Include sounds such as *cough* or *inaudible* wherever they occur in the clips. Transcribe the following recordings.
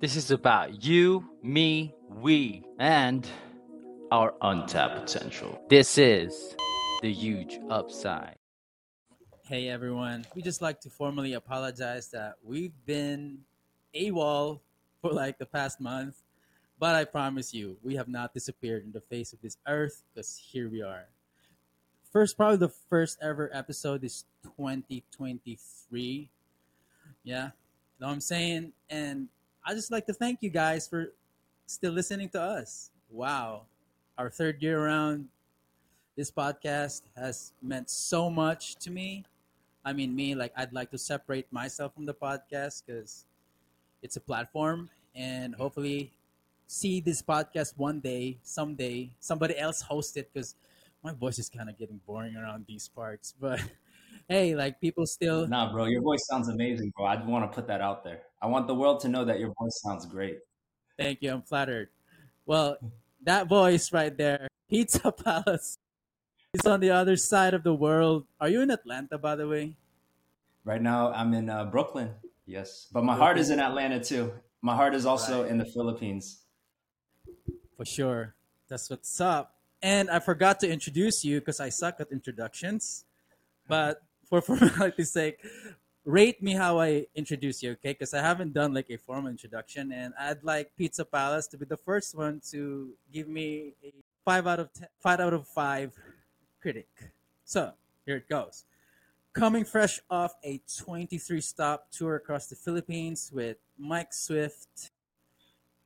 This is about you, me, we, and our untapped potential. This is the huge upside. Hey everyone, we just like to formally apologize that we've been AWOL for like the past month, but I promise you, we have not disappeared in the face of this earth because here we are. First, probably the first ever episode is 2023. Yeah, know what I'm saying? And I just like to thank you guys for still listening to us. Wow, our third year around, this podcast has meant so much to me. I mean, me, like, I'd like to separate myself from the podcast because it's a platform and hopefully see this podcast one day, someday, somebody else host it because my voice is kind of getting boring around these parts. But *laughs* hey, like, people still. Nah, bro, your voice sounds amazing, bro. I want to put that out there. I want the world to know that your voice sounds great. Thank you. I'm flattered. Well, that voice right there, Pizza *laughs* Palace. He's on the other side of the world. Are you in Atlanta, by the way? Right now, I'm in uh, Brooklyn. Yes, but my heart is in Atlanta too. My heart is also Right. in the Philippines. For sure. That's what's up. And I forgot to introduce you because I suck at introductions. But for formality's *laughs* sake, rate me how I introduce you, okay? Because I haven't done like a formal introduction, and I'd like Pizza Palace to be the first one to give me a five out of ten, five out of five critic. So here it goes. Coming fresh off a 23 stop tour across the Philippines with Mike Swift,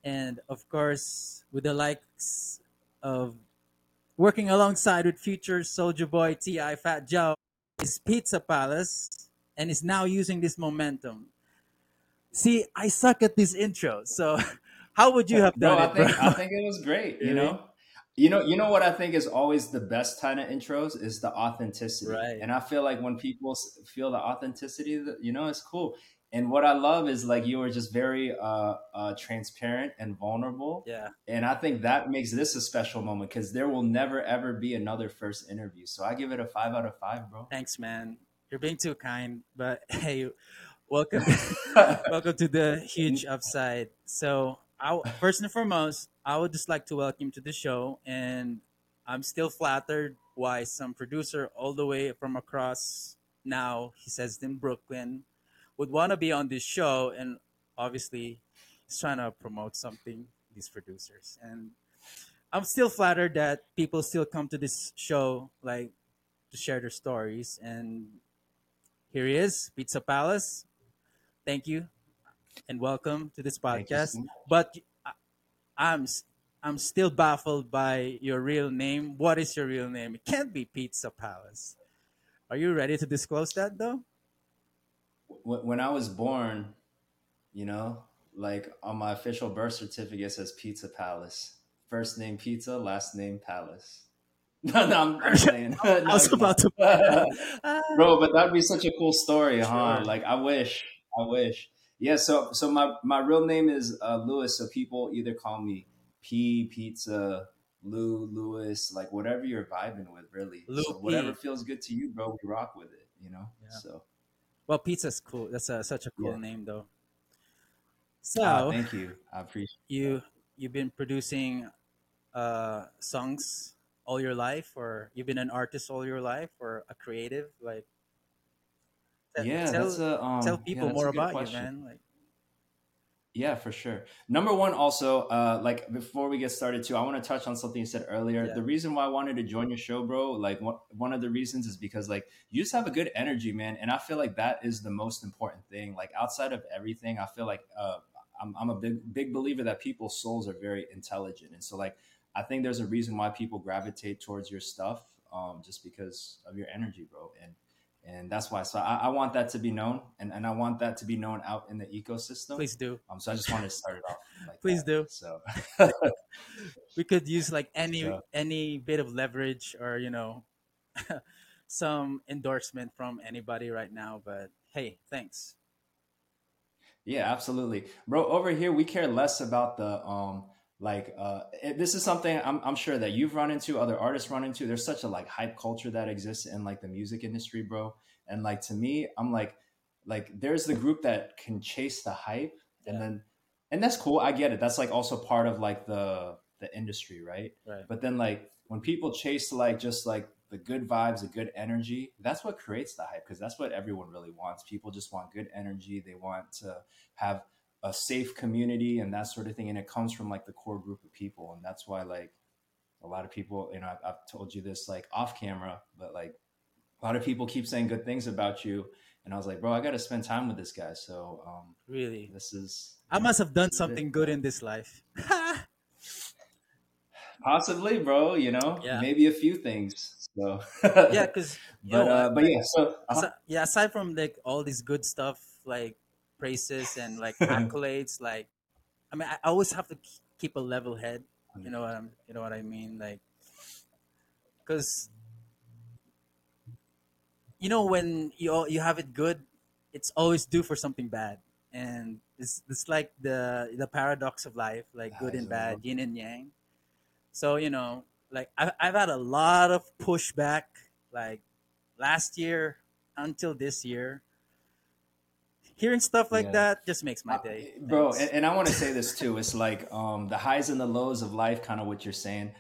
and of course with the likes of working alongside with future Soulja Boy T.I. Fat Joe is Pizza Palace and is now using this momentum. See, I suck at this intro, so *laughs* how would you have done No, I it, bro? think I think it was great. You know, you know, you know what I think is always the best kind of intros is the authenticity. Right. And I feel like when people feel the authenticity, that you know, it's cool. And what I love is like you were just very uh, uh, transparent and vulnerable. yeah, And I think that makes this a special moment because there will never ever be another first interview. So I give it a five out of five, bro. thanks, man. You're being too kind, but *laughs* hey, welcome, *laughs* welcome to the huge upside. So, I, first and foremost, I would just like to welcome you to the show, and I'm still flattered why some producer all the way from across now he says in Brooklyn would want to be on this show, and obviously he's trying to promote something. These producers, and I'm still flattered that people still come to this show like to share their stories, and here he is, Pizza Palace. Thank you, and welcome to this podcast. But I- I'm I'm still baffled by your real name. What is your real name? It can't be Pizza Palace. Are you ready to disclose that though? Wh- when I was born, you know, like on my official birth certificate says Pizza Palace. First name Pizza, last name Palace. *laughs* No, no, I'm, *laughs* I'm playing. I was *laughs* about to. Ah, Bro, but that'd be such a cool story, huh? Sure. Like I wish, I wish. Yeah, so so my my real name is uh, Lewis, so people either call me P Pizza, Lou, Lewis, like whatever you're vibing with, really. Lou so P. whatever feels good to you, bro, we rock with it, you know. Yeah. So well, pizza's cool. That's a, such a cool Yeah. name though. So ah, thank you, I appreciate. you you've been producing uh, songs all your life, or you've been an artist all your life, or a creative? Like, Yeah, tell, a um, tell yeah, people that's more about question. you, man. Like, Yeah, for sure. Number one, also, uh, like before we get started, too, I want to touch on something you said earlier. Yeah. The reason why I wanted to join your show, bro, like one, one of the reasons is because like you just have a good energy, man, and I feel like that is the most important thing. Like outside of everything, I feel like uh, I'm, I'm a big big believer that people's souls are very intelligent, and so like I think there's a reason why people gravitate towards your stuff, um, just because of your energy, bro, and and that's why. So I, I want that to be known, and, and I want that to be known out in the ecosystem. please do. Um, so I just wanted to start it off. Like Please that. do. So *laughs* we could use like any So- any bit of leverage or you know *laughs* some endorsement from anybody right now but hey thanks yeah, absolutely, bro. Over here, we care less about the um, like uh, it, this is something I'm, I'm sure that you've run into, other artists run into. There's such a like hype culture that exists in like the music industry, bro. And like to me, I'm like, like there's the group that can chase the hype, and then and that's cool. I get it. That's like also part of like the the industry, right? Right. But then like when people chase like just like the good vibes, the good energy, that's what creates the hype because that's what everyone really wants. People just want good energy. They want to have a safe community and that sort of thing. And it comes from like the core group of people. And that's why like a lot of people, you know, I've, I've told you this like off camera, but like a lot of people keep saying good things about you. And I was like, bro, I got to spend time with this guy. So um, Really, this is I must have done this is it. something good in this life. *laughs* possibly, bro. You know, Yeah. maybe a few things. So yeah, because *laughs* but uh, but yeah. So uh Asi- yeah, aside from like all this good stuff, like praises and like *laughs* accolades, like I mean, I always have to keep a level head. You know what I'm, you know what I mean, like because you know when you all- you have it good, it's always due for something bad, and it's it's like the the paradox of life, like good and bad, yin and yang. So you know, like I've I've had a lot of pushback, like last year until this year. Hearing stuff like Yeah. that just makes my Uh, day, bro and, and i want to say this *laughs* too it's like um the highs and the lows of life kind of what you're saying.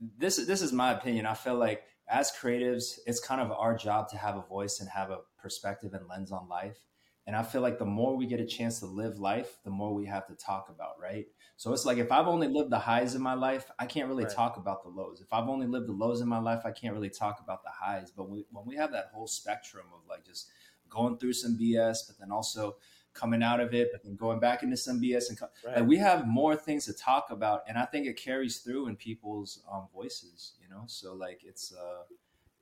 This this is my opinion i feel like as creatives it's kind of our job to have a voice and have a perspective and lens on life. And i feel like the more we get a chance to live life the more we have to talk about right? So it's like if i've only lived the highs in my life i can't really Right. talk about the lows. If i've only lived the lows in my life i can't really talk about the highs. But we, when we have that whole spectrum of like just going through some bs but then also coming out of it, but then going back into some BS and co- Right. like we have more things to talk about, and I think it carries through in people's um, voices, you know. So like it's uh,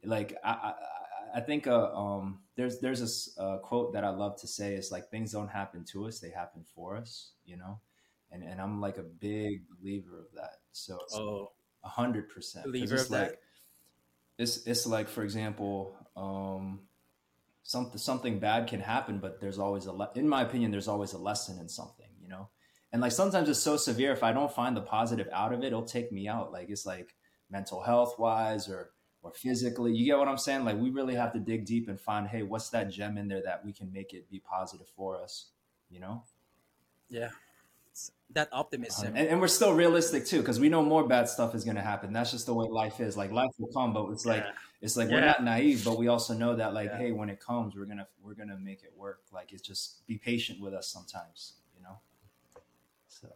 like I I, I- think uh, um, there's there's this uh, quote that I love to say is like things don't happen to us, they happen for us, you know. And and I'm like a big believer of that. So it's oh, a hundred percent. 'Cause Believer it's of that? like it's it's like for example, um, something something bad can happen, but there's always a le- in my opinion, there's always a lesson in something, you know. And like sometimes it's so severe, if I don't find the positive out of it, it'll take me out. Like it's like mental health wise or or physically. You get what I'm saying? Like we really have to dig deep and find, hey, what's that gem in there that we can make it be positive for us, you know? yeah, It's that optimism. Uh-huh. And, and we're still realistic too, because we know more bad stuff is going to happen. That's just the way life is. Like life will come, but it's like Yeah. It's like we're not naive, but we also know that like, Yeah. hey, when it comes, we're gonna we're gonna make it work. Like it's just be patient with us sometimes, you know. So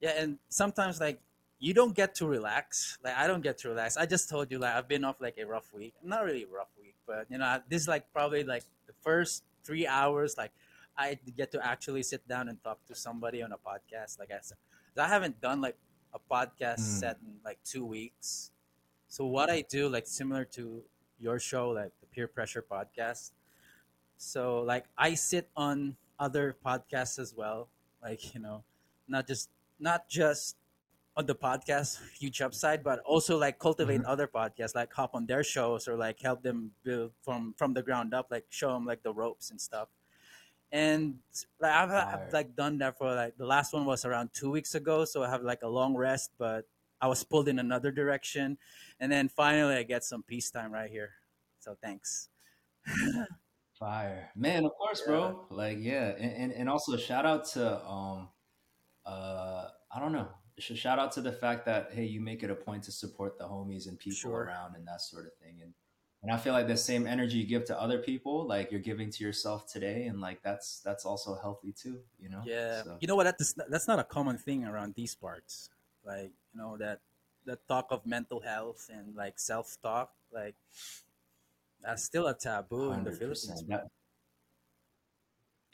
Yeah, and sometimes like you don't get to relax. Like I don't get to relax. I just told you like I've been off like a rough week. Not really a rough week, but you know this is like probably like the first three hours. Like I get to actually sit down and talk to somebody on a podcast. Like I said, I haven't done like a podcast Mm. set in like two weeks. So what I do like similar to your show, like the Peer Pressure podcast. So like I sit on other podcasts as well. Like you know, not just not just on the podcast *laughs* huge upside but also like cultivate Mhm. other podcasts like hop on their shows or like help them build from from the ground up like show them like the ropes and stuff and like I've, I've like done that for like the last one was around two weeks ago so i have like a long rest but i was pulled in another direction and then finally i get some peace time right here so thanks fire, man. Of course, bro. Like yeah, and, and and also shout out to um, uh, I don't know. Shout out to the fact that hey, you make it a point to support the homies and people Sure. around and that sort of thing, and and I feel like the same energy you give to other people, like you're giving to yourself today, and like that's that's also healthy too, you know. Yeah, So- you know what? That's that's not a common thing around these parts. Like you know that that talk of mental health and like self talk, like that's still a taboo in the Philippines. That-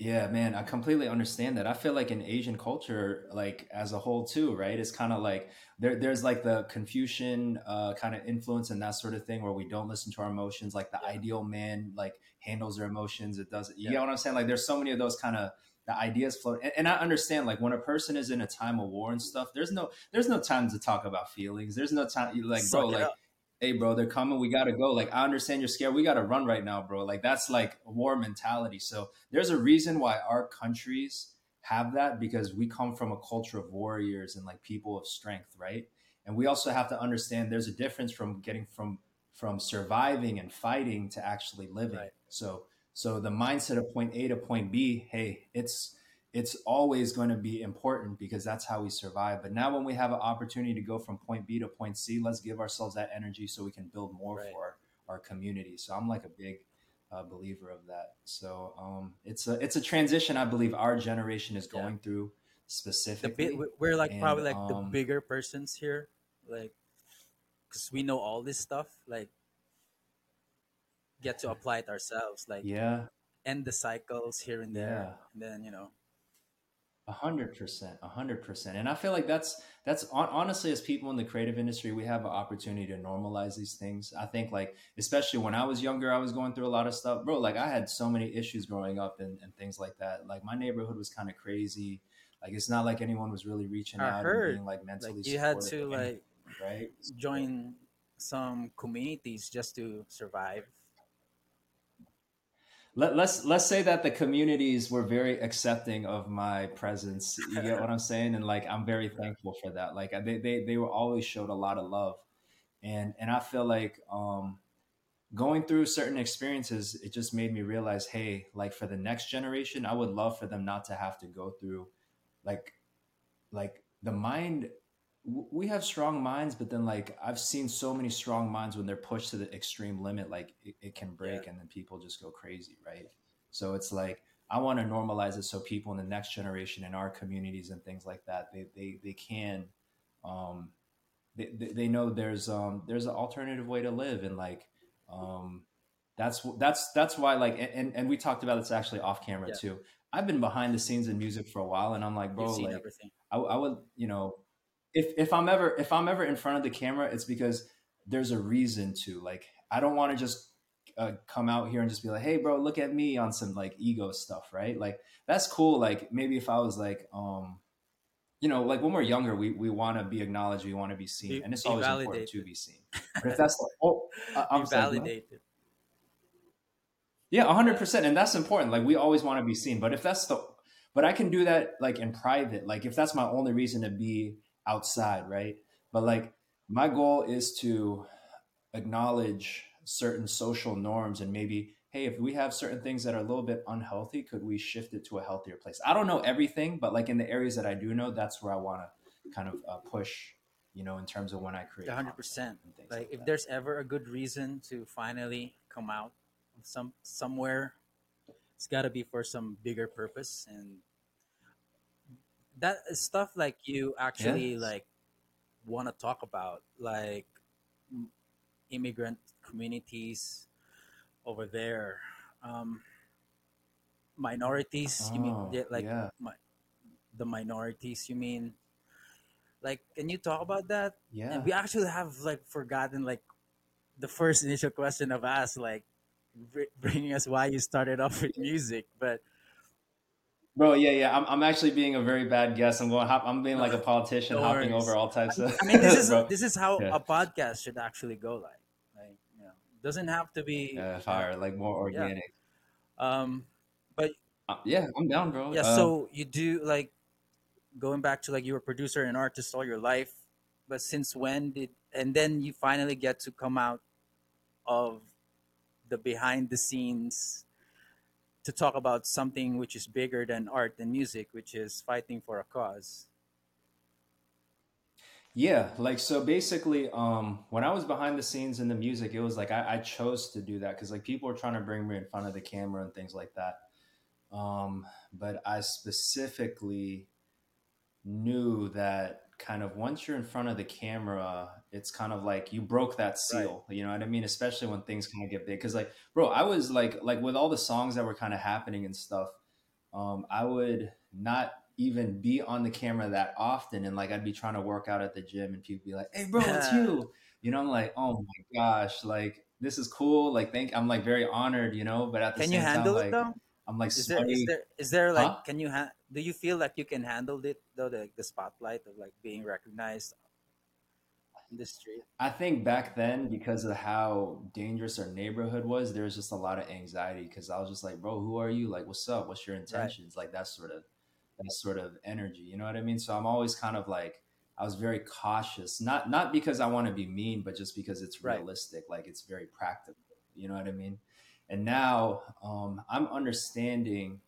yeah, man, I completely understand that. I feel like in Asian culture, like as a whole too, right? It's kind of like there, there's like the Confucian uh, kind of influence and that sort of thing where we don't listen to our emotions. Like the Yeah. ideal man, like handles their emotions. It doesn't. You Yeah. get what I'm saying? Like there's so many of those kind of the ideas float. And, and I understand like when a person is in a time of war and stuff, there's no there's no time to talk about feelings. There's no time. you Like Suck bro, like up. hey bro they're coming we gotta go like i understand you're scared we gotta run right now bro like that's like war mentality so there's a reason why our countries have that because we come from a culture of warriors and like people of strength right and we also have to understand there's a difference from getting from from surviving and fighting to actually living Right. so so the mindset of point a to point b hey it's it's always going to be important because that's how we survive. But now, when we have an opportunity to go from point B to point C, let's give ourselves that energy so we can build more Right. for our community. So I'm like a big uh, believer of that. So um, it's a it's a transition I believe our generation is Yeah. going through The specifically. bit we're like And, probably like the um, bigger persons here, like because we know all this stuff, like get to apply it ourselves, like yeah, end the cycles here and there, Yeah. and then you know, A hundred percent, a hundred percent, and I feel like that's that's honestly, as people in the creative industry, we have an opportunity to normalize these things. I think, like especially when I was younger, I was going through a lot of stuff, bro. Like I had so many issues growing up and, and things like that. Like my neighborhood was kind of crazy. Like it's not like anyone was really reaching I out heard, and being like mentally. like you had to of like right join some communities just to survive. Let, let's let's say that the communities were very accepting of my presence. You get what I'm saying? And like I'm very *laughs* thankful for that. Like they they they were always showed a lot of love, and and I feel like um, going through certain experiences, it just made me realize, hey, like for the next generation, I would love for them not to have to go through, like, like the mind. We have strong minds, but then like I've seen so many strong minds when they're pushed to the extreme limit, like it, it can break, Yeah. and then people just go crazy, right? So it's like I want to normalize it so people in the next generation in our communities and things like that, they they they can, um, they, they they know there's um there's an alternative way to live and like um that's that's that's why like and and we talked about this actually off camera Yeah. too i've been behind the scenes in music for a while and i'm like bro like. I, I would you know if if i'm ever if i'm ever in front of the camera it's because there's a reason to like i don't want to just uh, come out here and just be like hey bro look at me on some like ego stuff right like that's cool like maybe if i was like um you know like when we're younger we, we want to be acknowledged we want to be seen Be- and it's always important to be seen but if that's the whole I- I'm Be sorry, go validated. Yeah, hundred percent, and that's important. Like we always want to be seen, but if that's the, but I can do that like in private. Like if that's my only reason to be outside, right? But like my goal is to acknowledge certain social norms and maybe, hey, if we have certain things that are a little bit unhealthy, could we shift it to a healthier place? I don't know everything, but like in the areas that I do know, that's where I want to kind of uh, push. You know, in terms of when I create, A hundred content percent. and things Like if that. there's ever a good reason to finally come out some somewhere, it's got to be for some bigger purpose and that is stuff like you actually Yes. like want to talk about like immigrant communities over there um minorities you mean Oh, like yeah. mi- the minorities you mean like can you talk about that yeah, and we actually have like forgotten like the first initial question of us like bringing us why you started off with music but Bro, yeah, yeah. I'm, I'm actually being a very bad guest. I'm going. Hop, I'm being like a politician, no hopping over all types of. i mean this is *laughs* this is how Yeah. a podcast should actually go like like you know doesn't have to be Yeah, fire, like more Yeah. organic. um but Uh, yeah, I'm down, bro. yeah Uh, so you do like going back to like you were a producer and artist all your life but since when did and then you finally get to come out of the behind the scenes to talk about something which is bigger than art and music which is fighting for a cause Yeah, like so basically, um, when I was behind the scenes in the music, it was like I, I chose to do that because like people were trying to bring me in front of the camera and things like that. Um, but I specifically knew that kind of once you're in front of the camera, it's kind of like you broke that seal. You know what I mean? Especially when things kind of get big. Because like, bro, I was like, like with all the songs that were kind of happening and stuff, um, I would not even be on the camera that often, and like I'd be trying to work out at the gym, and people be like, "Hey, bro, it's *laughs* you." You know, I'm like, "Oh my gosh, like this is cool." Like, thank. I'm like very honored, you know. But at the can same you handle time, it like though I'm like is there, is there is there like Huh? can you ha- do you feel like you can handle it though the, the spotlight of like being recognized the street I think back then, because of how dangerous our neighborhood was, there was just a lot of anxiety. Because I was just like, "Bro, who are you? Like, what's up? What's your intentions?" Like that sort of that sort of energy. You know what I mean? So I'm always kind of like I was very cautious, not not because I want to be mean, but just because it's Right. realistic. Like it's very practical. You know what I mean? And now um, I'm understanding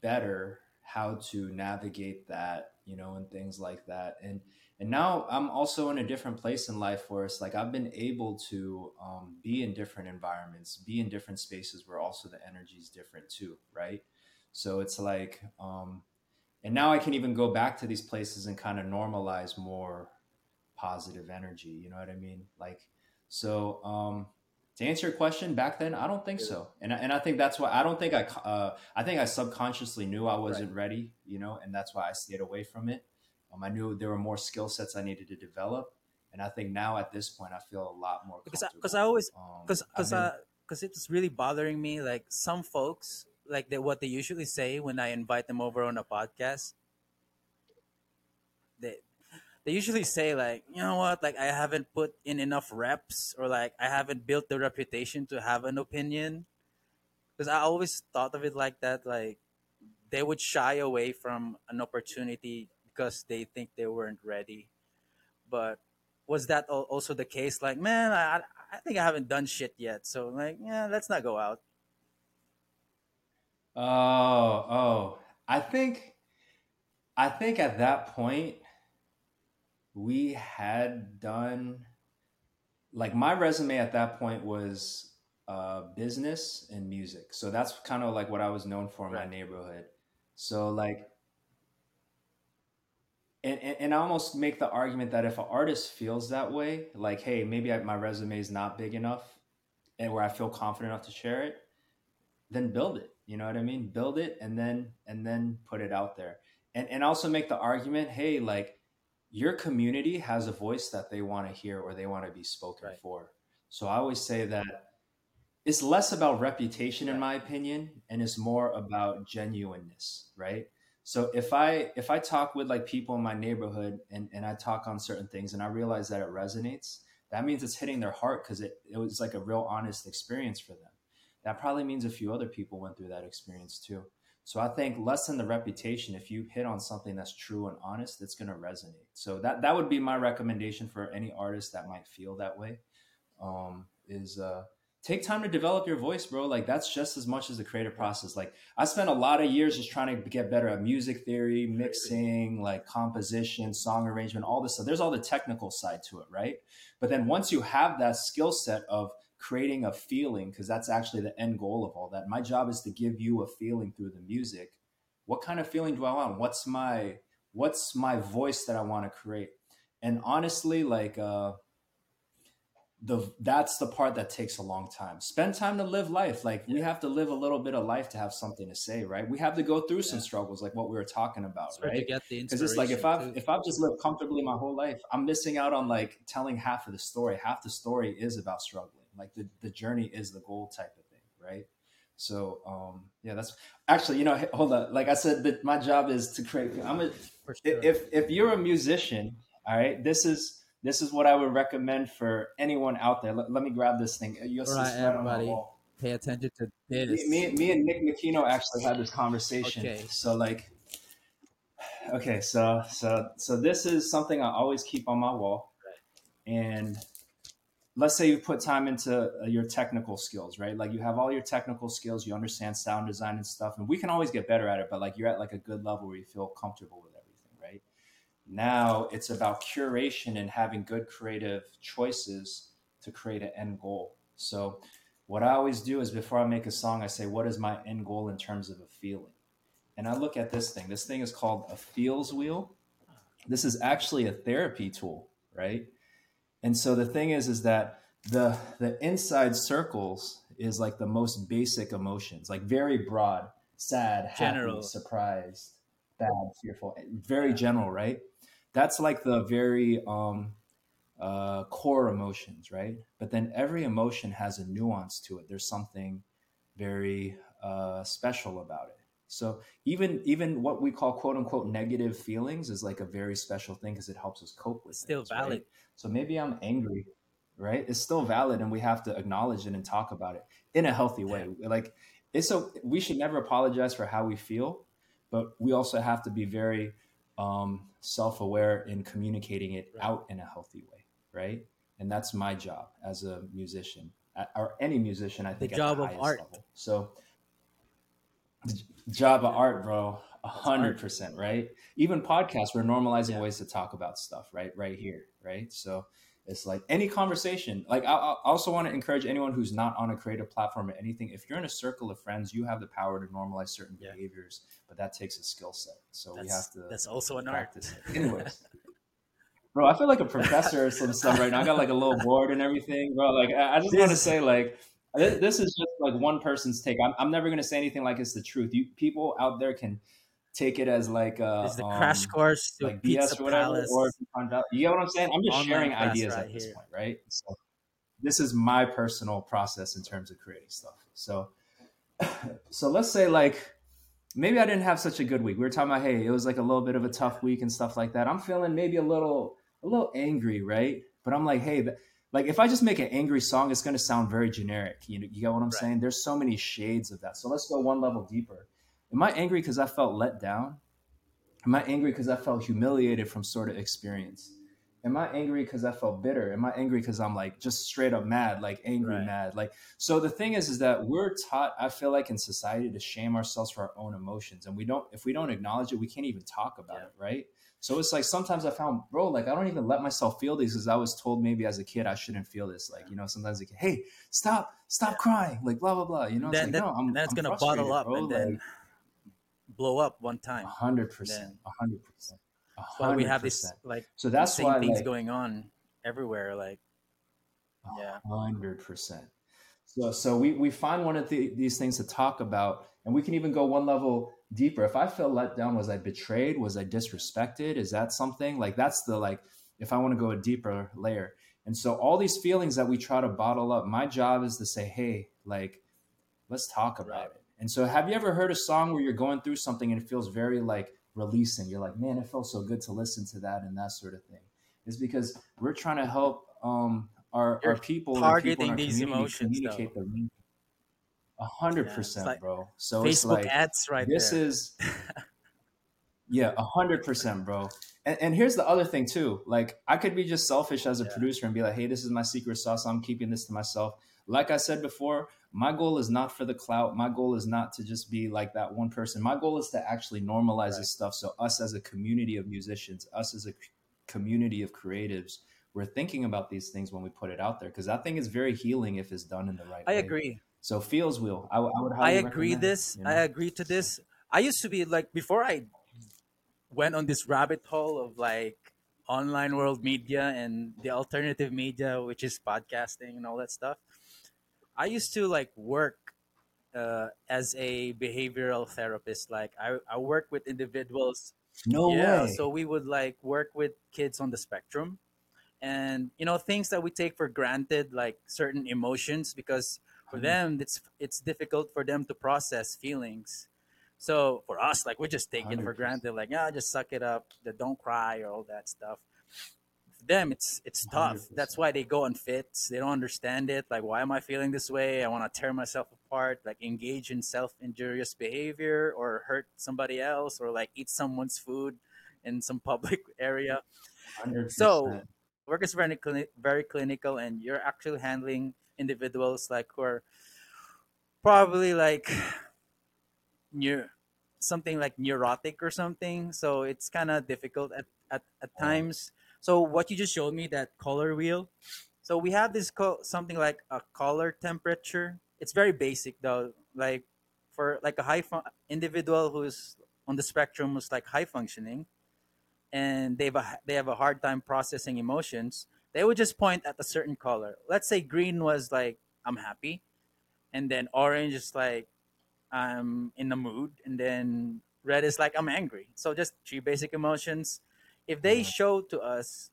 better how to navigate that, you know, and things like that. And and now I'm also in a different place in life where it's like I've been able to um, be in different environments, be in different spaces where also the energy is different too, right? So it's like, um, and now I can even go back to these places and kind of normalize more positive energy. You know what I mean? Like, so um, to answer your question, back then I don't think so, and and I think that's why I don't think I uh, I think I subconsciously knew I wasn't right. ready, you know, and that's why I stayed away from it. Um, I knew there were more skill sets I needed to develop, and I think now at this point I feel a lot more because because I, I, always because um, because because uh, it's really bothering me. Like some folks, like they, what they usually say when I invite them over on a podcast, they they usually say like, you know what, like I haven't put in enough reps, or like I haven't built the reputation to have an opinion. Because I always thought of it like that, like they would shy away from an opportunity because they think they weren't ready. But was that also the case? Like, man, I I think I haven't done shit yet, so like, yeah, let's not go out. Oh, oh, I think, I think at that point, we had done, like my resume at that point was uh, business and music. So that's kind of like what I was known for in right. my neighborhood. So like and, and, and I almost make the argument that if an artist feels that way, like, hey, maybe I, my resume is not big enough and where I feel confident enough to share it, then build it. You know what I mean? Build it and then and then put it out there. And and also make the argument, hey, like your community has a voice that they want to hear or they want to be spoken right. for. So I always say that it's less about reputation in my opinion and it's more about genuineness, right? So if i if i talk with like people in my neighborhood and, and i talk on certain things and i realize that it resonates that means it's hitting their heart because it, it was like a real honest experience for them. That probably means a few other people went through that experience too. So i think less than the reputation. If you hit on something that's true and honest it's going to resonate. So that that would be my recommendation for any artist that might feel that way um, is uh, take time to develop your voice, bro. Like that's just as much as the creative process. Like I spent a lot of years just trying to get better at music theory, mixing, like composition, song arrangement, all this stuff. There's all the technical side to it, right? But then once you have that skill set of creating a feeling, because that's actually the end goal of all that. My job is to give you a feeling through the music. What kind of feeling do I want? What's my what's my voice that I want to create? And honestly, like uh the that's the part that takes a long time. Spend time to live life. Like yeah. we have to live a little bit of life to have something to say, right? We have to go through yeah. some struggles, like what we were talking about, it's right? Because it's like if I've if I've just lived comfortably my whole life, I'm missing out on like telling half of the story. Half the story is about struggling. Like the the journey is the goal type of thing, right? So um yeah, that's actually you know hold on. Like I said, that my job is to create. I'm a sure. if if you're a musician, all right, this is this is what I would recommend for anyone out there. Let, let me grab this thing. You'll right, everybody, pay attention to this. Me, me, and Nick Makino actually had this conversation. Okay. So like, okay, so so so this is something I always keep on my wall, and let's say you put time into uh, your technical skills, right? Like you have all your technical skills, you understand sound design and stuff, and we can always get better at it. But like you're at like a good level where you feel comfortable with it now it's about curation and having good creative choices to create an end goal. So, what I always do is before I make a song, I say, What is my end goal in terms of a feeling? And I look at this thing. This thing is called a feels wheel. This is actually a therapy tool, right? And so the thing is, is that the the inside circles is like the most basic emotions, like very broad, sad, happy, surprised, bad, fearful, very general, right? That's like the very um, uh, core emotions, right? But then every emotion has a nuance to it. There's something very uh, special about it. So even even what we call quote unquote negative feelings is like a very special thing because it helps us cope with. Still things, valid. Right? So maybe I'm angry, right? It's still valid, and we have to acknowledge it and talk about it in a healthy way. Like it's so we should never apologize for how we feel, but we also have to be very um, self-aware in communicating it right. out in a healthy way right and that's my job as a musician or any musician i think the job the of art level. so job of art bro A hundred percent, right? Even podcasts, we're normalizing yeah. ways to talk about stuff, right? Right here, right? So it's like any conversation. Like I, I also want to encourage anyone who's not on a creative platform or anything. If you're in a circle of friends, you have the power to normalize certain yeah. behaviors, but that takes a skill set. So that's, we have to. That's also an practice. art. Anyways. *laughs* Bro, I feel like a professor or some stuff right now. I got like a little board and everything, bro. Like, I just want to say, like, this is just like one person's take. I'm, I'm never going to say anything like it's the truth. You people out there can take it as like a it's the um, crash course like BS or whatever, Palace. or you get what I'm saying. I'm just Online sharing ideas right at this here. point, right? So this is my personal process in terms of creating stuff. So, *laughs* so let's say like maybe I didn't have such a good week. We were talking about hey, it was like a little bit of a tough week and stuff like that. I'm feeling maybe a little a little angry, right? But I'm like, hey, like if I just make an angry song, it's going to sound very generic. You know, you get what I'm right. saying? There's so many shades of that. So let's go one level deeper. Am I angry because I felt let down? Am I angry because I felt humiliated from sort of experience? Am I angry because I felt bitter? Am I angry because I'm like just straight up mad, like angry right. mad? Like so the thing is is that we're taught, I feel like in society to shame ourselves for our own emotions. And we don't if we don't acknowledge it, we can't even talk about yeah. it, right? So it's like sometimes I found, bro, like I don't even let myself feel these because I was told maybe as a kid I shouldn't feel this. Like, you know, sometimes like, hey, stop, stop crying, like blah blah blah. You know, that, like, that, no, I'm, that's I'm gonna bottle up bro. and then like, blow up one time. hundred percent, hundred percent. Why we have this like so that's same why things like, going on everywhere. Like, yeah, hundred percent. So so we we find one of the, these things to talk about, and we can even go one level deeper. If I feel let down, was I betrayed? Was I disrespected? Is that something like that's the like? If I want to go a deeper layer, and so all these feelings that we try to bottle up, my job is to say, hey, like, let's talk about right. it and so, have you ever heard a song where you're going through something and it feels very like releasing? You're like, man, it felt so good to listen to that and that sort of thing. It's because we're trying to help um, our, our people, targeting people our these emotions, communicate though. the a hundred percent, bro. So Facebook it's like ads right this there. is *laughs* yeah, a hundred percent, bro. And, and, here's the other thing too. Like I could be just selfish as a yeah. producer and be like, hey, this is my secret sauce. I'm keeping this to myself. Like I said before, my goal is not for the clout. My goal is not to just be like that one person. My goal is to actually normalize right. this stuff. So us as a community of musicians, us as a community of creatives, we're thinking about these things when we put it out there because that thing is very healing if it's done in the right I way. I agree. So feels wheel. I, I would. I agree. This. You know? I agree to this. I used to be like before I went on this rabbit hole of like online world media and the alternative media, which is podcasting and all that stuff. I used to like work uh, as a behavioral therapist. Like I, I work with individuals. No yeah, way. So we would like work with kids on the spectrum, and you know things that we take for granted, like certain emotions, because for mm-hmm. them it's it's difficult for them to process feelings. So for us, like we just take 100%. it for granted, like yeah, just suck it up, don't cry or all that stuff them it's it's tough. 100%. that's why they go on fits they don't understand it. Like why am i feeling this way? I want to tear myself apart like engage in self-injurious behavior or hurt somebody else or like eat someone's food in some *laughs* public area. 100%. so work is very, very clinical and you're actually handling individuals like who are probably like near something like neurotic or something. So it's kind of difficult at, at, at times so what you just showed me that color wheel. So we have this co- something like a color temperature. It's very basic though. Like for like a high fun- individual who's on the spectrum who's like high functioning, and they've a, they have a hard time processing emotions. They would just point at a certain color. Let's say green was like I'm happy, and then orange is like I'm in the mood, and then red is like I'm angry. So just three basic emotions if they show to us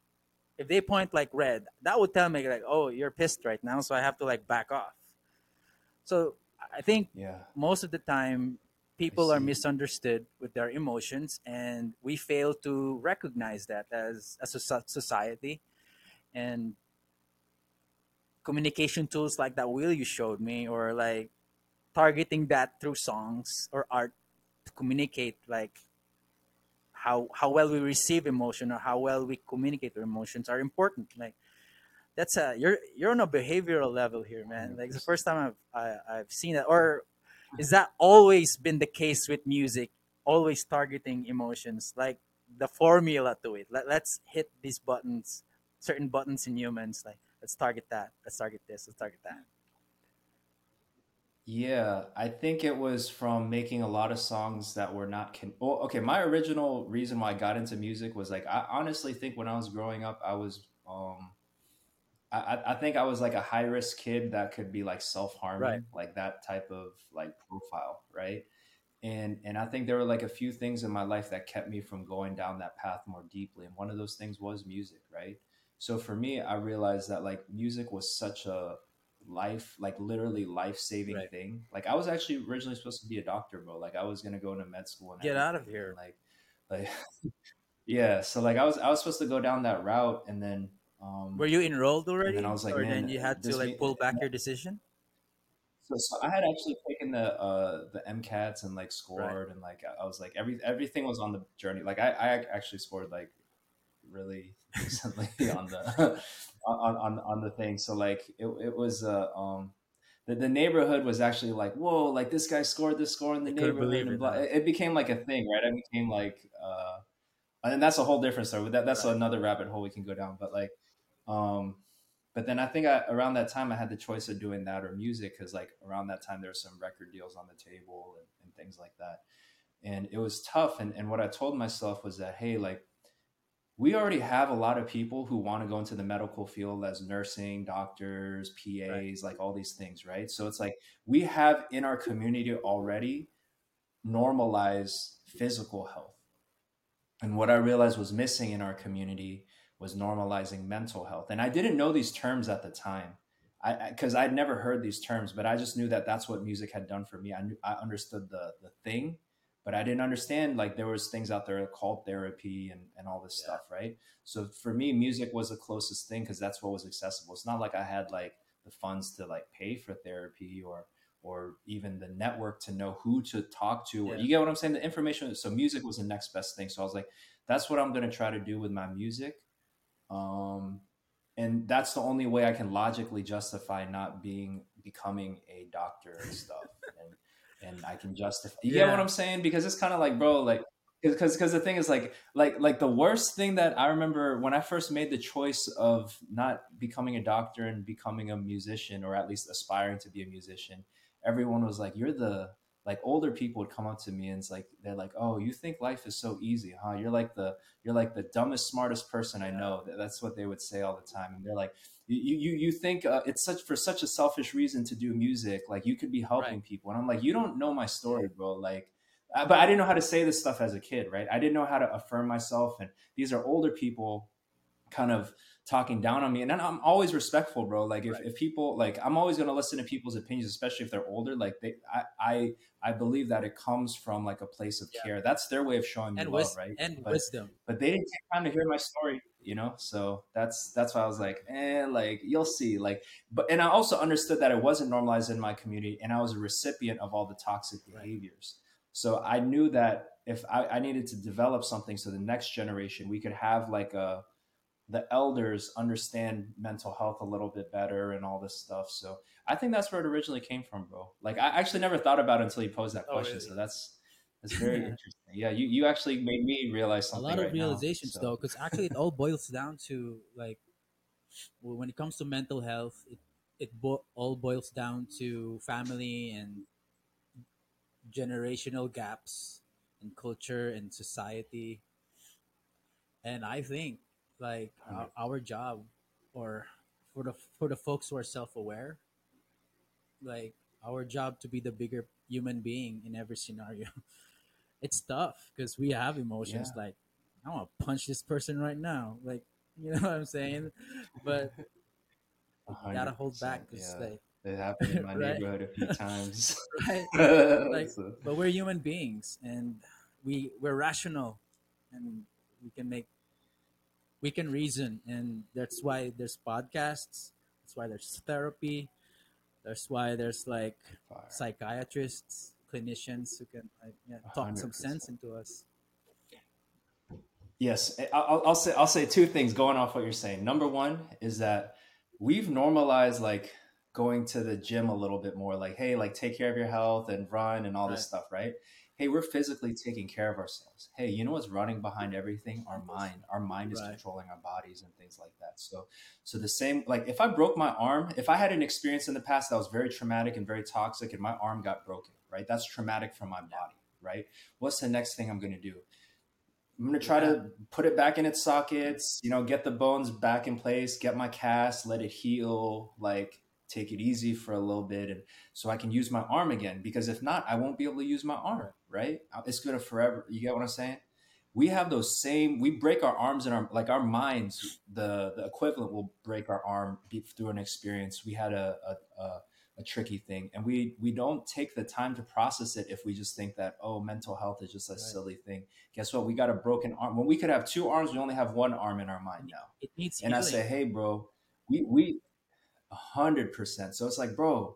if they point like red that would tell me like oh you're pissed right now so i have to like back off. So i think yeah. most of the time people are misunderstood with their emotions and we fail to recognize that as, as a society. And communication tools like that wheel you showed me or like targeting that through songs or art to communicate like how how well we receive emotion or how well we communicate our emotions are important like that's a you're you're on a behavioral level here man like the first time i've I, have i have seen it or is that always been the case with music always targeting emotions, like the formula to it. Let, let's hit these buttons, certain buttons in humans. Like let's target that. Let's target this. Let's target that. Yeah, I think it was from making a lot of songs that were not con- well, okay, my original reason why I got into music was like I honestly think when I was growing up I was um I, I think I was like a high risk kid that could be like self harming, Right. like that type of like profile, right? And and I think there were like a few things in my life that kept me from going down that path more deeply. And one of those things was music, right? So for me, I realized that like music was such a life, like literally life saving Right. thing. Like I was actually originally supposed to be a doctor, bro. Like I was gonna go into med school and Get out of here. Like like *laughs* yeah. So like I was I was supposed to go down that route and then um Were you enrolled already, and I was like, or man, then you had to like pull back *laughs* your decision? So, so I had actually taken the uh, the MCATs and like scored and like I was like every everything was on the journey. Like I, I actually scored like really *laughs* recently on the *laughs* on, on on the thing. So like it, it was uh, um the, the neighborhood was actually like whoa like this guy scored this score in the couldn't neighborhood and it, blah. It became like a thing, right? It became like uh and that's a whole different story. That that's Right. another rabbit hole we can go down. But like um but then I think I, around that time I had the choice of doing that or music because like around that time there were some record deals on the table and, and things like that. And it was tough. And, and what I told myself was that, hey, like we already have a lot of people who want to go into the medical field as nursing, doctors, PAs, Right. like all these things, right? So it's like we have in our community already normalized physical health. And what I realized was missing in our community was normalizing mental health. And I didn't know these terms at the time. I because I'd never heard these terms, but I just knew that that's what music had done for me. I knew I understood the the thing, but I didn't understand like there was things out there called therapy and and all this Yeah. stuff, right? So for me, music was the closest thing because that's what was accessible. It's not like I had like the funds to like pay for therapy or or even the network to know who to talk to. Or Yeah. you get what I'm saying? The information. So music was the next best thing. So I was like, that's what I'm gonna try to do with my music. Um, and that's the only way I can logically justify not being becoming a doctor and stuff. *laughs* and and I can justify. You get what I'm saying? Because it's kind of like, bro, like because because the thing is like like like the worst thing that I remember when I first made the choice of not becoming a doctor and becoming a musician or at least aspiring to be a musician, everyone was like, "You're the like older people would come up to me and it's like they're like, "Oh, you think life is so easy, huh? You're like the you're like the dumbest, smartest person I know." That's what they would say all the time, and they're like, "You you you think uh, it's such for such a selfish reason to do music? Like you could be helping Right. people." And I'm like, "You don't know my story, bro. Like." uh, But I didn't know how to say this stuff as a kid, right? I didn't know how to affirm myself, and these are older people, kind of talking down on me and then i'm always respectful bro like if, Right. if people like i'm always going to listen to people's opinions especially if they're older like they i i i believe that it comes from like a place of Yeah. care that's their way of showing me And, love wis- right and but wisdom. but they didn't take time to hear my story you know so that's that's why i was like eh like you'll see like but and i also understood that it wasn't normalized in my community and i was a recipient of all the toxic Right. behaviors so i knew that if I, I needed to develop something so the next generation we could have like a the elders understand mental health a little bit better and all this stuff. So i think that's where it originally came from bro. Like i actually never thought about it until you posed that Oh, question. really? so that's that's very *laughs* interesting. Yeah you, you actually made me realize a lot of right now, realizations so. though because actually it all *laughs* boils down to like when it comes to mental health it it bo- all boils down to family and generational gaps in culture and society. And i think like our, our job or for the for the folks who are self-aware like our job to be the bigger human being in every scenario *laughs* it's tough because we have emotions Yeah. like i want to punch this person right now like *laughs* you know what i'm saying but *laughs* A gotta hold back because yeah. like it happened in my Right. neighborhood a few times right Like, So- but we're human beings and we we're rational and we can make we can reason and that's why there's podcasts that's why there's therapy that's why there's like Fire. psychiatrists clinicians who can like yeah, talk hundred some sense into us Yes, eh, I- I'll, I'll say I'll say two things going off what you're saying. Number one is that we've normalized like going to the gym a little bit more. Like, hey, like take care of your health and run and all this stuff, right? Hey, we're physically taking care of ourselves. Hey, you know what's running behind everything? Our mind. Our mind is Right. controlling our bodies and things like that. So, so the same, like if I broke my arm, if I had an experience in the past that was very traumatic and very toxic, and my arm got broken, right? That's traumatic for my body, right? What's the next thing I'm going to do? I'm going to try to put it back in its sockets, you know, get the bones back in place, get my cast, let it heal, like take it easy for a little bit and so I can use my arm again because if not, I won't be able to use my arm, right? Uh, it's going to forever. You get what I'm saying? We have those same we break our arms and our like our minds the the equivalent will break our arm through an experience. We had a a, a a tricky thing and we we don't take the time to process it if we just think that oh mental health is just a Right. silly thing guess what we got a broken arm when we could have two arms we only have one arm in our mind now It needs and I say, hey, bro, we we a hundred percent. So it's like, bro,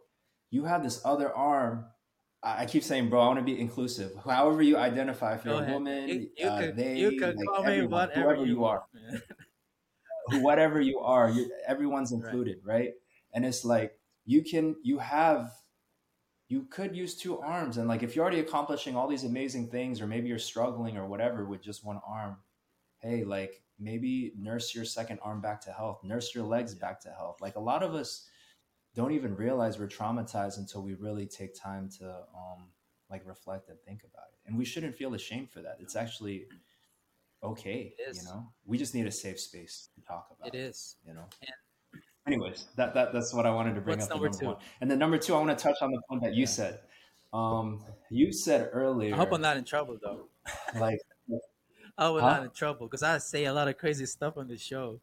you have this other arm. I I keep saying, bro, I want to be inclusive. However you identify, if you're a woman, You, you uh, can they, you can like call me everyone, whatever whoever you are, *laughs* whatever you are, you, everyone's Right. included, right? And it's like you can, you have, you could use two arms, and like if you're already accomplishing all these amazing things, or maybe you're struggling or whatever with just one arm, hey, like maybe nurse your second arm back to health, nurse your legs back to health. Like a lot of us don't even realize we're traumatized until we really take time to um like reflect and think about it. And we shouldn't feel ashamed for that. It's actually okay, you know. We just need a safe space to talk about It, It is. you know. And- Anyways, that, that that's what I wanted to bring What's up. number number two? one. And then number two, I want to touch on the point that you Yeah. said. Um, you said earlier, I hope I'm not in trouble though. *laughs* like, I I'm Huh? not in trouble because I say a lot of crazy stuff on the show.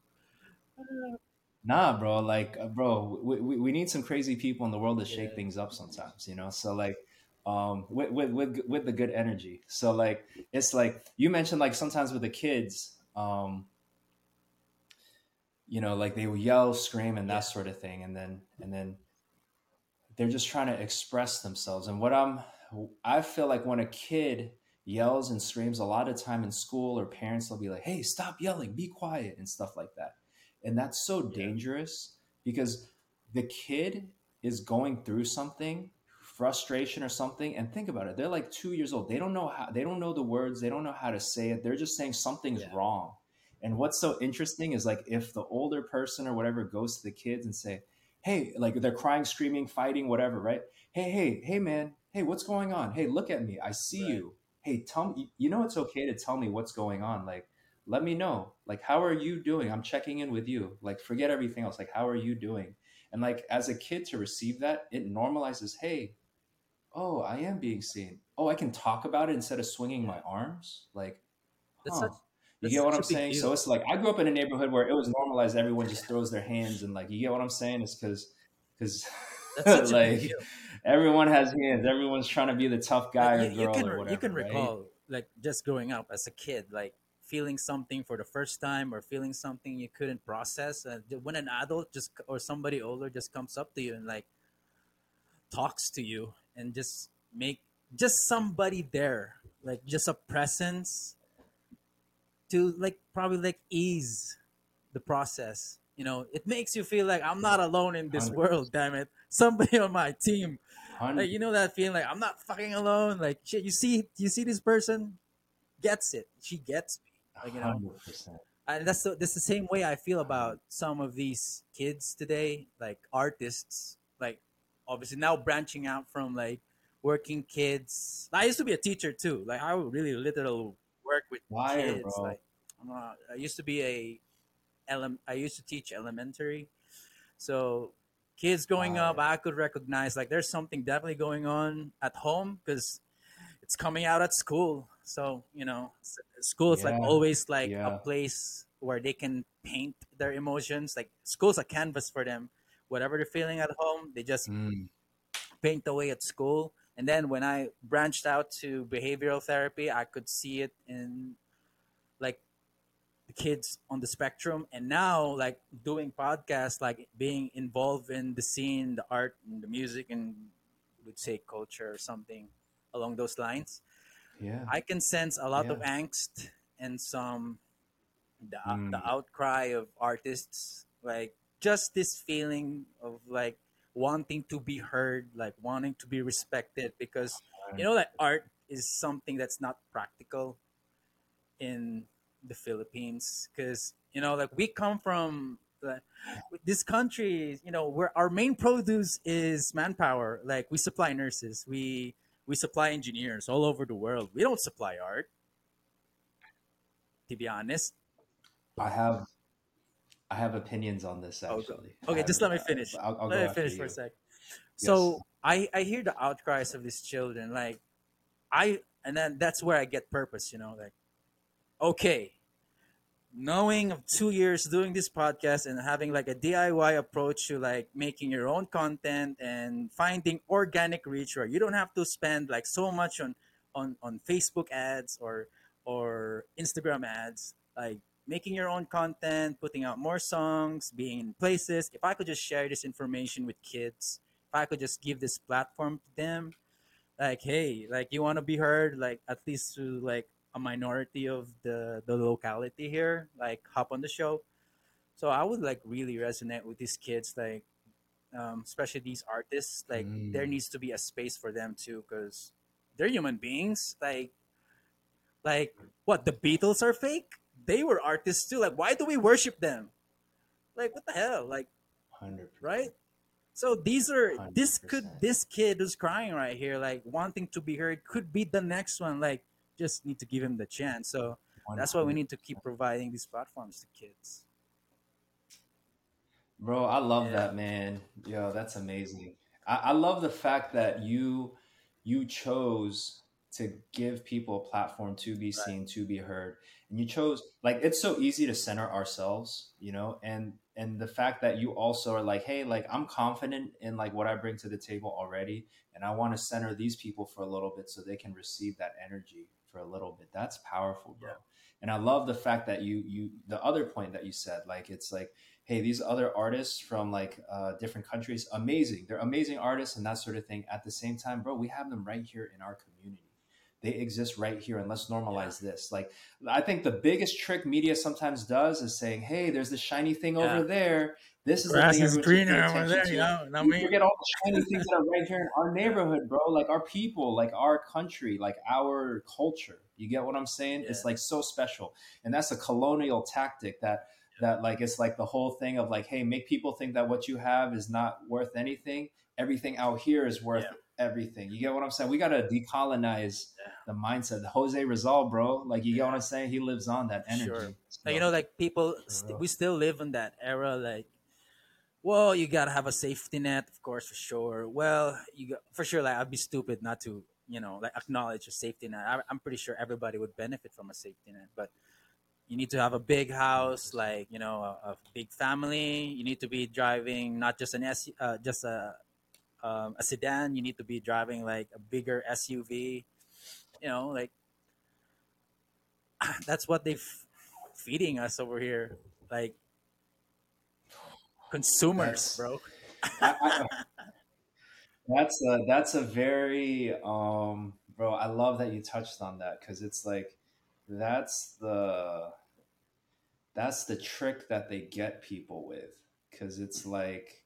Nah, bro. Like, uh, bro, we, we, we need some crazy people in the world to shake Yeah. things up sometimes, you know. So like, um, with, with with with the good energy. So like, it's like you mentioned, like sometimes with the kids, um, you know, like they will yell, scream, and that Yeah. sort of thing, and then and then they're just trying to express themselves. And what I'm, I feel like when a kid yells and screams, a lot of time in school or parents will be like, "Hey, stop yelling, be quiet," and stuff like that. And that's so Yeah. dangerous because the kid is going through something frustration or something and think about it they're like two years old. They don't know how they don't know the words they don't know how to say it. They're just saying something's Yeah. wrong. And what's so interesting is like if the older person or whatever goes to the kids and say hey like they're crying screaming fighting whatever right? Hey hey hey man. Hey what's going on? Hey look at me. I see Right. you hey tell me you know it's okay to tell me what's going on like let me know like how are you doing i'm checking in with you like forget everything else like how are you doing and like as a kid to receive that it normalizes hey oh i am being seen oh i can talk about it instead of swinging my arms like huh. such- you get what i'm saying deal. so it's like i grew up in a neighborhood where it was normalized everyone just throws their hands and like you get what i'm saying it's because because *laughs* like. Everyone has hands everyone's trying to be the tough guy Like, or you, you girl can or whatever you can right? recall like just growing up as a kid, like feeling something for the first time or feeling something you couldn't process. Uh, when an adult just or somebody older just comes up to you and like talks to you and just make just somebody there, like just a presence to like probably like ease the process. You know, it makes you feel like I'm not alone in this 100%. world. Damn it, somebody on my team like you know that feeling like I'm not fucking alone. Like shit, you see, you see this person gets it. She gets me. Like you know, 100%. and that's the, that's the same way I feel about some of these kids today, like artists. Like obviously now branching out from like working kids. I used to be a teacher too. Like I would really literally work with Wire, kids. bro. Like I'm not, I used to be a ele- I used to teach elementary, so kids growing up, I could recognize like there's something definitely going on at home because it's coming out at school. So you know, school is like always like yeah. a place where they can paint their emotions. Like school's a canvas for them. Whatever they're feeling at home, they just Mm. paint away at school. And then when I branched out to behavioral therapy, I could see it in kids on the spectrum. And now, like doing podcasts, like being involved in the scene, the art, and the music, and would say culture or something along those lines. Yeah. I can sense a lot of angst and some the Mm. the outcry of artists, like just this feeling of like wanting to be heard, like wanting to be respected, because you know that art is something that's not practical in the Philippines because you know like we come from like, this country you know where our main produce is manpower. Like we supply nurses we we supply engineers all over the world. We don't supply art to be honest. I have I have opinions on this actually. okay I just let me finish. I'll, I'll let me finish for a you. sec. So i i hear the outcries of these children like i and then that's where i get purpose you know like okay knowing of two years doing this podcast and having like a diy approach to like making your own content and finding organic reach where you don't have to spend like so much on on on facebook ads or or instagram ads. Like making your own content putting out more songs being in places. If i could just share this information with kids if i could just give this platform to them like hey like you want to be heard like at least to like a minority of the the locality here like hop on the show. So i would like really resonate with these kids like um, especially these artists. Like there Mm. needs to be a space for them too because they're human beings. Like like what the beatles are fake? They were artists too. Like why do we worship them? Like what the hell? Like 100%. right? so these are this could this kid who's crying right here like wanting to be heard could be the next one. Like just need to give him the chance so that's why we need to keep providing these platforms to kids Bro, I love Yeah. that, man. Yo, that's amazing. I, I love the fact that you you chose to give people a platform to be seen, to be heard. And you chose like it's so easy to center ourselves, you know, and and the fact that you also are like, hey, like I'm confident in like what I bring to the table already, and I want to center these people for a little bit so they can receive that energy for a little bit. That's powerful, bro. Yeah. And I love the fact that you you the other point that you said, like it's like hey, these other artists from like uh, different countries, amazing. They're amazing artists and that sort of thing. At the same time, bro, we have them right here in our community. They exist right here, and let's normalize this. Like, I think the biggest trick media sometimes does is saying, "Hey, there's this shiny thing Yeah. over there. This is grass the thing is everyone should pay greener over there to." you know i We mean forget all the shiny things that are right here in our neighborhood, bro. Like our people, like our country, like our culture. You get what I'm saying? It's like so special, and that's a colonial tactic that that like it's like the whole thing of like, hey, make people think that what you have is not worth anything. Everything out here is worth Yeah. everything. You get what I'm saying? We gotta decolonize Yeah. the mindset. Jose Rizal, bro. Like you get what I'm saying? He lives on that energy. Sure. So- like, you know like people For st- we still live in that era like well you gotta have a safety net of course for sure. Well you got, for sure like i'd be stupid not to you know like acknowledge a safety net. I, i'm pretty sure everybody would benefit from a safety net but you need to have a big house like you know a, a big family. You need to be driving not just an S, uh, just a um, a sedan. You need to be driving like a bigger suv you know like *clears throat* that's what they're feeding us over here. Like consumers That's- bro. I, I, that's a that's a very um bro i love that you touched on that because it's like that's the that's the trick that they get people with because it's like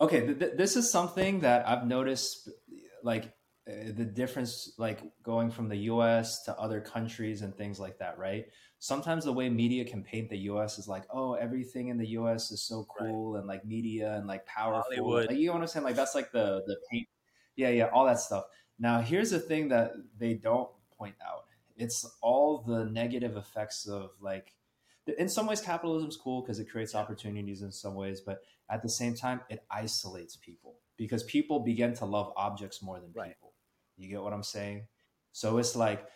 okay th- th- this is something that i've noticed like Uh, the difference like going from the us to other countries and things like that right? Sometimes the way media can paint the us is like oh everything in the us is so cool and like media and like powerful. Hollywood. like you know what i'm saying like that's like the the paint. Yeah yeah all that stuff. Now here's the thing that they don't point out. It's all the negative effects of like in some ways capitalism's cool because it creates opportunities in some ways but at the same time it isolates people because people begin to love objects more than Right. You get what i'm saying so it's like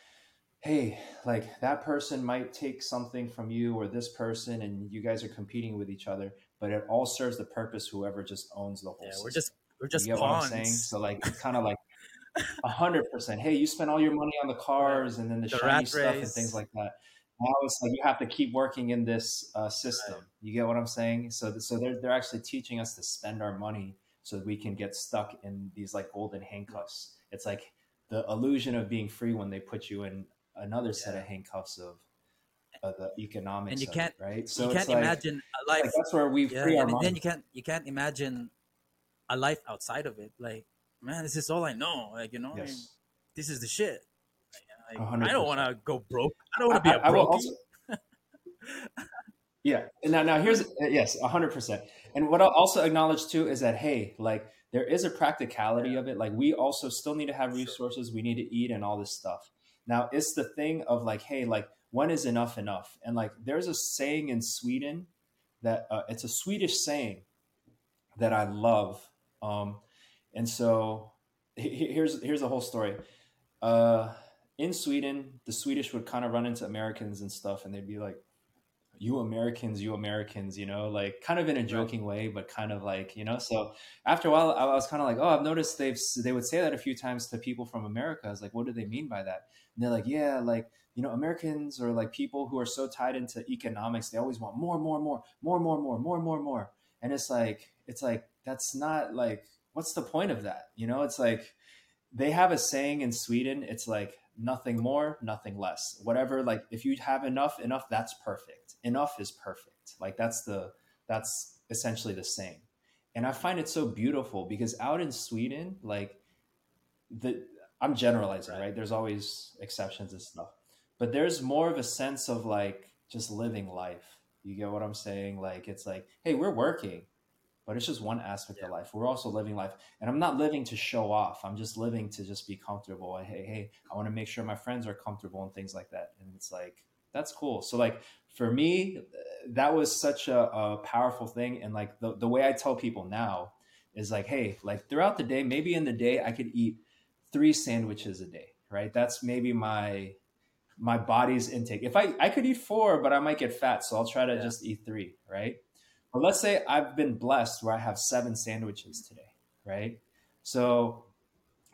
hey like that person might take something from you or this person and you guys are competing with each other but it all serves the purpose whoever just owns the whole yeah system we're just we're just you get what I'm saying? So like it's kind of like a hundred percent. Hey, you spend all your money on the *laughs* cars and then the, The shiny stuff and things like that. Now it's like you have to keep working in this uh, system. Right. You get what I'm saying? So so they're they're actually teaching us to spend our money so that we can get stuck in these like golden handcuffs. It's like the illusion of being free when they put you in another set of handcuffs of, of the economics. And you can't- it, right. So you can't like, imagine a life like that's where we yeah, free our and money. then you can't you can't imagine a life outside of it like man this is all i know like you know yes. this is the shit. Like, I don't want to go broke. I don't want to be I- a I broke. *laughs* Yeah. Now, now here's uh, yes, hundred percent. And what I'll also acknowledge too is that hey, like there is a practicality of it. Like we also still need to have resources. We need to eat and all this stuff. Now it's the thing of like, hey, like when is enough enough? And like there's a saying in Sweden that uh, it's a Swedish saying that I love. Um, and so he- he- here's here's the whole story. Uh, in Sweden, the Swedish would kind of run into Americans and stuff, and they'd be like, "You Americans, you Americans," you know, like kind of in a joking way, but kind of like you know. So after a while, I was kind of like, "Oh, I've noticed they've they would say that a few times to people from America." I was like, "What do they mean by that?" And they're like, "Yeah, like." You know, Americans or like people who are so tied into economics, they always want more, more, more, more, more, more, more, more, more. And it's like, it's like, that's not like, what's the point of that? You know, it's like, they have a saying in Sweden. It's like nothing more, nothing less. Whatever, like if you have enough, enough, that's perfect. Enough is perfect. Like that's the that's essentially the same. And I find it so beautiful because out in Sweden, like the I'm generalizing, right? There's always exceptions and stuff. But there's more of a sense of like just living life. You get what I'm saying? Like it's like, hey, we're working, but it's just one aspect of life. We're also living life. And I'm not living to show off. I'm just living to just be comfortable. And hey, hey, I want to make sure my friends are comfortable and things like that. And it's like, that's cool. So like for me, that was such a, a powerful thing. And like the, the way I tell people now is like, hey, like throughout the day, maybe in the day I could eat three sandwiches a day, right? That's maybe my my body's intake. If I I could eat four, but I might get fat, so I'll try to Yeah. just eat three, right? But let's say I've been blessed where I have seven sandwiches today, right? So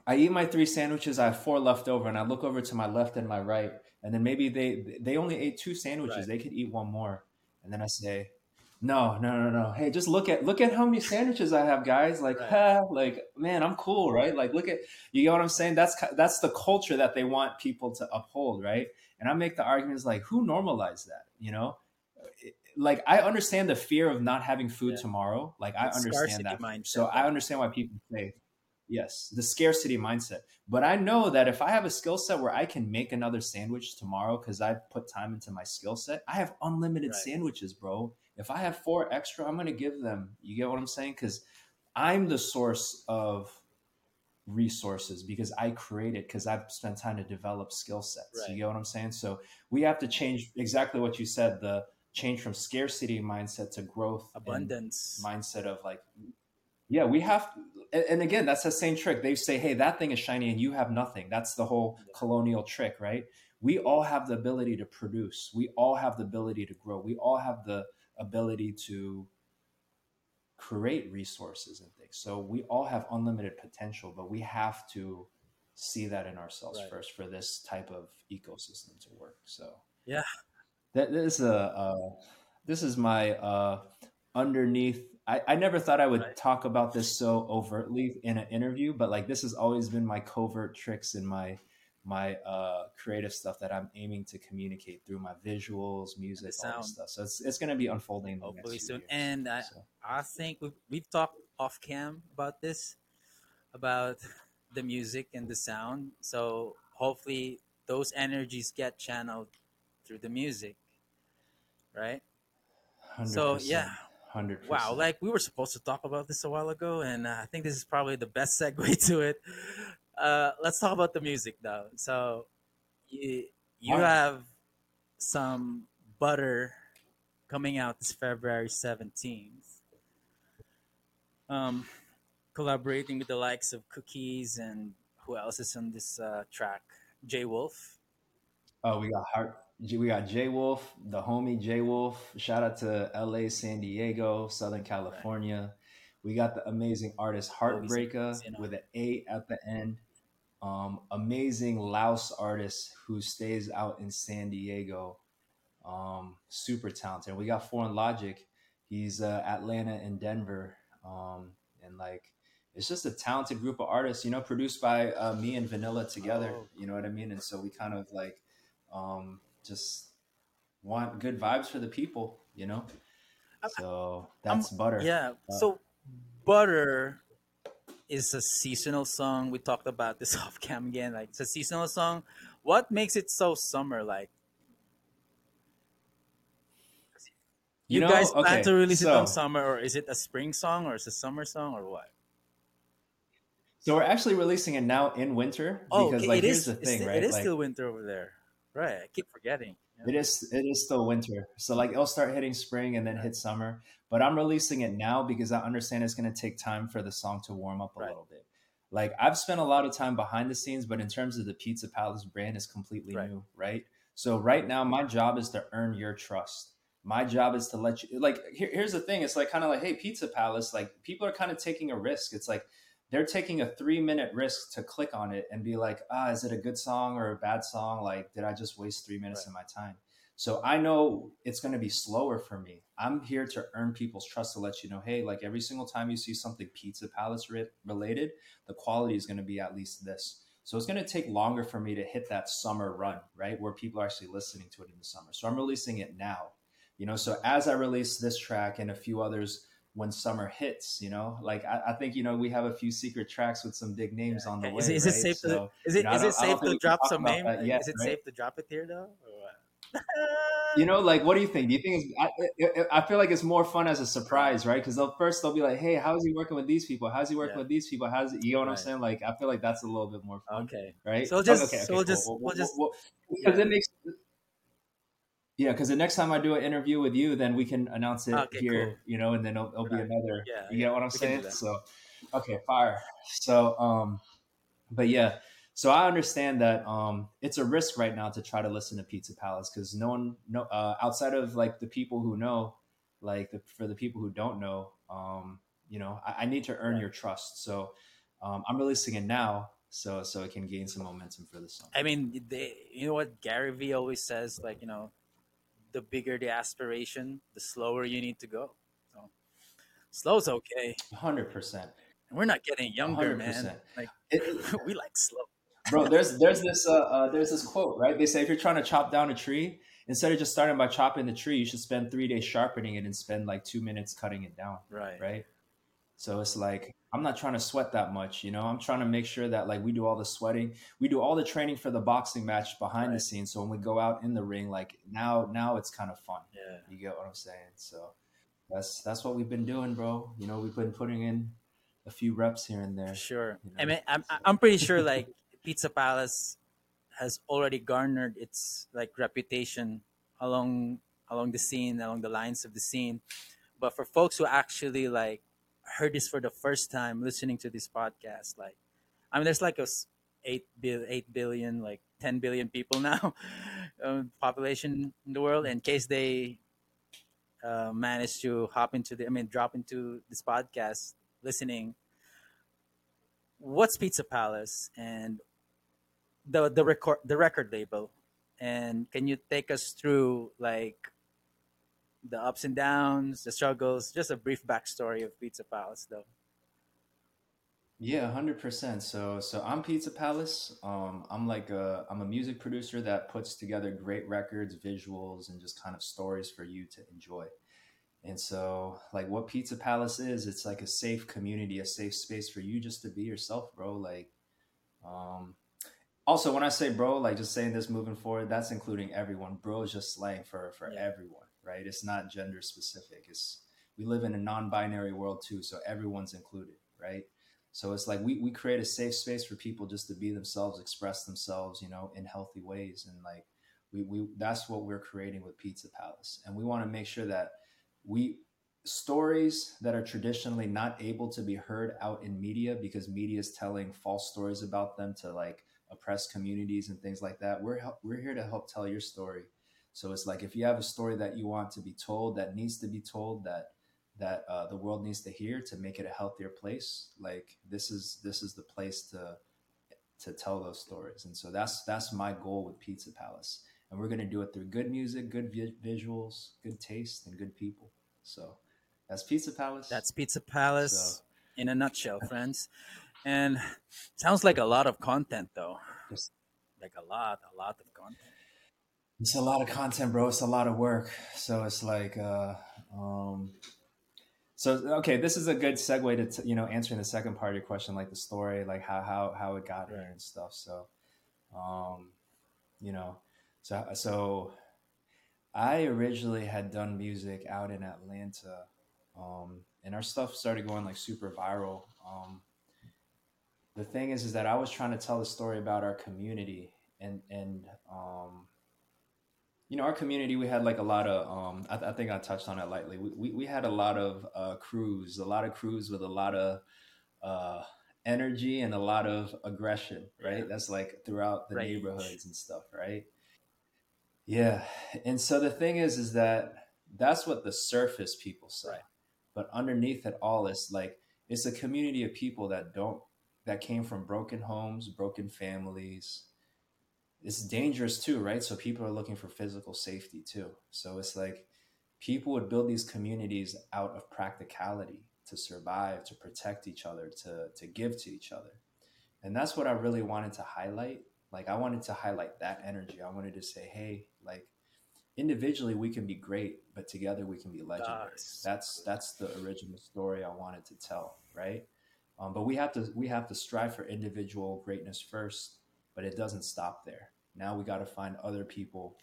I eat my three sandwiches, I have four left over, and I look over to my left and my right, and then maybe they they only ate two sandwiches. Right. They could eat one more. And then I say, No, no, no, no. Hey, just look at look at how many sandwiches I have, guys. Like, Right. ha, like, man, I'm cool, right? Like, look at you get what I'm saying? That's that's the culture that they want people to uphold, right? And I make the arguments like, who normalized that? You know, like I understand the fear of not having food Yeah. tomorrow. Like I understand scarcity that. mindset, So I understand why people say, yes, the scarcity mindset. But I know that if I have a skill set where I can make another sandwich tomorrow because I've put time into my skill set, I have unlimited Right. sandwiches, bro. If I have four extra, I'm gonna give them. You get what I'm saying? Because I'm the source of resources because I create it because I've spent time to develop skill sets. Right. You get what I'm saying? So we have to change exactly what you said, the change from scarcity mindset to growth Abundance. mindset of like yeah we have and, and again that's the same trick. They say hey that thing is shiny and you have nothing. That's the whole colonial trick right? We all have the ability to produce. We all have the ability to grow. We all have the ability to create resources and things. So we all have unlimited potential but we have to see that in ourselves Right. first for this type of ecosystem to work so. Yeah. That this is a uh, this is my uh, underneath. I, I never thought I would Right. talk about this so overtly in an interview, but like this has always been my covert tricks in my my uh, creative stuff that I'm aiming to communicate through my visuals, music, all this stuff. So it's it's going to be unfolding. Hopefully soon. years. And I, So, I think we've, we've talked off cam about this, about the music and the sound. So hopefully those energies get channeled through the music, right? So, 100%, yeah. 100%. Wow, like we were supposed to talk about this a while ago, and uh, I think this is probably the best segue *laughs* to it. Uh, let's talk about the music though. So, you you have some butter coming out this February seventeenth. Um, collaborating with the likes of Cookies and who else is on this uh, track? Jay Wolf. Oh, we got Heart. We got Jay Wolf, the homie Jay Wolf. Shout out to LA, San Diego, Southern California. We got the amazing artist Heartbreaker with an A at the end. Um, amazing Laos artist who stays out in San Diego. Um, super talented. We got Foreign Logic. He's uh, Atlanta and Denver. Um, and like, it's just a talented group of artists, you know, produced by uh, me and Vanilla together. Oh. You know what I mean? And so we kind of like um, just want good vibes for the people, you know. So that's butter. Yeah. Uh, So butter is a seasonal song. We talked about this *laughs* off cam again. Like it's a seasonal song. What makes it so summer like? You, You know, guys plan okay, to release it on summer, or is it a spring song, or is it a summer song, or what? So we're actually releasing it now in winter Oh, because okay, like it here's is. the thing, right? It is like still winter over there, right? I keep forgetting. Yeah. it is it is still winter. So like it'll start hitting spring and then hit summer. But I'm releasing it now because I understand it's gonna take time for the song to warm up a Right. little bit. Like I've spent a lot of time behind the scenes, but in terms of the Pizza Palace brand is completely Right. new, right? So right now my job is to earn your trust. My job is to let you like here, here's the thing. It's like kind of like, hey, Pizza Palace, like people are kind of taking a risk. It's like they're taking a three minute risk to click on it and be like, ah, is it a good song or a bad song? Like, did I just waste three minutes Right. of my time? So I know it's going to be slower for me. I'm here to earn people's trust to let you know, hey, like every single time you see something Pizza Palace re- related, the quality is going to be at least this. So it's going to take longer for me to hit that summer run, right? Where people are actually listening to it in the summer. So I'm releasing it now, you know. So as I release this track and a few others when summer hits, you know, like I, I think, you know, we have a few secret tracks with some big names on the Okay, way. Is, it- is it right? safe to is it you know, is it safe to drop some name? yet, is it right? safe to drop it here though? *laughs* You know like what do you think do you think it's, I, I I feel like it's more fun as a surprise right because they'll first they'll be like hey how's he working with these people how's he working Yeah. with these people how's it, you know what i'm saying like i feel like that's a little bit more fun okay. right So we'll just- okay, so we'll cool. just- we'll just- because yeah. it makes yeah because the next time i do an interview with you then we can announce it Okay, here cool. you know and then it'll, it'll be Right. another Yeah, you yeah, get what i'm we saying so okay fire so um but yeah so I understand that um, it's a risk right now to try to listen to Pizza Palace because no one, no, uh, outside of like the people who know, like the, for the people who don't know, um, you know, I, I need to earn your trust. So um, I'm releasing it now, so so it can gain some momentum for the song. I mean, they, you know what Gary Vee always says, like you know, the bigger the aspiration, the slower you need to go. So slow's okay. Hundred percent, We're not getting younger, man. 100%. Like It- *laughs* we like slow. bro. There's there's this uh, uh, there's this quote right. They say if you're trying to chop down a tree, instead of just starting by chopping the tree, you should spend three days sharpening it and spend like two minutes cutting it down. Right. right? So it's like I'm not trying to sweat that much, you know. I'm trying to make sure that like we do all the sweating, we do all the training for the boxing match behind the scenes. So when we go out in the ring, like now, now it's kind of fun. Yeah. You get what I'm saying? So that's that's what we've been doing, bro. You know, we've been putting in a few reps here and there. Sure. You I mean, I'm so- I'm pretty sure like Pizza Palace has already garnered its like reputation along along the scene, along the lines of the scene. But for folks who actually like heard this for the first time, listening to this podcast, like I mean, there's like a eight bill, eight billion, like ten billion people *laughs* now, um, population in the world. In case they uh, manage to hop into the, I mean, drop into this podcast, listening what's Pizza Palace and the the record the record label, and can you take us through like the ups and downs, the struggles, just a brief backstory of Pizza Palace, though. Yeah, hundred percent. So, so I'm Pizza Palace. Um, I'm like a I'm a music producer that puts together great records, visuals, and just kind of stories for you to enjoy. And so, like, what Pizza Palace is, it's like a safe community, a safe space for you just to be yourself, bro. Like, um, also when I say bro, like just saying this moving forward, that's including everyone. Bro is just slang for for Yeah. everyone, right? It's not gender specific. It's we live in a non-binary world too, so everyone's included, right? So it's like we, we create a safe space for people just to be themselves, express themselves, you know, in healthy ways. And like we, we that's what we're creating with Pizza Palace. And we want to make sure that we stories that are traditionally not able to be heard out in media because media is telling false stories about them to like oppress communities and things like that. We're we're here to help tell your story. So it's like if you have a story that you want to be told that needs to be told that that uh, the world needs to hear to make it a healthier place like this is this is the place to to tell those stories and so that's that's my goal with pizza palace and we're going to do it through good music good vi- visuals good taste and good people so that's pizza palace That's Pizza Palace So- in a nutshell, friends. And sounds like a lot of content, though. Yes. Like a lot, a lot of content. It's a lot of content bro it's a lot of work so it's like uh um so okay, this is a good segue to t- you know answering the second part of your question, like the story, like how how how it got here and stuff. So, um, you know, so so I originally had done music out in Atlanta, um, and our stuff started going like super viral. Um, the thing is, is that I was trying to tell the story about our community, and and um, you know, our community, we had like a lot of, um, I, I think I touched on it lightly. We, we, we had a lot of uh, crews, a lot of crews with a lot of uh, energy and a lot of aggression, right? Yeah. That's like throughout the right. neighborhoods and stuff, right? Yeah. And so the thing is, is that that's what the surface people say. Right. But underneath it all is like, it's a community of people that don't, that came from broken homes, broken families, it's dangerous too, right? So people are looking for physical safety too. So it's like people would build these communities out of practicality to survive, to protect each other, to to give to each other. And that's what I really wanted to highlight. Like I wanted to highlight that energy. I wanted to say, hey, like individually we can be great, but together we can be legendary. Nice. That's that's the original story I wanted to tell, right? Um, but we have to we have to strive for individual greatness first but it doesn't stop there. Now we got to find other people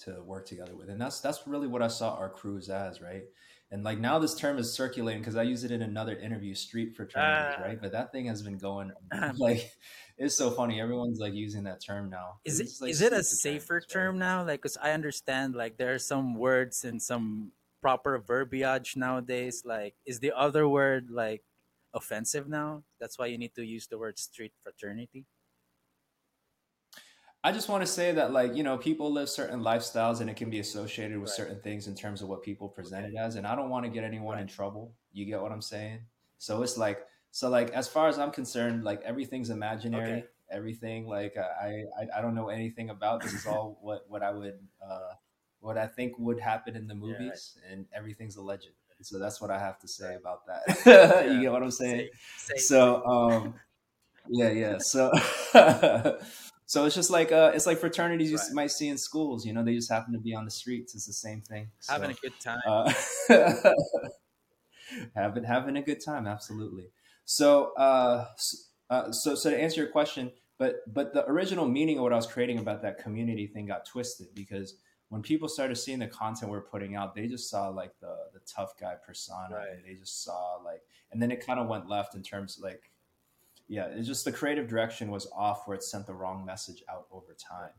to work together with, and that's that's really what I saw our crews as, right? And like now this term is circulating because I use it in another interview, street fraternities, uh, right? But that thing has been going *clears throat* *laughs* like it's so funny. Everyone's like using that term now. Is it like is it a safer term right? now? Like, because I understand like there are some words and some proper verbiage nowadays. Like, is the other word like offensive now? That's why you need to use the word street fraternity. I just want to say that, like, you know, people live certain lifestyles and it can be associated with right. certain things in terms of what people present it as. And I don't want to get anyone right. in trouble. You get what I'm saying? So it's like, so like, as far as I'm concerned, like everything's imaginary. Okay. Everything, like, I, I, I don't know anything about. This is all what, what I would, uh, what I think would happen in the movies, yeah, right. and everything's a legend. So that's what I have to say about that. *laughs* *laughs* you get what I'm saying? Same, same. So, um, yeah, yeah. So, *laughs* So it's just like uh, it's like fraternities you right. might see in schools. You know, they just happen to be on the streets. It's the same thing. So, having a good time. Uh, *laughs* having having a good time, absolutely. So, uh, uh, so so to answer your question, but but the original meaning of what I was creating about that community thing got twisted because when people started seeing the content we're putting out, they just saw like the the tough guy persona. Right. They just saw like, and then it kind of went left in terms of like yeah, it's just the creative direction was off where it sent the wrong message out over time.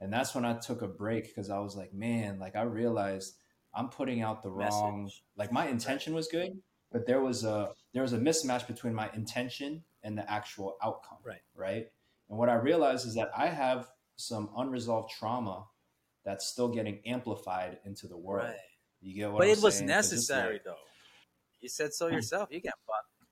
And that's when I took a break because I was like, man, like I realized I'm putting out the message. wrong like my intention was good, but there was a there was a mismatch between my intention and the actual outcome. Right. Right. And what I realized is that I have some unresolved trauma that's still getting amplified into the world. Right. You get what But I'm it was necessary like, though. You said so hmm. yourself. You can't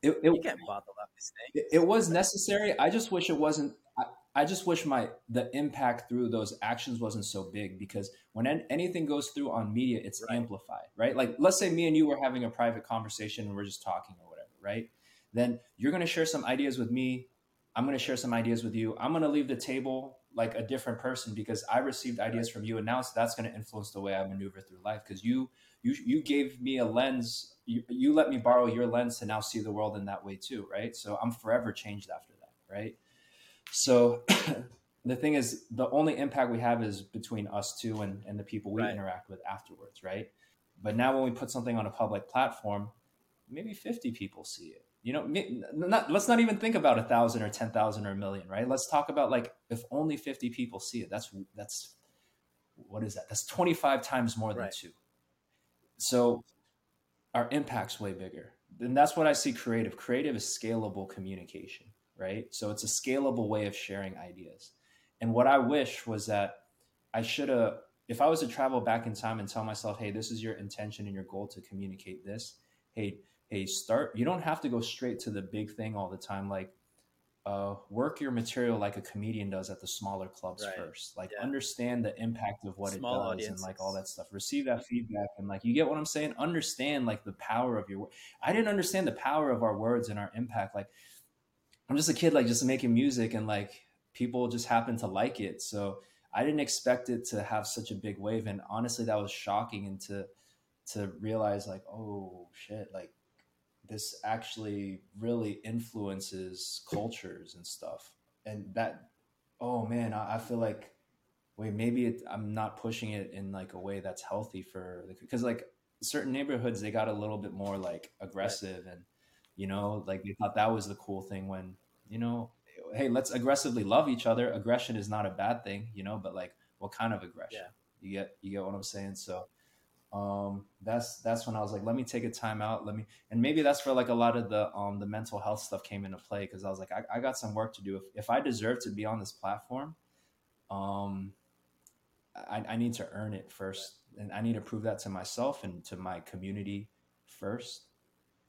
it, it, you can't bottle up this thing. It, it, was necessary. I just wish it wasn't. I, I, just wish my the impact through those actions wasn't so big because when en- anything goes through on media, it's right. amplified, right? Like let's say me and you were having a private conversation and we're just talking or whatever, right? Then you're going to share some ideas with me. I'm going to share some ideas with you. I'm going to leave the table like a different person because I received ideas from you, and now so that's going to influence the way I maneuver through life because you you you gave me a lens you, you let me borrow your lens to now see the world in that way too right? So i'm forever changed after that right? So *clears throat* the thing is the only impact we have is between us two and, and the people we right. interact with afterwards right? But now when we put something on a public platform maybe 50 people see it. You know not, let's not even think about a thousand or 10,000 or a million right? Let's talk about like if only 50 people see it that's that's what is that? That's 25 times more than right. two. So our impact's way bigger. And that's what I see creative. Creative is scalable communication, right? So it's a scalable way of sharing ideas. And what I wish was that I should have, if I was to travel back in time and tell myself, hey, this is your intention and your goal to communicate this. Hey, hey, start. You don't have to go straight to the big thing all the time. Like, uh, work your material like a comedian does at the smaller clubs right. first. Like yeah. understand the impact of what Small it does audiences. and like all that stuff. Receive that feedback and like you get what I'm saying. Understand like the power of your. I didn't understand the power of our words and our impact. Like I'm just a kid, like just making music and like people just happen to like it. So I didn't expect it to have such a big wave. And honestly, that was shocking. And to to realize like oh shit like this actually really influences cultures and stuff and that oh man i, I feel like wait maybe it, i'm not pushing it in like a way that's healthy for because like certain neighborhoods they got a little bit more like aggressive right. and you know like they thought that was the cool thing when you know hey let's aggressively love each other aggression is not a bad thing you know but like what kind of aggression yeah. you get you get what i'm saying so um, that's that's when I was like, let me take a time out. Let me, and maybe that's where like a lot of the um the mental health stuff came into play because I was like, I, I got some work to do. If if I deserve to be on this platform, um, I, I need to earn it first, and I need to prove that to myself and to my community first.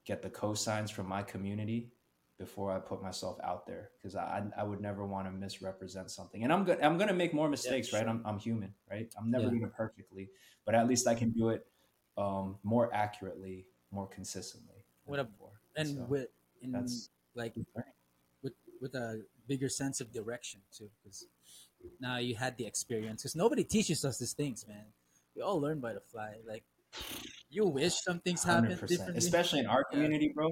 Get the cosigns from my community before I put myself out there because I I would never want to misrepresent something. And I'm good. I'm gonna make more mistakes, yeah, sure. right? I'm I'm human, right? I'm never yeah. doing it perfectly, but at least I can do it um, more accurately, more consistently. What a and so with in like with with a bigger sense of direction too, because now you had the experience. Because nobody teaches us these things, man. We all learn by the fly. Like you wish some things happened differently, especially in our community, yeah. bro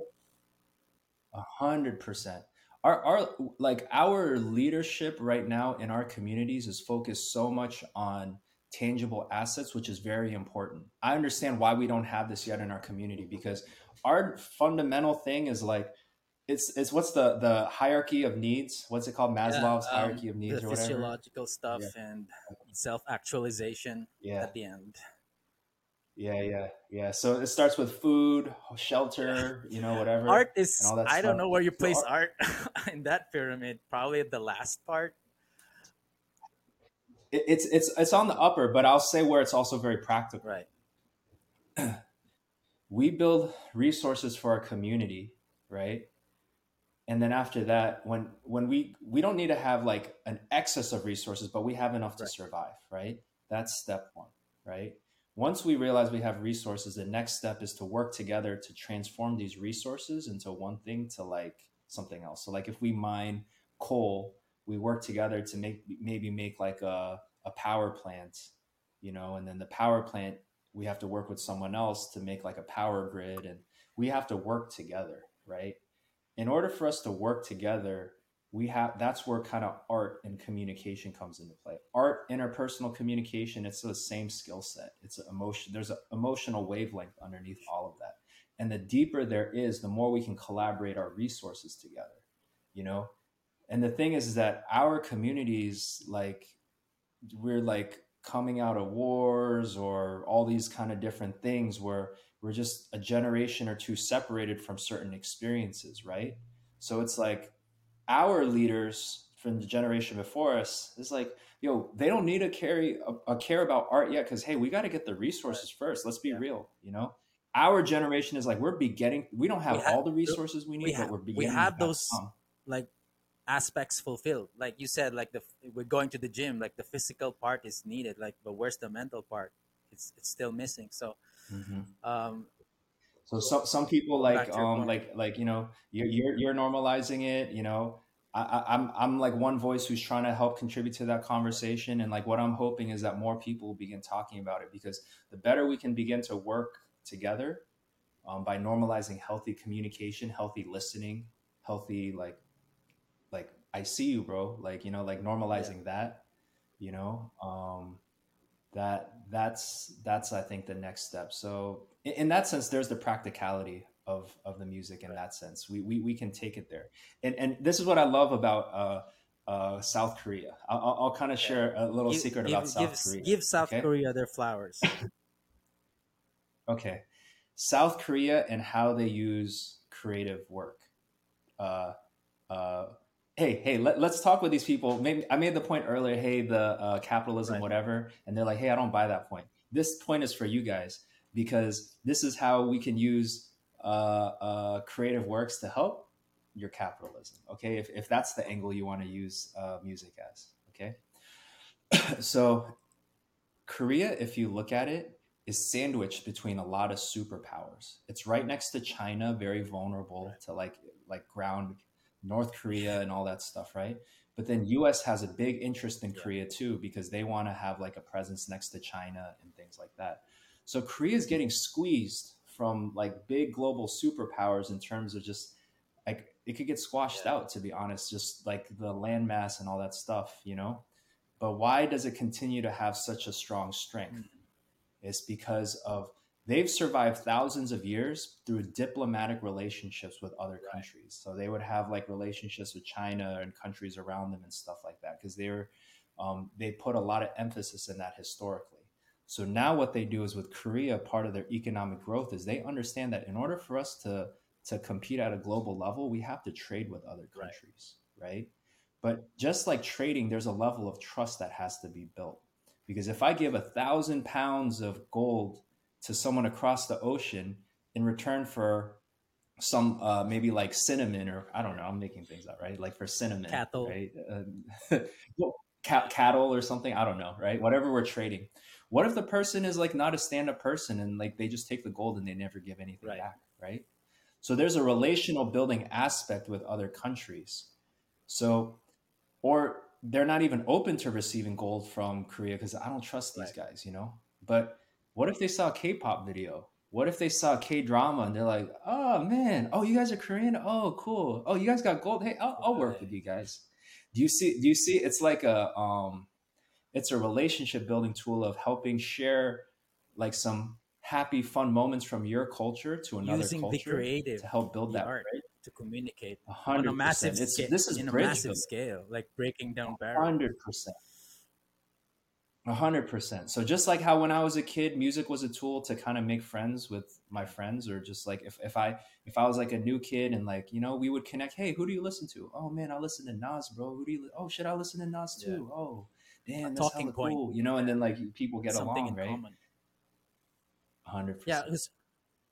a hundred percent. Our our like our leadership right now in our communities is focused so much on tangible assets, which is very important. I understand why we don't have this yet in our community because our fundamental thing is like it's it's what's the the hierarchy of needs? What's it called? Maslow's yeah, um, hierarchy of needs the or whatever. Physiological stuff yeah. and self actualization yeah. at the end. Yeah, yeah, yeah. So it starts with food, shelter, you know, whatever. Art is. I stuff. don't know where you place so art, art *laughs* in that pyramid. Probably the last part. It, it's it's it's on the upper, but I'll say where it's also very practical. Right. *clears throat* we build resources for our community, right? And then after that, when when we we don't need to have like an excess of resources, but we have enough right. to survive, right? That's step one, right? Once we realize we have resources, the next step is to work together to transform these resources into one thing to like something else. So like if we mine coal, we work together to make maybe make like a, a power plant, you know, and then the power plant we have to work with someone else to make like a power grid and we have to work together, right? In order for us to work together, we have that's where kind of art and communication comes into play. Art interpersonal communication it's the same skill set. It's an emotion there's an emotional wavelength underneath all of that. And the deeper there is the more we can collaborate our resources together you know? And the thing is, is that our communities like we're like coming out of wars or all these kind of different things where we're just a generation or two separated from certain experiences right? So it's like our leaders from the generation before us is like, yo, they don't need to carry a, a care about art yet because hey, we got to get the resources first. Let's be yeah. real, you know. Our generation is like we're beginning. We don't have we all the resources we need, we have, but we're beginning. We have those like aspects fulfilled. Like you said, like the we're going to the gym. Like the physical part is needed. Like, but where's the mental part? It's it's still missing. So, mm-hmm. um, so some some people like um like like you know you're, you're you're normalizing it. You know, I, I'm I'm like one voice who's trying to help contribute to that conversation, and like what I'm hoping is that more people will begin talking about it because the better we can begin to work together um, by normalizing healthy communication, healthy listening, healthy like like I see you, bro. Like you know, like normalizing yeah. that. You know, um, that that's that's I think the next step. So in, in that sense, there's the practicality of of the music in that sense. We we, we can take it there, and and this is what I love about. Uh, uh, South Korea. I'll, I'll kind of share a little give, secret about South give, Korea. Give South okay? Korea their flowers. okay, South Korea and how they use creative work. Uh, uh, hey, hey, let, us talk with these people. Maybe I made the point earlier. Hey, the uh, capitalism, right. whatever, and they're like, hey, I don't buy that point. This point is for you guys because this is how we can use uh, uh, creative works to help your capitalism. Okay, if, if that's the angle you want to use uh, music as. Okay, *clears throat* so Korea, if you look at it, is sandwiched between a lot of superpowers. It's right next to China, very vulnerable to like like ground North Korea and all that stuff, right? But then US has a big interest in yeah. Korea too because they want to have like a presence next to China and things like that. So Korea is getting squeezed from like big global superpowers in terms of just like it could get squashed Yeah. out to be honest, just like the landmass and all that stuff, you know. But why does it continue to have such a strong strength? Mm. It's because of they've survived thousands of years through diplomatic relationships with other Right. countries. So they would have like relationships with China and countries around them and stuff like that because they were um, they put a lot of emphasis in that historically. So now what they do is with Korea, part of their economic growth is they understand that in order for us to to compete at a global level, we have to trade with other countries, right? But just like trading, there's a level of trust that has to be built. Because if I give a thousand pounds of gold to someone across the ocean in return for some uh, maybe like cinnamon or I don't know, I'm making things up, right? Like for cinnamon, Cattle. right? *laughs* Uh, cattle or something, I don't know, right? Whatever we're trading. What if the person is like not a stand-up person and like they just take the gold and they never give anything Right. back, right? So there's a relational building aspect with other countries. So, or they're not even open to receiving gold from Korea because I don't trust these Right. guys, you know? But what if they saw a K-pop video? What if they saw K drama and they're like, "Oh man, oh you guys are Korean? Oh cool. Oh you guys got gold. Hey, I'll, I'll work with you guys." Do you see? Do you see? It's like a um, it's a relationship building tool of helping share like some happy, fun moments from your culture to another Using the culture creative, to help build the that. art Right? to communicate A on a massive. It's scale. this is in a massive building. scale, like breaking down barriers. hundred percent. A hundred percent. So just like how when I was a kid, music was a tool to kind of make friends with my friends, or just like if, if I if I was like a new kid and like you know we would connect. Hey, who do you listen to? Oh man, I listen to Nas, bro. Who do you? Li- oh shit, I listen to Nas Yeah. too. Oh damn, that's talking point. cool. You know, and then like people get Something along, right? hundred Yeah,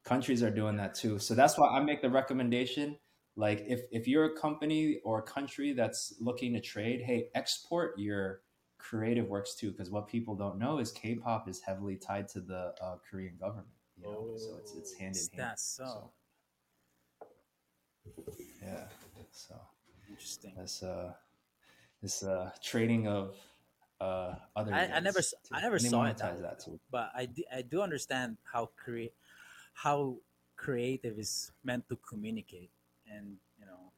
countries are doing that too. So that's why I make the recommendation. Like if, if you're a company or a country that's looking to trade, hey, export your creative works too. Because what people don't know is K-pop is heavily tied to the uh, Korean government. You know, so it's it's hand in Oh, hand. That's so, yeah. So interesting. that's uh this uh trading of uh other. I- I never. I never saw it that that too. But I, d- I do understand how crea- how creative is meant to communicate, and you know,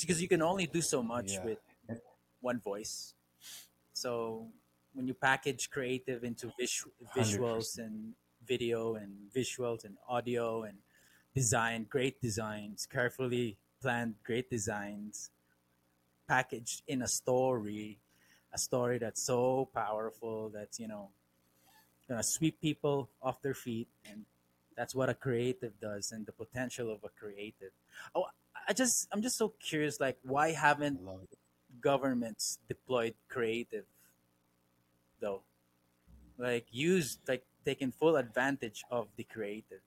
because you can only do so much Yeah. with one voice. So when you package creative into vis- visuals 100%. and video and visuals and audio and design, great designs, carefully planned, great designs, packaged in a story, a story that's so powerful that's you know gonna sweep people off their feet, and that's what a creative does, and the potential of a creative. Oh, I just I'm just so curious, like why haven't governments deployed creative though? Like used like taken full advantage of the creative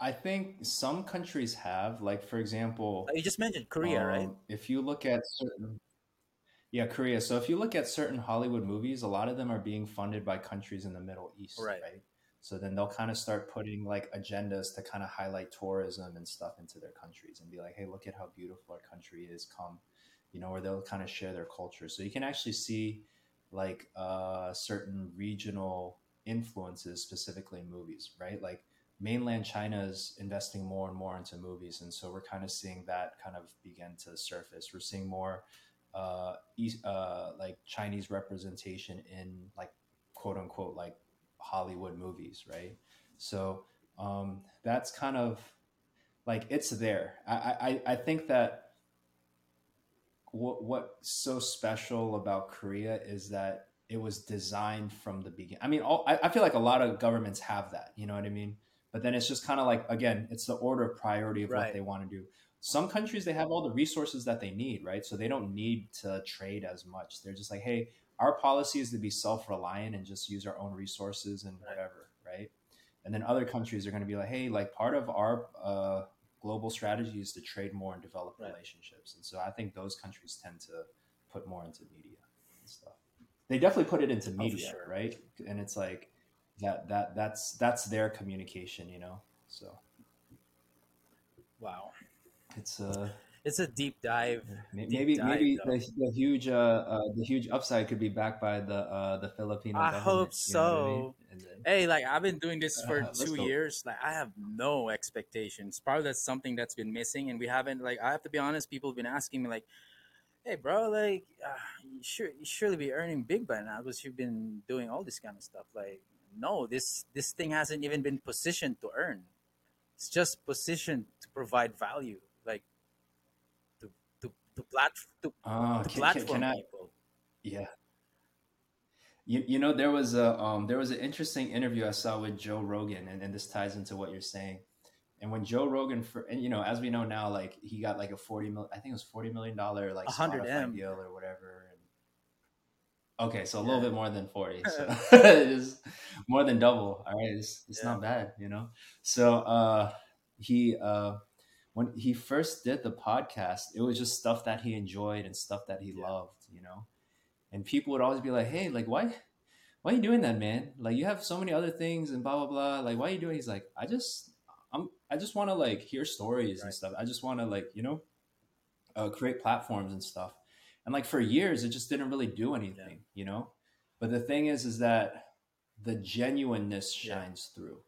I think some countries have, like for example, you just mentioned korea right Um, If you look at certain, yeah, Korea. So if you look at certain Hollywood movies, a lot of them are being funded by countries in the Middle East, Right. right? So then they'll kind of start putting like agendas to kind of highlight tourism and stuff into their countries and be like, hey, look at how beautiful our country is. Come, you know, or they'll kind of share their culture. So you can actually see like uh, certain regional influences specifically in movies, right? Like mainland China is investing more and more into movies, and so we're kind of seeing that kind of begin to surface. We're seeing more uh, East, uh, like Chinese representation in like quote unquote like Hollywood movies, right? So um, that's kind of like it's there. I I, I think that what what's so special about Korea is that it was designed from the beginning. I mean, all, I, I feel like a lot of governments have that. You know what I mean? But then it's just kind of like again, it's the order of priority of Right. what they want to do. Some countries they have all the resources that they need, right? So they don't need to trade as much. They're just like, hey, our policy is to be self-reliant and just use our own resources and whatever, right? And then other countries are going to be like, hey, like part of our uh, global strategy is to trade more and develop Right. relationships. And so I think those countries tend to put more into media and stuff. They definitely put it into Oh, media, sure. right? And it's like that that that's that's their communication, you know. So wow it's uh it's a deep dive. May- Deep Maybe dive, maybe the, the huge uh, uh the huge upside could be backed by the uh the Filipino I hope what I mean? so. Then, Hey, like I've been doing this for *laughs* two years. Like I have no expectations. Probably that's something that's been missing, and we haven't. Like I have to be honest. People have been asking me, like, "Hey, bro, like, uh, you sure you surely be earning big by now because you've been doing all this kind of stuff." Like, no, this this thing hasn't even been positioned to earn. It's just positioned to provide value, like to to to plat to, Uh, to can, can, platform can I? people. Yeah. You, you know there was a um there was an interesting interview I saw with Joe Rogan and, and this ties into what you're saying. And when Joe Rogan for and you know as we know now like he got like a 40 mil I think it was 40 million dollar like A Spotify M. deal or whatever. Okay, so a little Yeah. bit more than 40. So *laughs* *laughs* it's more than double. All right, it's it's Yeah. not bad, you know. So uh he uh when he first did the podcast, it was just stuff that he enjoyed and stuff that he Yeah. loved, you know and people would always be like, "Hey, like why, why are you doing that, man? Like you have so many other things and blah blah blah. Like why are you doing?" He's like, "I just, I'm, I just want to like hear stories and stuff. I just want to like you know, uh, create platforms and stuff." And like for years, it just didn't really do anything, you know. But the thing is, is that the genuineness Yeah. shines through,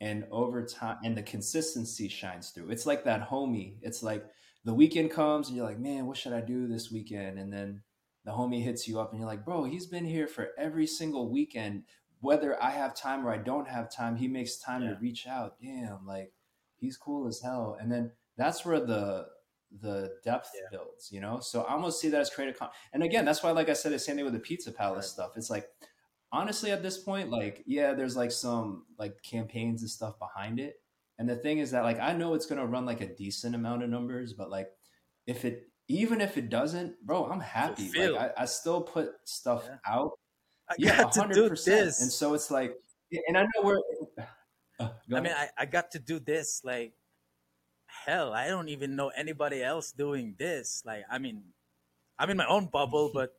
and over time, and the consistency shines through. It's like that homie. It's like the weekend comes and you're like, man, what should I do this weekend? And then the homie hits you up and you're like, bro, he's been here for every single weekend. Whether I have time or I don't have time, he makes time Yeah. to reach out. Damn, like he's cool as hell. And then that's where the the depth Yeah. builds, you know. So I almost see that as creative. Con- and again, that's why, like I said, the same thing with the Pizza Palace Right. stuff. It's like honestly, at this point, like yeah, there's like some like campaigns and stuff behind it. And the thing is that like I know it's gonna run like a decent amount of numbers, but like if it even if it doesn't, bro, I'm happy. Like I, I still put stuff Yeah. out. I Yeah, got to hundred do percent. this. And so it's like, and I know we're. *sighs* Uh, I mean. I, I got to do this. Like, hell, I don't even know anybody else doing this. Like, I mean, I'm in my own bubble, *laughs* but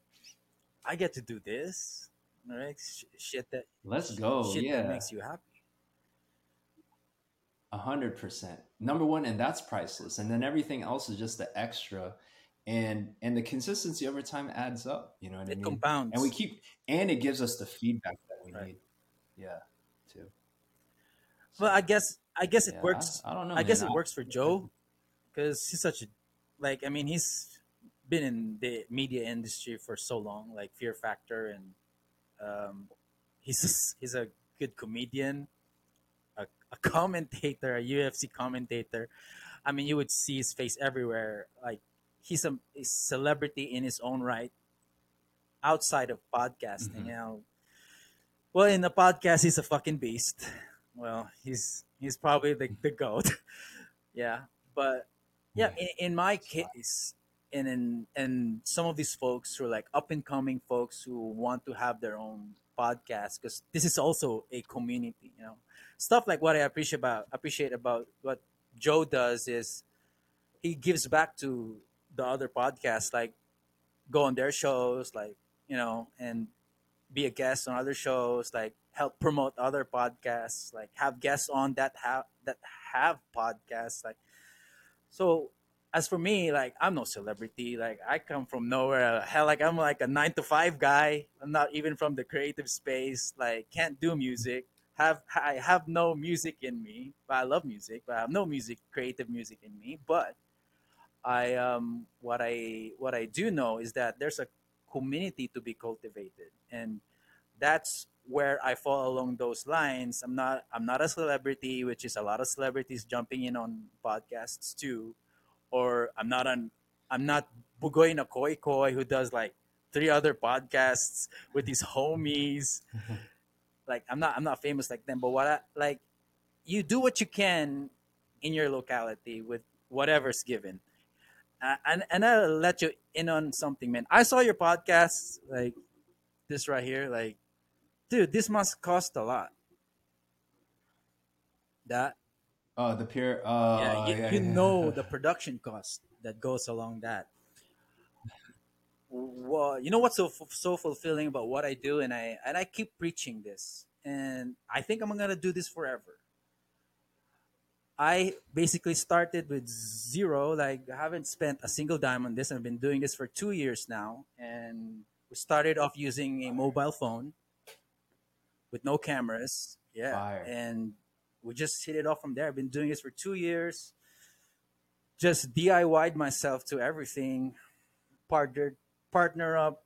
I get to do this. Right? Sh- shit that let's go. Yeah, makes you happy. a hundred percent. Number one, and that's priceless. And then everything else is just the extra, and and the consistency over time adds up. You know what I It mean? compounds. And we keep, and it gives us the feedback that we Right. need. Yeah, too. well, I guess I guess it Yeah, works. I, I don't know. I guess man. it works for Joe because he's such a like. I mean, he's been in the media industry for so long, like Fear Factor, and um, he's just, he's a good comedian, a, a *laughs* commentator, a UFC commentator. I mean, you would see his face everywhere. Like he's a, a celebrity in his own right, outside of podcasting. Mhm. You know, well, in the podcast, he's a fucking beast. Well, he's he's probably the the goat. *laughs* yeah, but yeah, in, in my case, and in and some of these folks who are like up and coming folks who want to have their own podcast because this is also a community. You know, stuff like what I appreciate about appreciate about what Joe does is he gives back to the other podcasts, like go on their shows, like you know, and be a guest on other shows, like help promote other podcasts, like have guests on that have that have podcasts, like so. As for me, like I'm no celebrity. Like I come from nowhere. Hell, like I'm like a nine to five guy. I'm not even from the creative space. Like can't do music. Have I have no music in me. But I love music. But I have no music, creative music in me. But I um what I what I do know is that there's a community to be cultivated and that's where I fall along those lines. I'm not I'm not a celebrity, which is a lot of celebrities jumping in on podcasts too, or I'm not an I'm not Bugoy na Koykoy who does like three other podcasts with his homies. *laughs* like I'm not I'm not famous like them, but what I like you do what you can in your locality with whatever's given. Uh, and and I'll let you in on something, man. I saw your podcast, like this right here, like, dude, this must cost a lot. That Oh, the pure. Uh, yeah, you, yeah, you yeah. know *laughs* the production cost that goes along that. Well, you know what's so so fulfilling about what I do, and I and I keep preaching this, and I think I'm gonna do this forever. I basically started with zero. Like I haven't spent a single dime on this. I've been doing this for two years now, and we started off using a mobile phone with no cameras. Yeah, Fire. and we just hit it off from there. I've been doing this for two years. Just DIY'd myself to everything. Partnered, partner up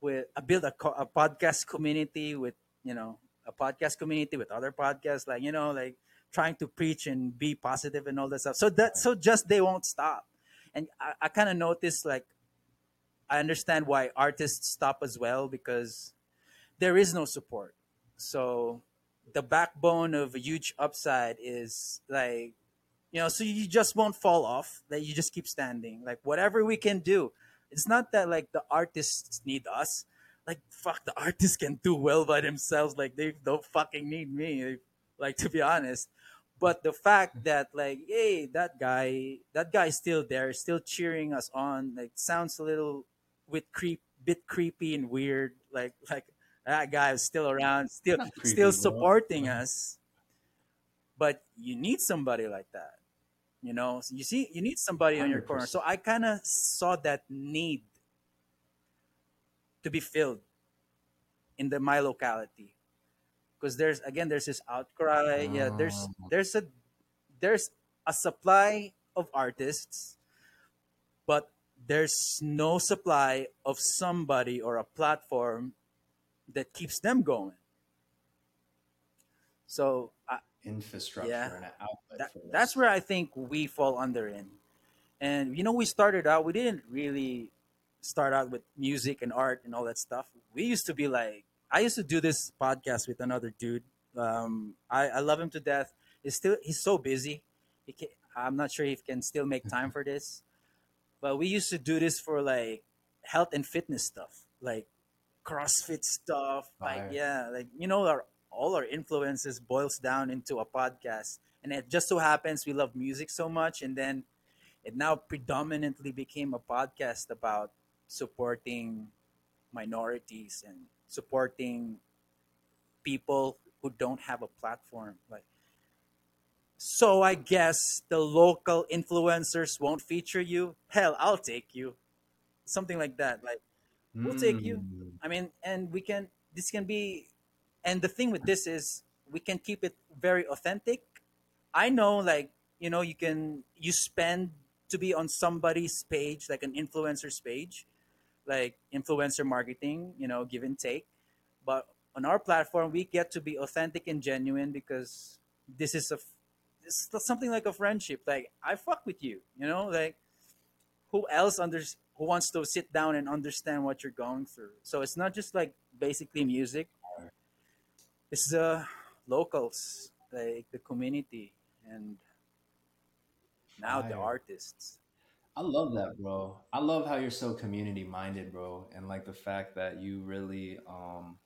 with. I built a, a podcast community with you know a podcast community with other podcasts, like you know like trying to preach and be positive and all that stuff. So that so just they won't stop. And I, I kind of noticed like I understand why artists stop as well because there is no support. So the backbone of a huge upside is like you know so you just won't fall off that you just keep standing. Like whatever we can do it's not that like the artists need us. Like fuck the artists can do well by themselves like they don't fucking need me like to be honest. But the fact mm-hmm. that like hey that guy that guy's still there still cheering us on like sounds a little with creep bit creepy and weird like like that guy is still around still creepy, still bro. supporting us. But you need somebody like that you know? So you see you need somebody on your corner. So i kind of saw that need to be filled in the my locality. Because there's again there's this outcry. Yeah there's Oh. there's a there's a supply of artists but there's no supply of somebody or a platform that keeps them going so I, Infrastructure Yeah. and an outlet. that, that's where I think we fall under in. And you know, we started out. We didn't really start out with music and art and all that stuff. We used to be like, I used to do this podcast with another dude. Um, I, I love him to death. He's still he's so busy. He can, I'm not sure he can still make time *laughs* for this. But we used to do this for like health and fitness stuff, like CrossFit stuff. Like yeah, like you know, our all our influences boils down into a podcast. And it just so happens we love music so much, and then it now predominantly became a podcast about supporting minorities and supporting people who don't have a platform. Like, so I guess the local influencers won't feature you. Hell, I'll take you. Something like that. Like, we'll take you. Mm. I mean, and we can. This can be, and the thing with this is we can keep it very authentic. I know, like you know, you can you spend to be on somebody's page, like an influencer's page, like influencer marketing. You know, give and take. But on our platform, we get to be authentic and genuine because this is a, this is something like a friendship. Like I fuck with you. You know, like who else under who wants to sit down and understand what you're going through. So it's not just like basically music. It's the locals, like the community, and now the artists. I love that, bro. I love how you're so community minded, bro, and like the fact that you really, um,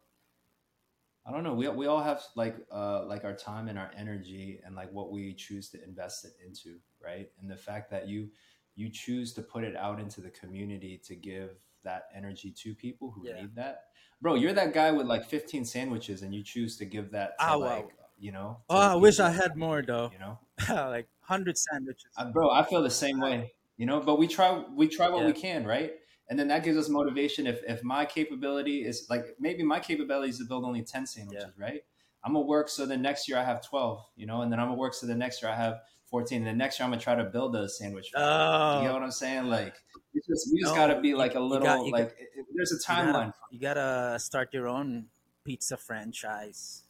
I don't know, we we all have like uh like our time and our energy and like what we choose to invest it into, right? And the fact that you you choose to put it out into the community to give that energy to people who Yeah. need that, bro. You're that guy with like 15 sandwiches, and you choose to give that to wow. like you know. Oh, I wish I had more though. You know. *laughs* like hundred sandwiches. Uh, bro i feel the same way you know but we try we try what we can right and then that gives us motivation if if my capability is like maybe my capability is to build only 10 sandwiches right i'm gonna work so the next year i have 12 you know and then i'm gonna work so the next year i have 14 and the next year i'm gonna try to build a sandwich. Oh, you know what i'm saying like it's just, we just No, gotta be like a you little got- you got- like it- there's a you gotta- timeline You gotta start your own pizza franchise.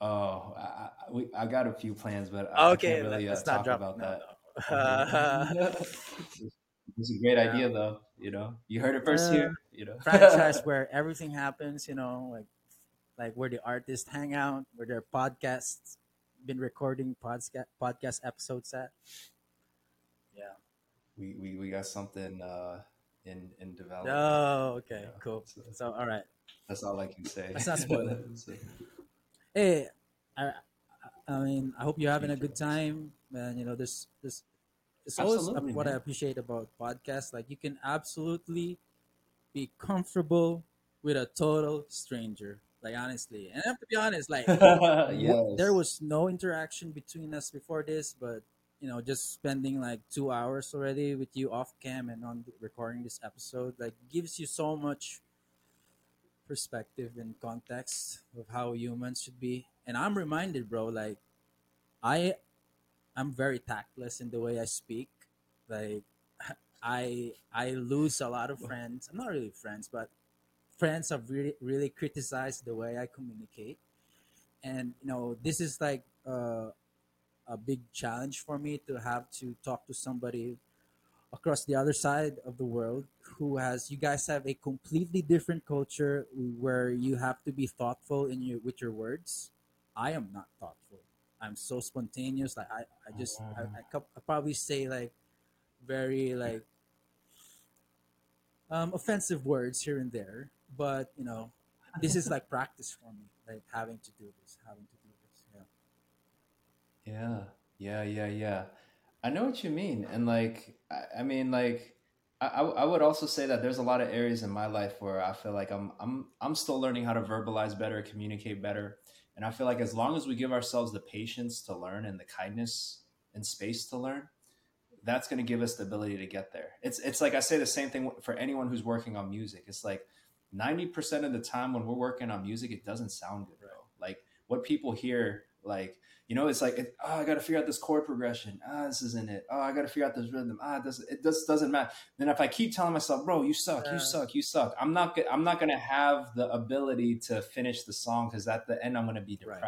oh I, I, we, I got a few plans but i, I Okay, can't really uh, let's not talk drop about no, that no. *laughs* *laughs* it's a great Yeah. idea though you know you heard it first Uh, here you know franchise *laughs* where everything happens, you know, like like where the artists hang out, where their podcasts been recording podcast podcast episodes at. Yeah. we, we we got something uh in in development Oh, okay, Yeah. cool. So- So, all right. that's all i can say Let's not spoil *laughs* it. So, Hey, I, I- I mean, I hope you're having a good time, man. You know, this this it's always Absolutely, what I appreciate about podcasts. Like, you can absolutely be comfortable with a total stranger. Like honestly, and I have to be honest, like *laughs* yes. There was no interaction between us before this, but you know, just spending like two hours already with you off cam and on recording this episode, like gives you so much perspective and context of how humans should be. And I'm reminded, bro, like I I'm very tactless in the way I speak. Like *laughs* I I lose a lot of friends. I'm not really friends, but friends have really really criticized the way I communicate. And you know, this is like uh, a big challenge for me to have to talk to somebody across the other side of the world who has you guys have a completely different culture where you have to be thoughtful in your with your words. I am not thoughtful. I'm so spontaneous. Like i, I just I, I, co- I probably say like very like um, offensive words here and there but you know this is like practice for me like having to do this having to do this yeah Yeah, yeah, yeah, yeah. I know what you mean, and like, I, I mean, like, I, I would also say that there's a lot of areas in my life where I feel like I'm I'm I'm still learning how to verbalize better, communicate better, and I feel like as long as we give ourselves the patience to learn and the kindness and space to learn, that's going to give us the ability to get there. It's it's like I say the same thing for anyone who's working on music. It's like 90% of the time when we're working on music, it doesn't sound good, bro. Like what people hear, like, you know, it's like, oh, I got to figure out this chord progression. Ah, this isn't it. Oh, I got to figure out this rhythm. Ah, it doesn't, it just doesn't matter. Then if I keep telling myself, bro, you suck, Yeah. you suck, you suck, I'm not, I'm not going to have the ability to finish the song because at the end, I'm going to be Right.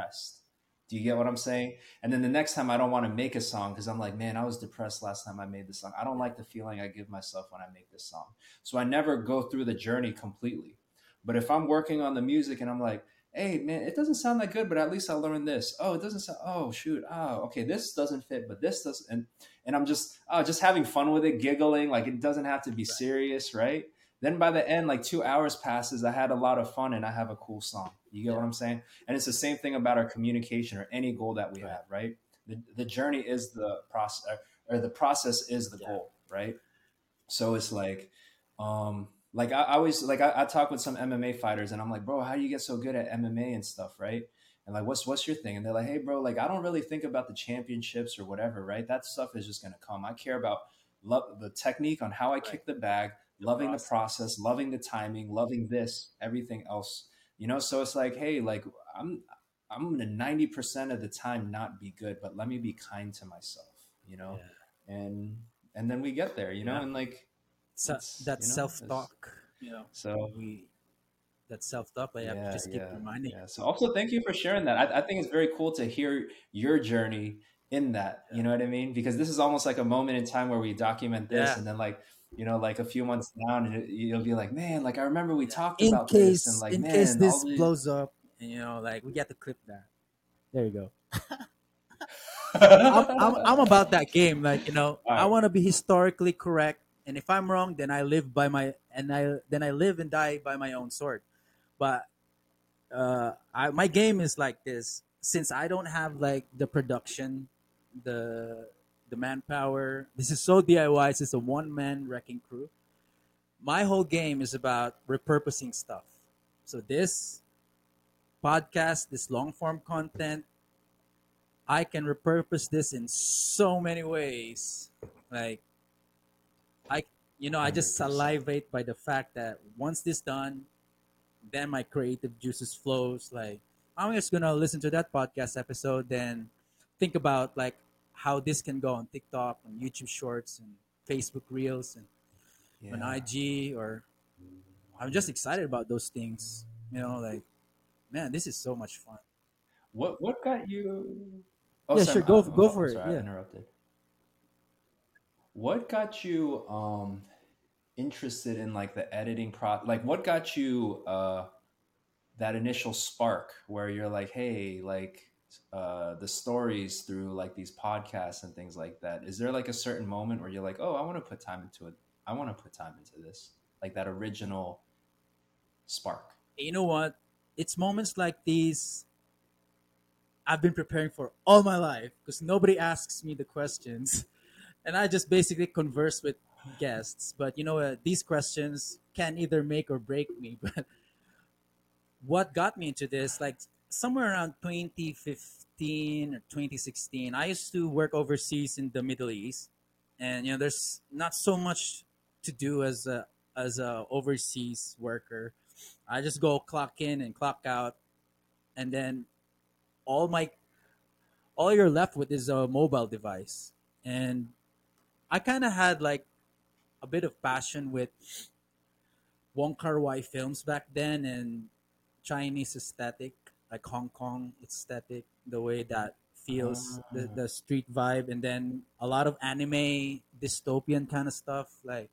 Do you get what I'm saying? And then the next time I don't want to make a song because I'm like, man, I was depressed last time I made the song. I don't like the feeling I give myself when I make this song. So I never go through the journey completely. But if I'm working on the music and I'm like, hey, man, it doesn't sound that good, but at least I learned this. Oh, it doesn't sound, oh, shoot. Oh, okay, this doesn't fit, but this does. And, and I'm just, oh, just having fun with it, giggling. Like it doesn't have to be serious, right? Then by the end, like two hours passes, I had a lot of fun and I have a cool song. You get what I'm saying? And it's the same thing about our communication or any goal that we Right. have, right? The, the journey is the process, or the process is the Yeah. goal, right? So it's like, um, like I, I always like I, I talk with some MMA fighters and I'm like, bro, how do you get so good at MMA and stuff, right? And like, what's what's your thing? And they're like, hey, bro, like I don't really think about the championships or whatever, right? That stuff is just gonna come. I care about love the technique on how I kick the bag, loving the process, loving the timing, loving this, everything else, you know. So it's like, hey, like I'm I'm gonna ninety percent of the time not be good, but let me be kind to myself, you know, Yeah. and and then we get there, you know, Yeah. and like so, that you know, self-talk you know so we that self-talk I have to just keep reminding yeah. So also thank you for sharing that. I, I think it's very cool to hear your journey in that. You know what I mean? Because this is almost like a moment in time where we document this, Yeah. and then like you know, like a few months down, and you'll be like, man, like I remember we talked in about case this, and like in man, case this all the- blows up. And you know like we get to clip that. There you go. I'm, I'm, *laughs* I'm about that game like you know All i want to be historically correct and if i'm wrong then i live by my and i then i live and die by my own sword. But uh I, my game is like this. Since i don't have like the production the the manpower this is so diy This is a one-man wrecking crew my whole game is about repurposing stuff so this podcast this long form content I can repurpose this in so many ways. Like I you know, I just salivate by the fact that once this done, then my creative juices flows. Like I'm just gonna listen to that podcast episode, then think about like how this can go on TikTok, on YouTube Shorts, and Facebook Reels, and on IG. Or I'm just excited about those things. You know, like man, this is so much fun. What what got you? Yeah, sure, go- I'm- go I'm for it, sorry, I yeah. interrupted. What got you um interested in like the editing pro? Like, what got you uh that initial spark where you're like, hey, like uh the stories through like these podcasts and things like that? Is there like a certain moment where you're like, oh, I want to put time into it. I want to put time into this. Like that original spark. you know what? It's moments like these I've been preparing for all my life because nobody asks me the questions. *laughs* And I just basically converse with guests. But you know, uh, these questions can either make or break me. *laughs* But what got me into this, like somewhere around 2015 or 2016, I used to work overseas in the Middle East, and you know, there's not so much to do as a as a overseas worker. I just go clock in and clock out, and then all my all you're left with is a mobile device. And I kind of had like a bit of passion with Wong Kar Wai films back then and Chinese aesthetic, like Hong Kong aesthetic, the way that feels the, ah. the street vibe, and then a lot of anime dystopian kind of stuff like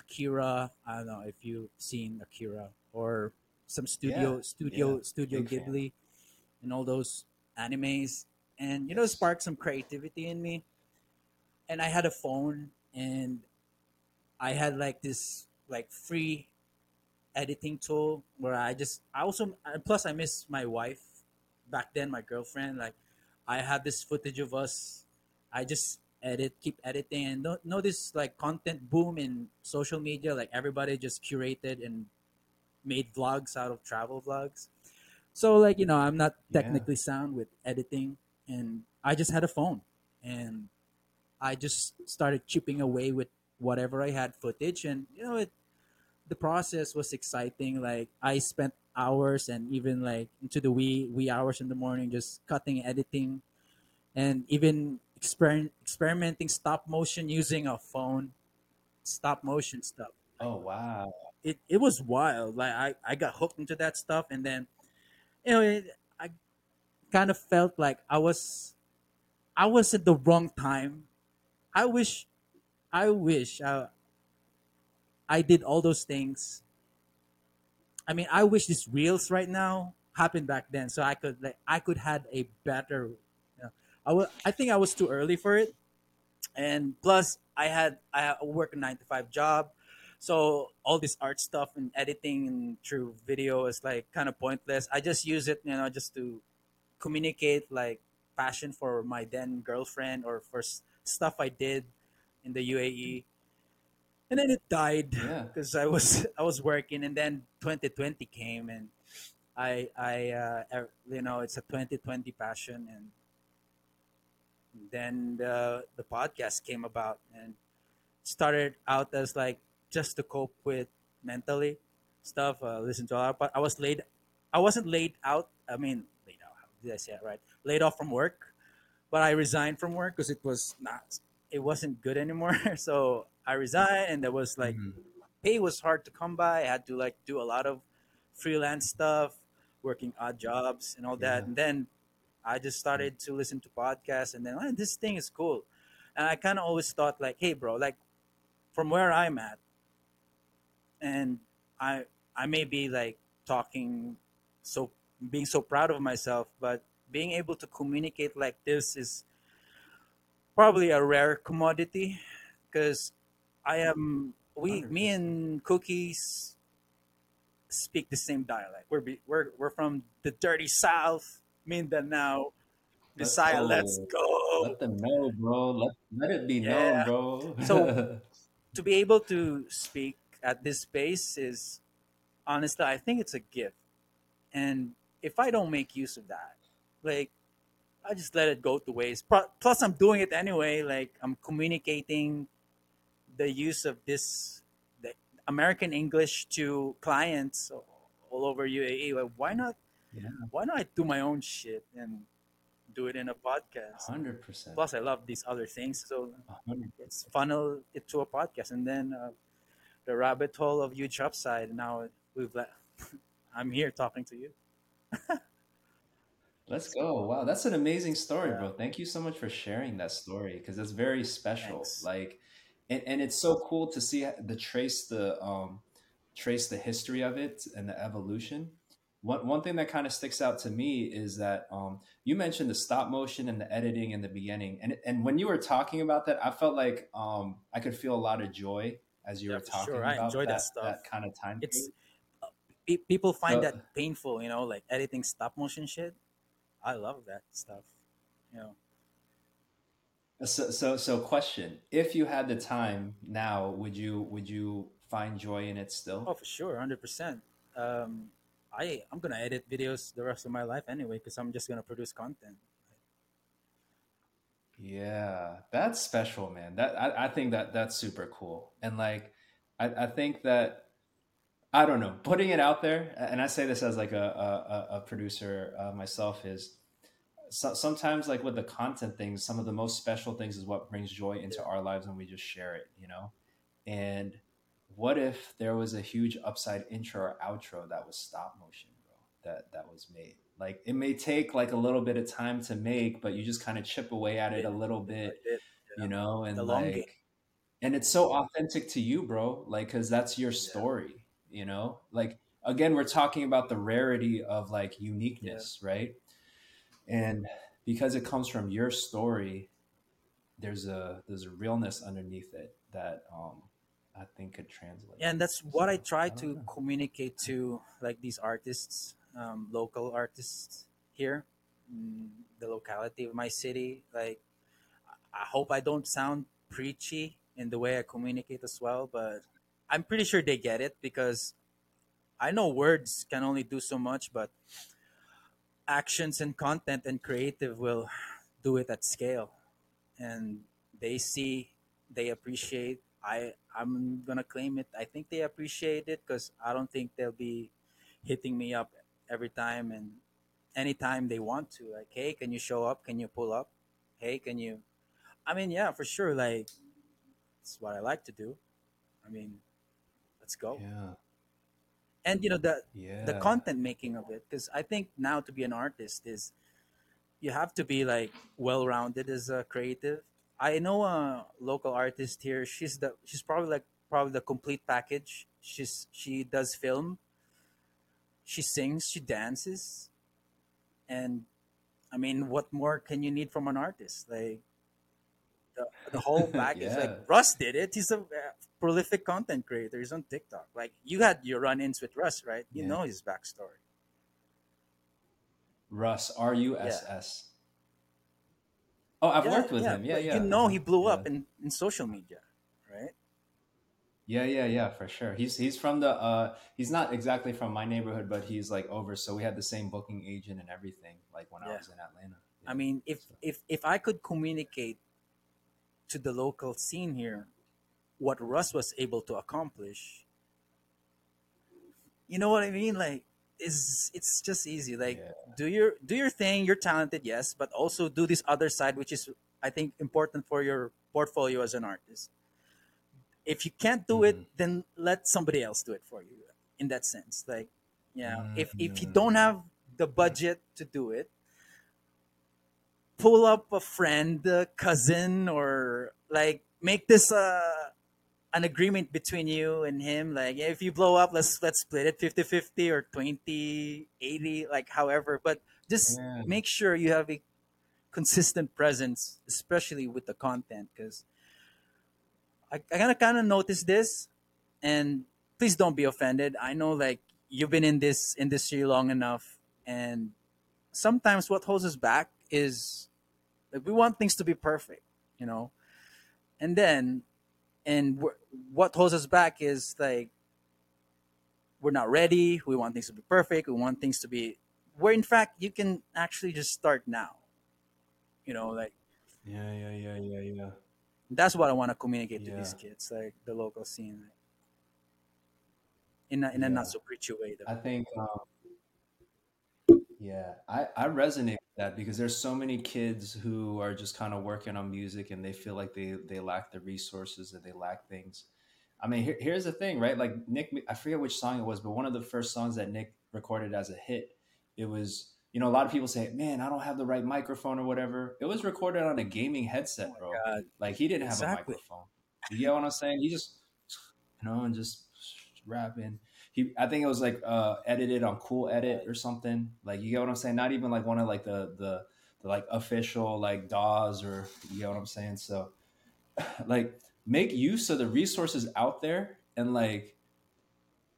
Akira. I don't know if you've seen Akira or some studio Yeah, studio yeah, studio big fan. Ghibli and all those animes. And you know sparked some creativity in me. And i had a phone and i had like this like free editing tool where i just i also plus i miss my wife back then my girlfriend like i have this footage of us i just edit keep editing and no, know this like content boom in social media like everybody just curated and made vlogs out of travel vlogs so like you know, I'm not Yeah. technically sound with editing, and I just had a phone, and I just started chipping away with whatever I had footage, and you know, it the process was exciting. Like I spent hours and even like into the wee wee hours in the morning just cutting, editing, and even exper- experimenting stop motion using a phone, stop motion stuff Oh wow. it, it was wild. Like I, I got hooked into that stuff, and then you know it, I kind of felt like I was I was at the wrong time. I wish I wish I, I did all those things. I mean, I wish these reels right now happened back then, so I could like I could had a better. You know, I wa- I think I was too early for it, and plus I had I work a nine to five job, so all this art stuff and editing and through video is like kind of pointless. I just use it, you know, just to communicate like passion for my then girlfriend or for stuff I did in the UAE. And then it died Yeah. because I was *laughs* I was working, and then 2020 came, and I I uh, er- you know it's a 2020 passion, and then the the podcast came about and started out as like just to cope with mentally stuff. Uh, listen to a lot, but I was laid. I wasn't laid out. I mean, laid out. How did I say it right? Laid off from work, but I resigned from work because it was not. It wasn't good anymore. *laughs* so I resigned, and there was like Mhm. pay was hard to come by. I had to like do a lot of freelance stuff, working odd jobs and all that. Yeah. And then I just started to listen to podcasts, and then "Oh, this thing is cool. And I kind of always thought like, hey, bro, like from where I'm at, and I I may be like talking so being so proud of myself, but being able to communicate like this is probably a rare commodity because I am we me 100%. and Cookies speak the same dialect. We're be, we're we're from the dirty South, Mindanao, Let's Messiah. Let's go. go. Let them know, bro. Let let it be Yeah. known, bro. So- *laughs* to be able to speak at this space is honestly i think it's a gift and if i don't make use of that like i just let it go to waste plus i'm doing it anyway like i'm communicating the use of this the american english to clients all over uae like why not Yeah. why not do my own shit and do it in a podcast Hundred percent. plus i love these other things so it's funnel it to a podcast and then uh, the rabbit hole of huge upside now we've let *laughs* i'm here talking to you *laughs* Let's go. Wow, that's an amazing story, Yeah. bro. Thank you so much for sharing that story because it's very special. Thanks. Like, and, and it's so cool to see the trace the um trace the history of it and the evolution. One one thing that kind of sticks out to me is that um you mentioned the stop motion and the editing in the beginning, and and when you were talking about that, I felt like um I could feel a lot of joy as you Yeah, were talking sure. I about enjoy that that, stuff. that kind of time. it's period. uh, pe- people find that painful you know like editing stop motion shit i love that stuff you know So, so, so, question: If you had the time now, would you would you find joy in it still? oh for sure 100% um, I I'm gonna edit videos the rest of my life anyway because I'm just gonna produce content. Yeah, that's special, man. That I, I think that that's super cool. And like I, I think that I don't know, putting it out there, and I say this as like a a, a producer uh, myself is so, sometimes like with the content things, some of the most special things is what brings joy into our lives when we just share it, you know. And what if there was a huge upside intro or outro that was stop motion, bro? That that was made like it may take like a little bit of time to make, but you just kind of chip away at it a little bit, you know, and like, and it's so authentic to you, bro. Like, cause that's your story, you know. Like again, we're talking about the rarity of like uniqueness, yeah. right? And because it comes from your story, there's a there's a realness underneath it that um I think could translate. Yeah, And that's what so, I try I to know. communicate to like these artists um, local artists here in the locality of my city. Like, I hope I don't sound preachy in the way I communicate as well, but I'm pretty sure they get it because I know words can only do so much, but actions and content and creative will do it at scale. And they see, they appreciate. I I'm gonna claim it. I think they appreciate it because I don't think they'll be hitting me up every time and anytime they want to. Like, hey, can you show up? Can you pull up? Hey, can you? I mean, yeah, for sure. Like, it's what I like to do. I mean, let's go. Yeah. And you know the yeah. the content making of it, because I think now to be an artist is you have to be like well rounded as a creative. I know a local artist here. She's the she's probably like probably the complete package. She's she does film, she sings, she dances, and I mean, what more can you need from an artist? Like the, the whole *laughs* package. yeah. Like Russ did it. He's a prolific content creators on TikTok. Like you had your run-ins with Russ, right? You yeah. know his backstory. Russ, R U S S. Oh, I've yeah, worked with him. Yeah, yeah. You know he blew up in, in social media. Right? Yeah, yeah, yeah, for sure. He's he's from the uh he's not exactly from my neighborhood, but he's like over so we had the same booking agent and everything like when yeah. I was in Atlanta. Yeah. I mean, if so. if if I could communicate to the local scene here what Russ was able to accomplish, you know what I mean? Like is it's just easy. Like yeah. do your do your thing, you're talented, yes, but also do this other side which is I think important for your portfolio as an artist if you can't do mm-hmm. it then let somebody else do it for you in that sense like yeah mm-hmm. if if you don't have the budget to do it pull up a friend a cousin or like make this uh an agreement between you and him like if you blow up let's let's split it 50-50 or 20-80 like however but just yeah. make sure you have a consistent presence especially with the content because I, I kind of kind of noticed this, and please don't be offended. I know like you've been in this industry long enough, and sometimes what holds us back is like we want things to be perfect, you know, and then and what holds us back is like we're not ready. We want things to be perfect. We want things to be where in fact you can actually just start now. You know, like yeah, yeah, yeah, yeah, yeah that's what I want to communicate yeah. to these kids, like the local scene, like, in a, in yeah. a not so preachy way. Though. I think, um, yeah, I I resonate with that because there's so many kids who are just kind of working on music and they feel like they they lack the resources and they lack things. I mean, here, here's the thing, right? Like Nick, I forget which song it was, but one of the first songs that Nick recorded as a hit, it was you know, a lot of people say, "Man, I don't have the right microphone or whatever." It was recorded on a gaming headset, oh bro. God. Like he didn't have exactly. a microphone. You get what I'm saying? He just, you know, and just rapping. He, I think it was like uh, edited on Cool Edit or something. Like you get what I'm saying? Not even like one of like the the, the like official like DAWs or you get what I'm saying? So, *laughs* like, make use of the resources out there and like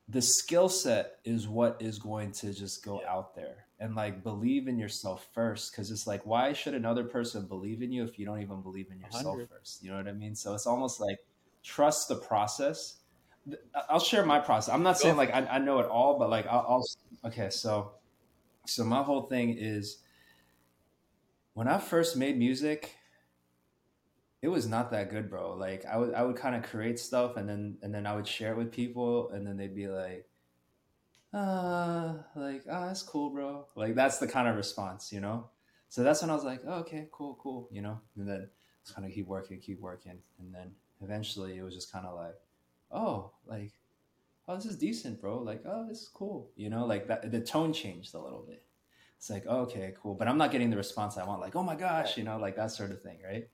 the skill set is what is going to just go yeah. out there and like believe in yourself first because it's like why should another person believe in you if you don't even believe in yourself 100. first you know what i mean so it's almost like trust the process I'll share my process. I'm not saying like I, I know it all, but like I'll, I'll okay. So so my whole thing is when I first made music, it was not that good, bro. Like I would I would kind of create stuff and then and then I would share it with people and then they'd be like, uh, like, oh, that's cool, bro. Like that's the kind of response, you know? So that's when I was like, oh, okay, cool, cool, you know? And then just kind of keep working, keep working. And then eventually it was just kind of like, oh, like, oh, this is decent, bro. Like, oh, this is cool. You know, like that the tone changed a little bit. It's like, okay, cool. But I'm not getting the response I want, like, oh my gosh, you know, like that sort of thing, right?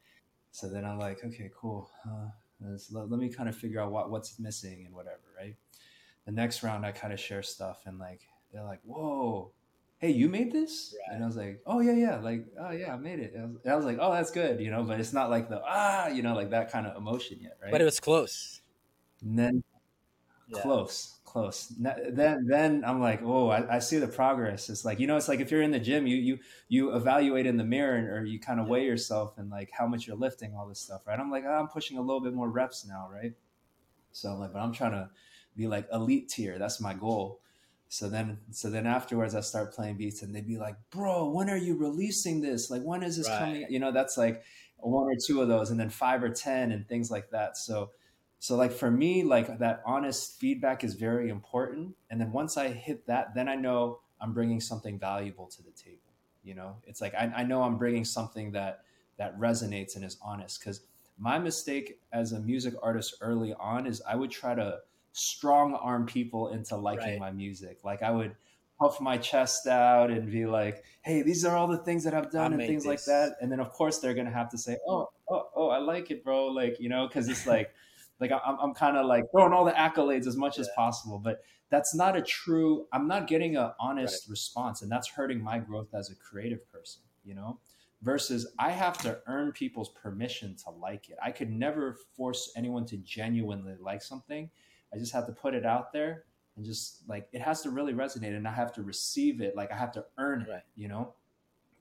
So then I'm like, okay, cool. Uh, let, let me kind of figure out what, what's missing and whatever, right? The next round, I kind of share stuff and like, they're like, whoa, hey, you made this? Right. And I was like, oh, yeah, yeah. Like, oh, yeah, I made it. I was, I was, like, oh, that's good, you know, but it's not like the, ah, you know, like that kind of emotion yet, right? But it was close. And then yeah. close close. Then then I'm like, oh, I, I, see the progress. It's like you know, it's like if you're in the gym, you you you evaluate in the mirror or you kind of weigh yourself and like how much you're lifting, all this stuff, right? I'm like, oh, I'm pushing a little bit more reps now, right? So I'm like, but I'm trying to be like elite tier. That's my goal. So then, so then afterwards, I start playing beats, and they'd be like, "Bro, when are you releasing this? Like, when is this right. coming?" You know, that's like one or two of those, and then five or ten, and things like that. So so like for me, like that honest feedback is very important. And then once I hit that, then I know I'm bringing something valuable to the table. You know, it's like I, I know I'm bringing something that that resonates and is honest. Because my mistake as a music artist early on is I would try to strong arm people into liking right. my music. Like I would puff my chest out and be like, "Hey, these are all the things that I've done I and things this. like that." And then of course they're gonna have to say, "Oh, oh, oh, I like it, bro." Like you know, because it's like *laughs* like I'm, I'm kind of like throwing all the accolades as much yeah. as possible, but that's not a true. I'm not getting an honest right. response, and that's hurting my growth as a creative person. You know, versus I have to earn people's permission to like it. I could never force anyone to genuinely like something. I just have to put it out there and just like it has to really resonate, and I have to receive it. Like I have to earn it. Right. You know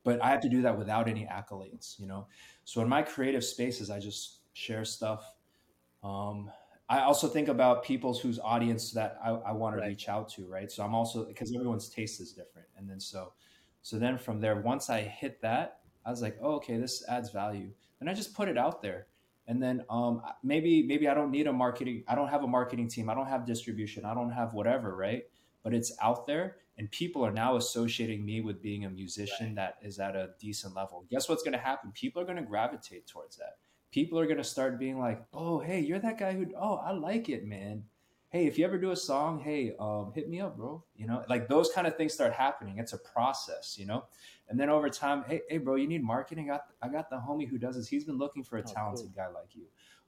but I have to do that without any accolades, you know. So in my creative spaces, I just share stuff um, I also think about people's whose audience that I, I want right. to reach out to, right? So I'm also because everyone's taste is different, and then so so then from there, once I hit that, I was like, oh, okay, this adds value, and I just put it out there, and then um, maybe maybe I don't need a marketing, I don't have a marketing team, I don't have distribution, I don't have whatever, right? But it's out there, and people are now associating me with being a musician right. that is at a decent level. Guess what's going to happen? People are going to gravitate towards that people are going to start being like, oh, hey, you're that guy who, oh, I like it, man. Hey, if you ever do a song, hey, um, hit me up, bro. You know, like those kind of things start happening. It's a process, you know? And then over time, hey, hey, bro, you need marketing? I got, I got the homie who does this. He's been looking for a oh, talented cool. guy like you.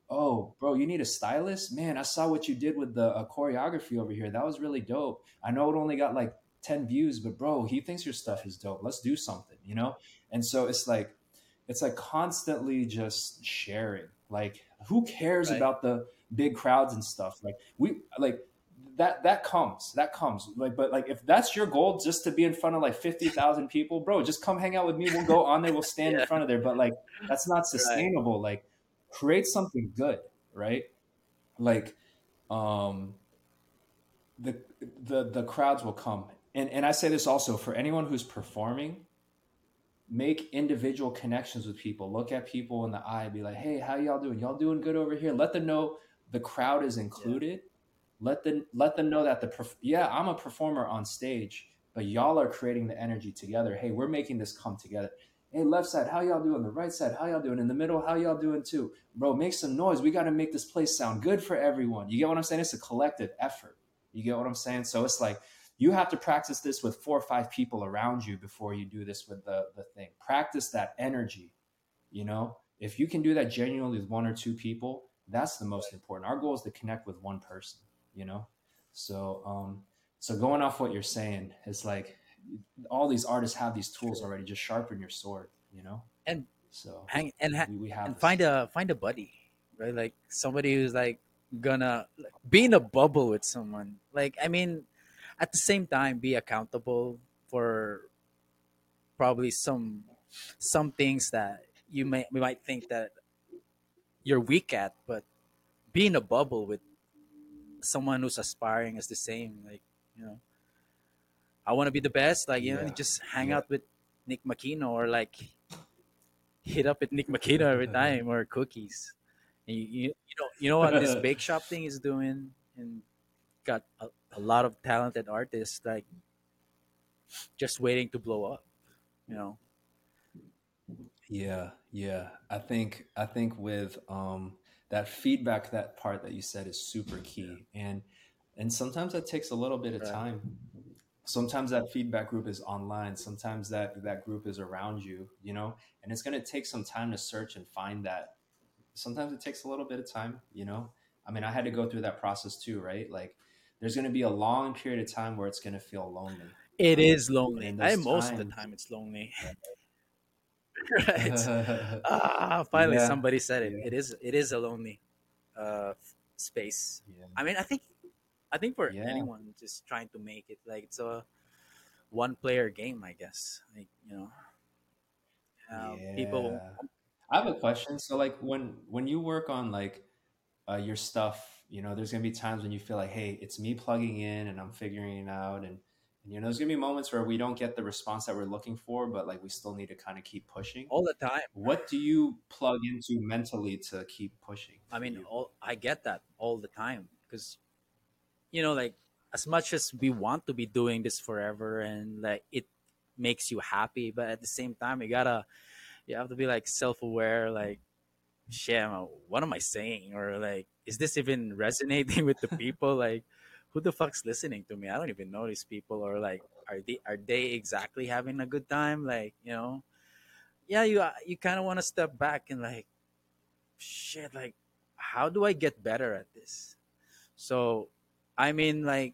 Oh, bro, you need a stylist? Man, I saw what you did with the uh, choreography over here. That was really dope. I know it only got like 10 views, but bro, he thinks your stuff is dope. Let's do something, you know? And so it's like, it's like constantly just sharing. Like, who cares right. about the big crowds and stuff? Like, we like that that comes that comes like but like if that's your goal just to be in front of like 50,000 people bro just come hang out with me we'll go on there we'll stand yeah. in front of there but like that's not sustainable right. like create something good right like um the the the crowds will come and and I say this also for anyone who's performing make individual connections with people. Look at people in the eye, be like, "Hey, how y'all doing? Y'all doing good over here?" Let them know the crowd is included. Yeah. Let them let them know that the yeah, I'm a performer on stage, but y'all are creating the energy together. Hey, we're making this come together. Hey, left side, how y'all doing? The right side, how y'all doing? In the middle, how y'all doing too? Bro, make some noise. We got to make this place sound good for everyone. You get what I'm saying? It's a collective effort. You get what I'm saying? So it's like you have to practice this with four or five people around you before you do this with the, the thing. Practice that energy. You know, if you can do that genuinely with one or two people, that's the most important. Our goal is to connect with one person, you know? So, um, so going off what you're saying, it's like all these artists have these tools already. Just sharpen your sword, you know? And so hang and, ha- we, have and find a, find a buddy, right? Like somebody who's like gonna be in a bubble with someone. Like, I mean, at the same time be accountable for probably some some things that you may we might think that you're weak at but be in a bubble with someone who's aspiring is the same. Like you know, I want to be the best. Like you know, just hang Yeah. out with Nick Makino or like hit up with Nick Makino every *laughs* time or cookies. And you, you, you know you know what this *laughs* bake shop thing is doing and got a, a lot of talented artists like just waiting to blow up. You know. Yeah, yeah. I think I think with um that feedback, that part that you said is super key, and and sometimes that takes a little bit of time. Sometimes that feedback group is online. Sometimes that that group is around you, you know, and it's gonna take some time to search and find that. Sometimes it takes a little bit of time, you know. I mean, I had to go through that process too, right? Like, there's gonna be a long period of time where it's gonna feel lonely. It is lonely. I most of the time it's lonely. *laughs* right. *laughs* Ah, finally Yeah. somebody said it. Yeah. It is it is a lonely uh space. yeah. I mean, I think I think for anyone just trying to make it like it's a one player game, I guess. Like, you know. Uh, people I have a question. So, like, when when you work on like uh, your stuff, you know, there's gonna be times when you feel like, hey, it's me plugging in and I'm figuring it out, and, and you know, there's gonna be moments where we don't get the response that we're looking for, but like we still need to kind of keep pushing. all the time. What do you plug into mentally to keep pushing? I mean, all, I get that all the time because, you know, like as much as we want to be doing this forever and like it makes you happy, but at the same time, you gotta, you have to be like self aware, like, shit, what am I saying? Or like, is this even *laughs* resonating with the people? Like, who the fuck's listening to me? I don't even know these people. Or like, are they are they exactly having a good time? Like, you know, yeah, you uh, you kind of want to step back and like, shit, like how do I get better at this? So, I mean, like,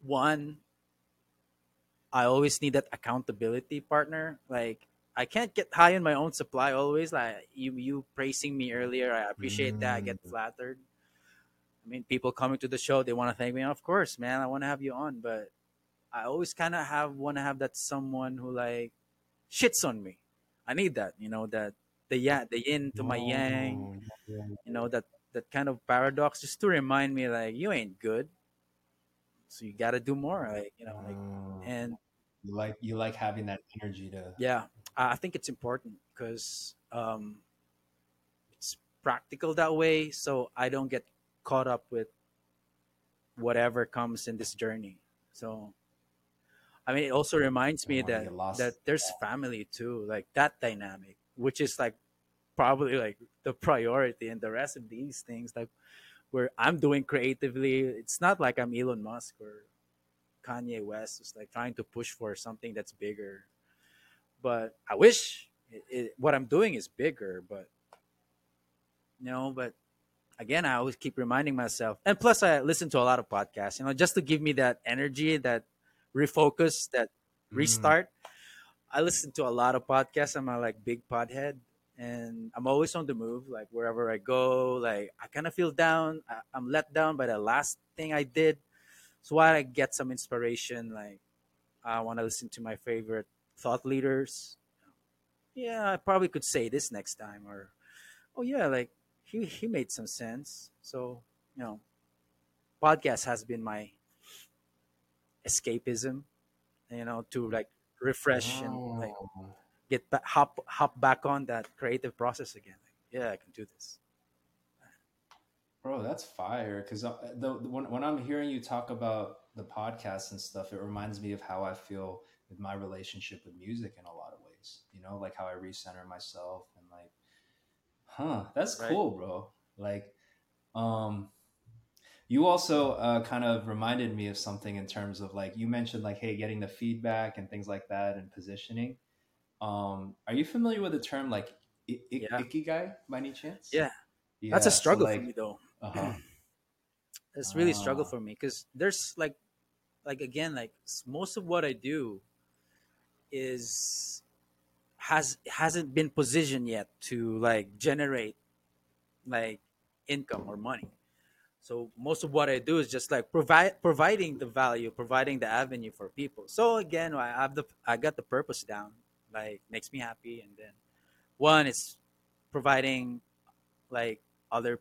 one, I always need that accountability partner. Like, I can't get high on my own supply always. Like you, you praising me earlier, I appreciate that. I get mm. flattered. I mean, people coming to the show, they want to thank me. Of course, man, I want to have you on, but I always kind of have want to have that someone who like shits on me. I need that, you know, that the yeah, the yin to my oh, yang Oh, you know that that kind of paradox just to remind me like you ain't good so you got to do more like you know like Oh. and you like you like having that energy to yeah i think it's important because um it's practical that way so i don't get caught up with whatever comes in this journey. So i mean it also reminds me that that there's family too like that dynamic which is like probably like the priority and the rest of these things like where i'm doing creatively. It's not like i'm elon musk or kanye west it's like trying to push for something that's bigger but i wish it, it, what i'm doing is bigger but you know but again i always keep reminding myself and plus i listen to a lot of podcasts you know just to give me that energy that refocus that Mm. restart. I listen to a lot of podcasts. I'm a like big podhead and i'm always on the move like wherever i go like i kind of feel down I, i'm let down by the last thing i did. So why i get some inspiration like i want to listen to my favorite thought leaders yeah i probably could say this next time or oh yeah like he, he made some sense so you know podcast has been my escapism you know to like refresh and oh. like Oh. get back hop hop back on that creative process again like, yeah i can do this Bro, that's fire. Because uh, the, the when, when I'm hearing you talk about the podcast and stuff, it reminds me of how I feel with my relationship with music in a lot of ways. You know, like how I recenter myself and like, huh, that's Right. cool, bro. Like, um, you also uh, kind of reminded me of something in terms of like you mentioned like, hey, getting the feedback and things like that and positioning. Um, are you familiar with the term like I- I- Yeah. ikigai by any chance? Yeah. that's a Yeah, so, struggle like, for me though Uh-huh. *clears throat* it's really a struggle Ah. for me because there's like like again like most of what i do is has hasn't been positioned yet to like generate like income or money. So most of what i do is just like provide providing the value providing the avenue for people. So again i have the i got the purpose down like makes me happy. And then one is providing like other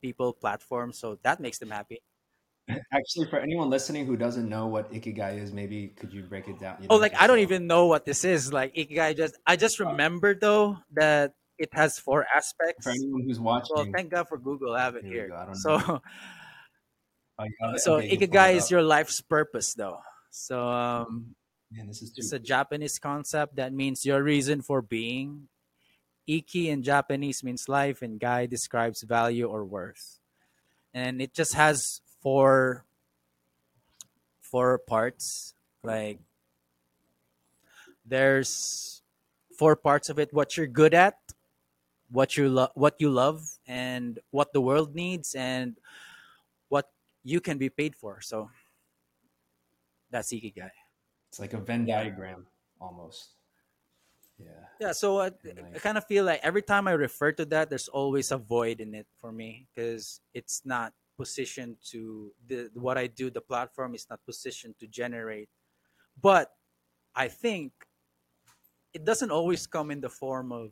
people platforms, so that makes them happy. Actually, for anyone listening who doesn't know what ikigai is, maybe could you break it down? You Oh, like I don't so even know what this is. Like ikigai, just I just remember though that it has four aspects. for anyone who's watching, Well, thank God for Google. I have it here here. So, know. *laughs* Oh, so Okay, you can pull ikigai is your life's purpose, though. So, um, Man, this is too. it's a Japanese concept that means your reason for being. Iki in Japanese means life, and gai describes value or worth. And it just has four four parts. Like there's four parts of it: what you're good at, what you love, what you love, and what the world needs, and what you can be paid for. So that's ikigai. It's like a Venn diagram almost. Yeah. Yeah, so I, I kind of feel like every time I refer to that, there's always a void in it for me because it's not positioned to the what I do. The platform is not positioned to generate, but I think it doesn't always come in the form of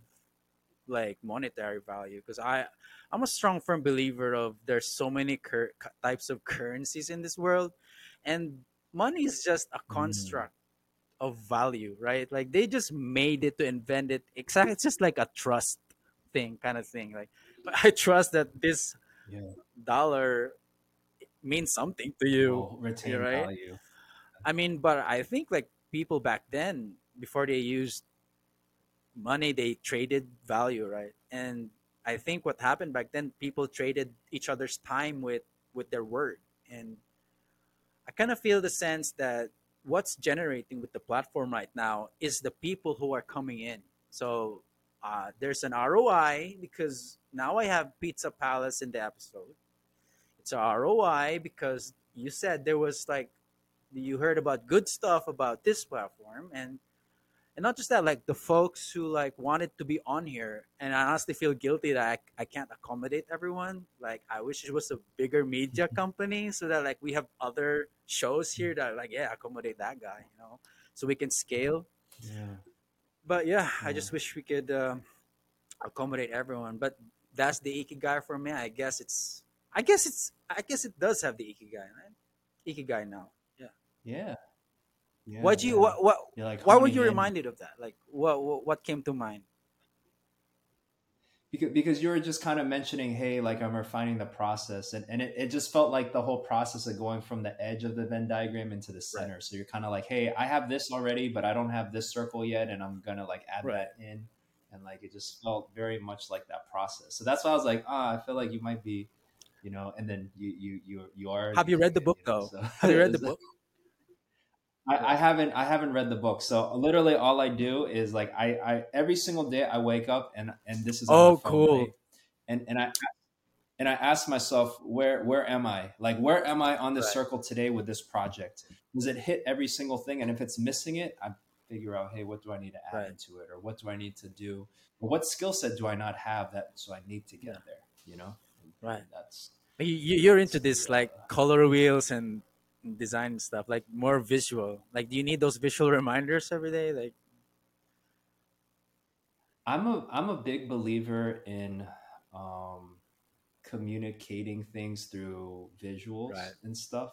like monetary value because I I'm a strong firm believer of there's so many cur- types of currencies in this world, and money is just a Mm. construct of value, right? Like they just made it to invent it. Exactly, it's just like a trust thing, kind of thing. Like *laughs* I trust that this Yeah. dollar means something to you. Retain right. value. I mean, but I think like people back then, before they used money, they traded value, right? And I think what happened back then, people traded each other's time with with their word, and I kind of feel the sense that what's generating with the platform right now is the people who are coming in. So uh, there's an ROI because now I have Pizza Palace in the episode. It's a ROI because you said there was like you heard about good stuff about this platform and and not just that like the folks who like wanted to be on here and i honestly feel guilty that I, I can't accommodate everyone like i wish it was a bigger media *laughs* company so that like we have other shows here that like yeah accommodate that guy you know so we can scale Yeah. But yeah i just wish we could um, accommodate everyone but that's the ikigai for me i guess it's i guess it's i guess it does have the ikigai right ikigai now yeah Yeah. Yeah. what you yeah. what what like why were you in. reminded of that like what, what came to mind because, because you were just kind of mentioning hey like i'm refining the process and, and it, it just felt like the whole process of going from the edge of the venn diagram into the center. So you're kind of like hey i have this already but i don't have this circle yet and i'm gonna like add Right. that in. And like it just felt very much like that process. So that's why i was like ah i feel like you might be you know and then you you you, you are have you read the book you know, though? so- have you read *laughs* the book I, I haven't I haven't read the book. So literally all I do is like I, I every single day I wake up and and this is Oh, cool. And and I and I ask myself where where am I? Like where am I on this Right. circle today with this project? Does it hit every single thing? And if it's missing it, I figure out, hey, what do I need to add Right. into it, or what do I need to do, or what skill set do I not have that so I need to get Yeah. there? You know, And Right. That's you, you- you're into this like color wheels and design stuff like more visual like do you need those visual reminders every day like I'm a I'm a big believer in um, communicating things through visuals Right. and stuff.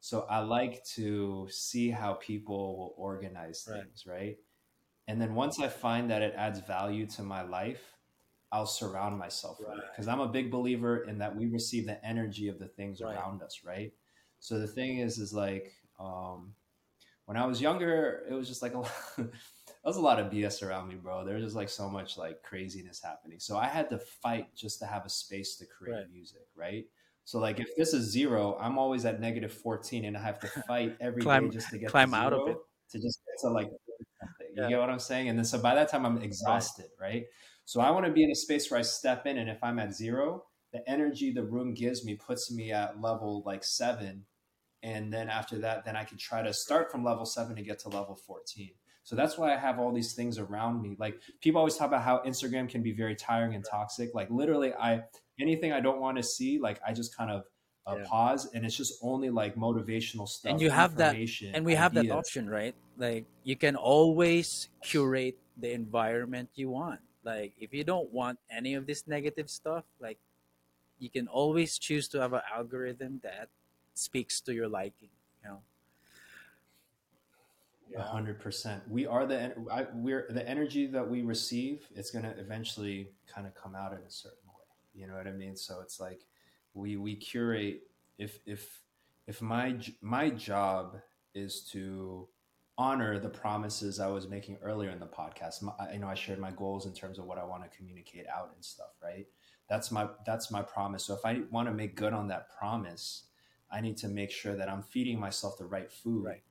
So I like to see how people will organize things, right? And then once I find that it adds value to my life, I'll surround myself with it because I'm a big believer in that we receive the energy of the things Right. around us, right? So the thing is, is like um, when I was younger, it was just like a *laughs* lot, there was a lot of BS around me, bro. There was just like so much like craziness happening. So I had to fight just to have a space to create Right. music, right? So like if this is zero, I'm always at negative 14 and I have to *laughs* fight every day Climb- just to get climb to out of it. to just get to like something. You Yeah. get what I'm saying? And then so by that time I'm exhausted, right? So I want to be in a space where I step in and if I'm at zero, the energy the room gives me puts me at level like seven. And then after that, then I can try to start from level seven to get to level 14. So that's why I have all these things around me. Like people always talk about how Instagram can be very tiring and toxic. Like literally, I anything I don't want to see, like I just kind of uh, Yeah. pause, and it's just only like motivational stuff. and you have that and we have that option right like you can always curate the environment you want like if you don't want any of this negative stuff like you can always choose to have an algorithm that speaks to your liking. You know. Hundred percent. We are the I, we're the energy that we receive. It's gonna eventually kind of come out in a certain way. You know what I mean? So it's like we we curate. If if if my my job is to honor the promises I was making earlier in the podcast. My, I- you know, I shared my goals in terms of what I want to communicate out and stuff. Right? That's my that's my promise. So if I want to make good on that promise, I need to make sure that I'm feeding myself the right food Right.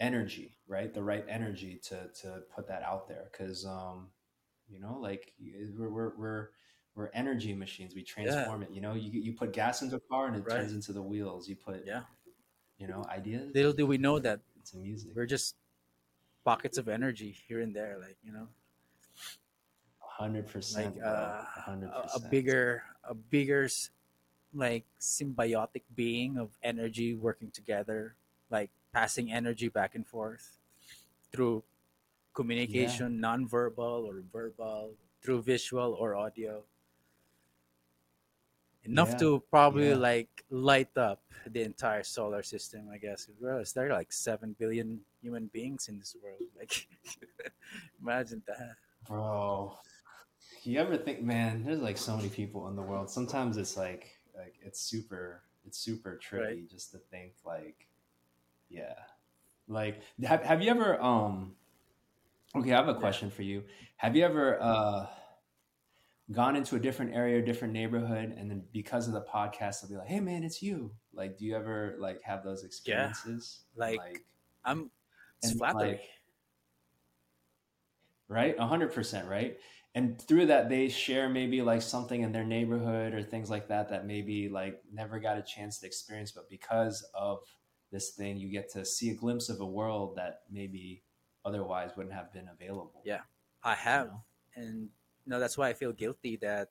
energy, right? The right energy to to put that out there, because um, you know, like we're we're we're, we're energy machines. We transform it. You know, you you put gas into a car and it Right. turns into the wheels. You put Yeah. you know ideas Little do we know that it's music. we're just pockets of energy here and there, like you know, Hundred percent, like uh, a, a bigger, a bigger, like symbiotic being of energy working together, like passing energy back and forth through communication, non-verbal or verbal, through visual or audio. Enough Yeah, to probably yeah. like light up the entire solar system, I guess. Is there like seven billion human beings in this world? Like, *laughs* imagine that. bro. You ever think, man? There's like so many people in the world. Sometimes it's like, like it's super, it's super trippy Right. just to think, like, yeah, like have have you ever um? Okay, I have a question for you. Have you ever uh gone into a different area, different neighborhood, and then because of the podcast, they'll be like, "Hey, man, it's you." Like, do you ever like have those experiences? Like- like I'm. It's flattering. like, right? A hundred percent, right? And through that, they share maybe like something in their neighborhood or things like that that maybe like never got a chance to experience, but because of this thing, you get to see a glimpse of a world that maybe otherwise wouldn't have been available. Yeah. I have, know? and you know that's why I feel guilty that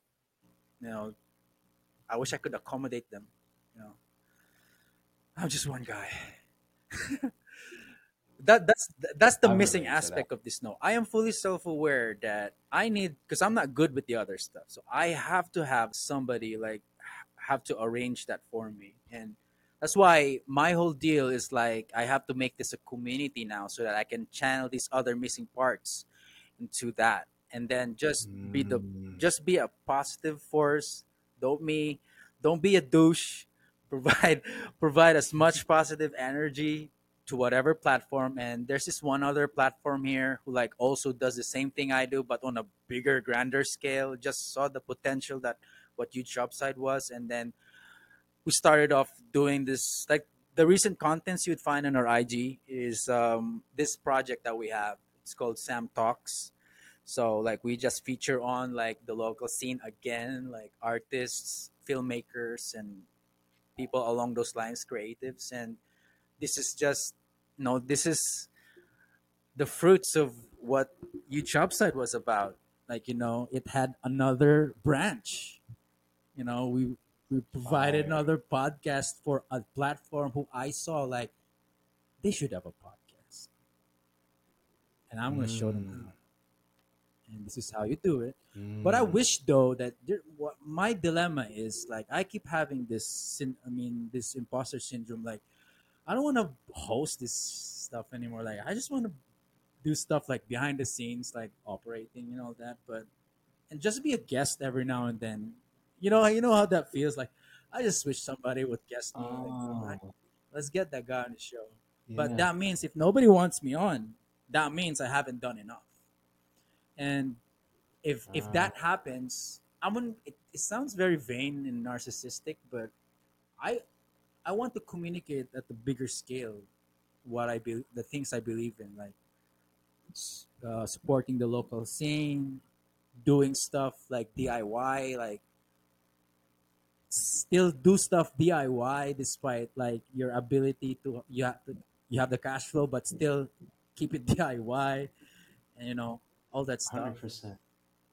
you know I wish I could accommodate them. You know, I'm just one guy. *laughs* that that's that's the I missing aspect of this. No, I am fully self-aware that I need because I'm not good with the other stuff, so I have to have somebody like have to arrange that for me, and that's why my whole deal is like I have to make this a community now, so that I can channel these other missing parts into that, and then just be the Mm. just be a positive force. Don't me, don't be a douche. *laughs* Provide provide as much positive energy to whatever platform. And there's this one other platform here who like also does the same thing I do, but on a bigger, grander scale. Just saw the potential that what Huge Upside was, and then we started off doing this like the recent contents you'd find on our IG is um, this project that we have. It's called Sam Talks. So like we just feature on like the local scene again, like artists, filmmakers, and people along those lines, creatives. And this is just you know this is the fruits of what Huge Upside was about. Like you know, it had another branch. You know, we we provided Fire. another podcast for a platform who I saw like they should have a podcast, and I'm going to show them Mm. how. And this is how you do it. But I Mm. wish though that there, what my dilemma is like I keep having this I mean this imposter syndrome like I don't want to host this stuff anymore like I just want to do stuff like behind the scenes like operating and all that but and just be a guest every now and then you know you know how that feels like I just wish somebody would guest me Oh, like, let's get that guy on the show but that means if nobody wants me on, that means I haven't done enough. And if if Ah. that happens, I'm gonna, it, it sounds very vain and narcissistic, but I I want to communicate at the bigger scale what I be the things I believe in, like uh, supporting the local scene, doing stuff like DIY, like still do stuff DIY despite like your ability to you have to you have the cash flow but still keep it *laughs* DIY and you know all that stuff. hundred percent.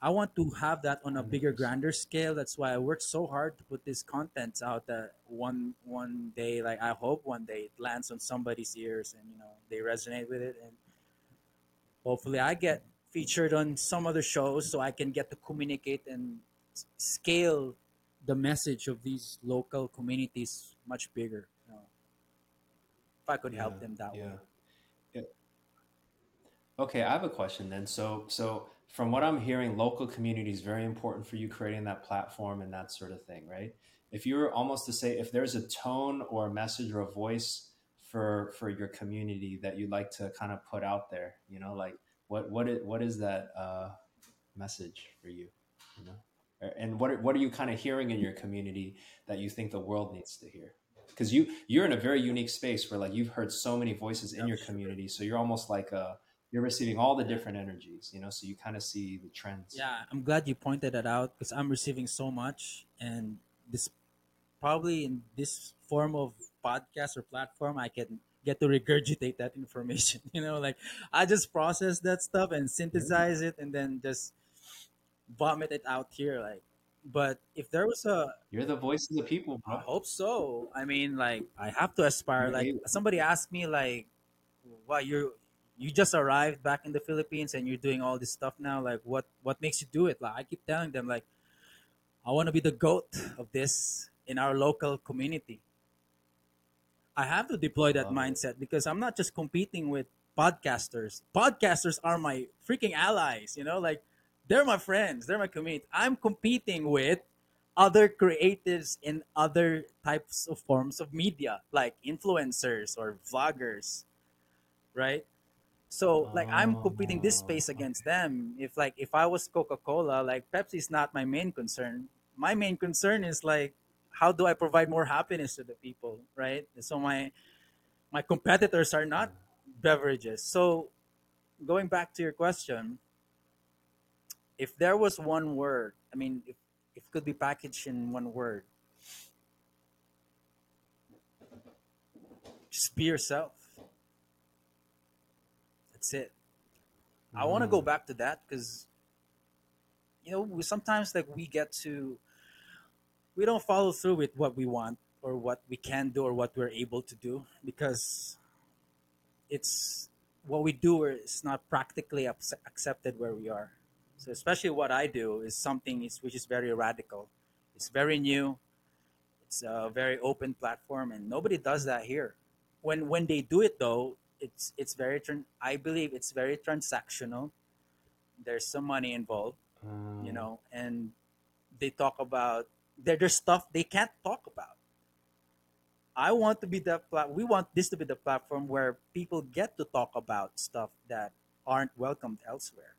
I want to have that on a bigger grander scale. That's why I work so hard to put this content out that one one day like I hope one day it lands on somebody's ears and you know they resonate with it and hopefully I get featured on some other shows so I can get to communicate and scale the message of these local communities much bigger. You know, if I could help them that yeah. way. Yeah. Okay, I have a question then. So, so from what I'm hearing, local community is very important for you creating that platform and that sort of thing, right? If you were almost to say, if there's a tone or a message or a voice for for your community that you'd like to kind of put out there, you know, like what what is what is that uh, message for you, you know? And what are, what are you kind of hearing in your community that you think the world needs to hear? Because you you're in a very unique space where like you've heard so many voices in your community, so you're almost like uh you're receiving all the different energies, you know, so you kind of see the trends. Yeah, I'm glad you pointed that out because I'm receiving so much, and this probably in this form of podcast or platform, I can get to regurgitate that information. *laughs* You know, like I just process that stuff and synthesize it, and then just vomit it out here. Like, but if there was a, You're the voice of the people, Bro. I hope so. I mean, like I have to aspire. You're Like somebody asked me, like, "What you you just arrived back in the Philippines and you're doing all this stuff now? Like, what what makes you do it?" Like I keep telling them, like, I want to be the goat of this in our local community. I have to deploy that mindset because I'm not just competing with podcasters. Podcasters are my freaking allies. You know, like they're my friends. They're my community. I'm competing with other creatives in other types of forms of media, like influencers or vloggers, right? So like I'm competing this oh. space Oh, against them. If like if I was Coca-Cola, like Pepsi's not my main concern. My main concern is like how do I provide more happiness to the people, right? So my my competitors are not beverages. So going back to your question, if there was one word, I mean, if, if it could be packaged in one word, just be yourself. That's it. I want to go Mm. back to that because, you know, we sometimes like we get to, we don't follow through with what we want or what we can do or what we're able to do because it's what we do is not practically accepted where we are. So especially what I do is something is, which is very radical. It's very new. It's a very open platform, and nobody does that here. When when they do it though, it's it's very tran- I believe it's very transactional. There's some money involved, Mm. you know, and they talk about there, there's stuff they can't talk about. I want to be the pla- we want this to be the platform where people get to talk about stuff that aren't welcomed elsewhere.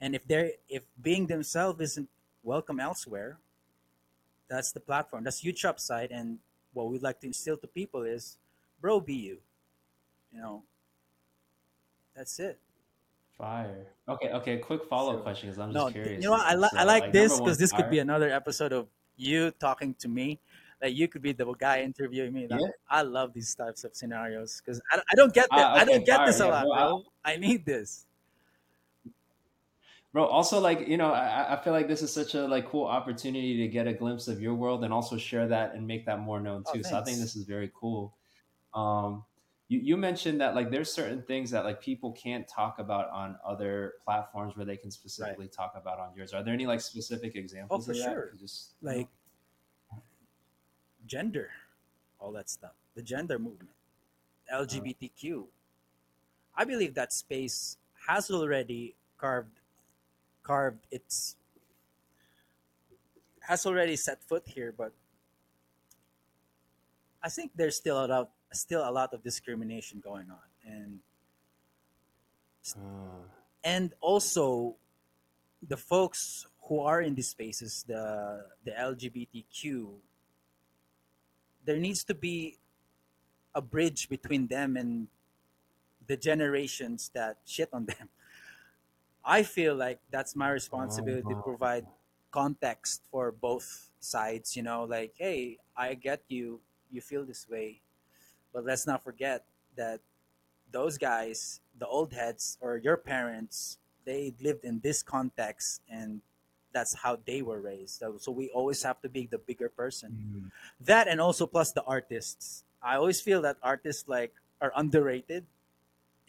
And if they're if being themselves isn't welcome elsewhere, that's the platform. That's huge upside. And what we'd like to instill to people is, bro, be you. You know, that's it. Fire. Okay, okay. Quick follow up So- question because I'm No, just curious. you know what? I, li- So, I like this because this could be another episode of you talking to me. Like you could be the guy interviewing me. Like, Yeah. I love these types of scenarios because I, I don't get that. Ah, I don't get fire, this a yeah, lot. I need this. bro also like you know I, I feel like this is such a like cool opportunity to get a glimpse of your world and also share that and make that more known Oh, too so i think this is very cool um you, you mentioned that like there's certain things that like people can't talk about on other platforms where they can specifically talk about on yours are there any like specific examples Oh, for sure. just Like gender, all that stuff. The gender movement, LGBTQ. Uh-huh. I believe that space has already carved carved its has already set foot here, but I think there's still a lot still a lot of discrimination going on. And uh, and also the folks who are in these spaces, the the LGBTQ, there needs to be a bridge between them and the generations that shit on them. *laughs* I feel like that's my responsibility to provide context for both sides, you know, like, hey, I get you, you feel this way, but let's not forget that those guys, the old heads or your parents, they lived in this context and that's how they were raised. So, we always have to be the bigger person. mm, That and also plus the artists. I always feel that artists like are underrated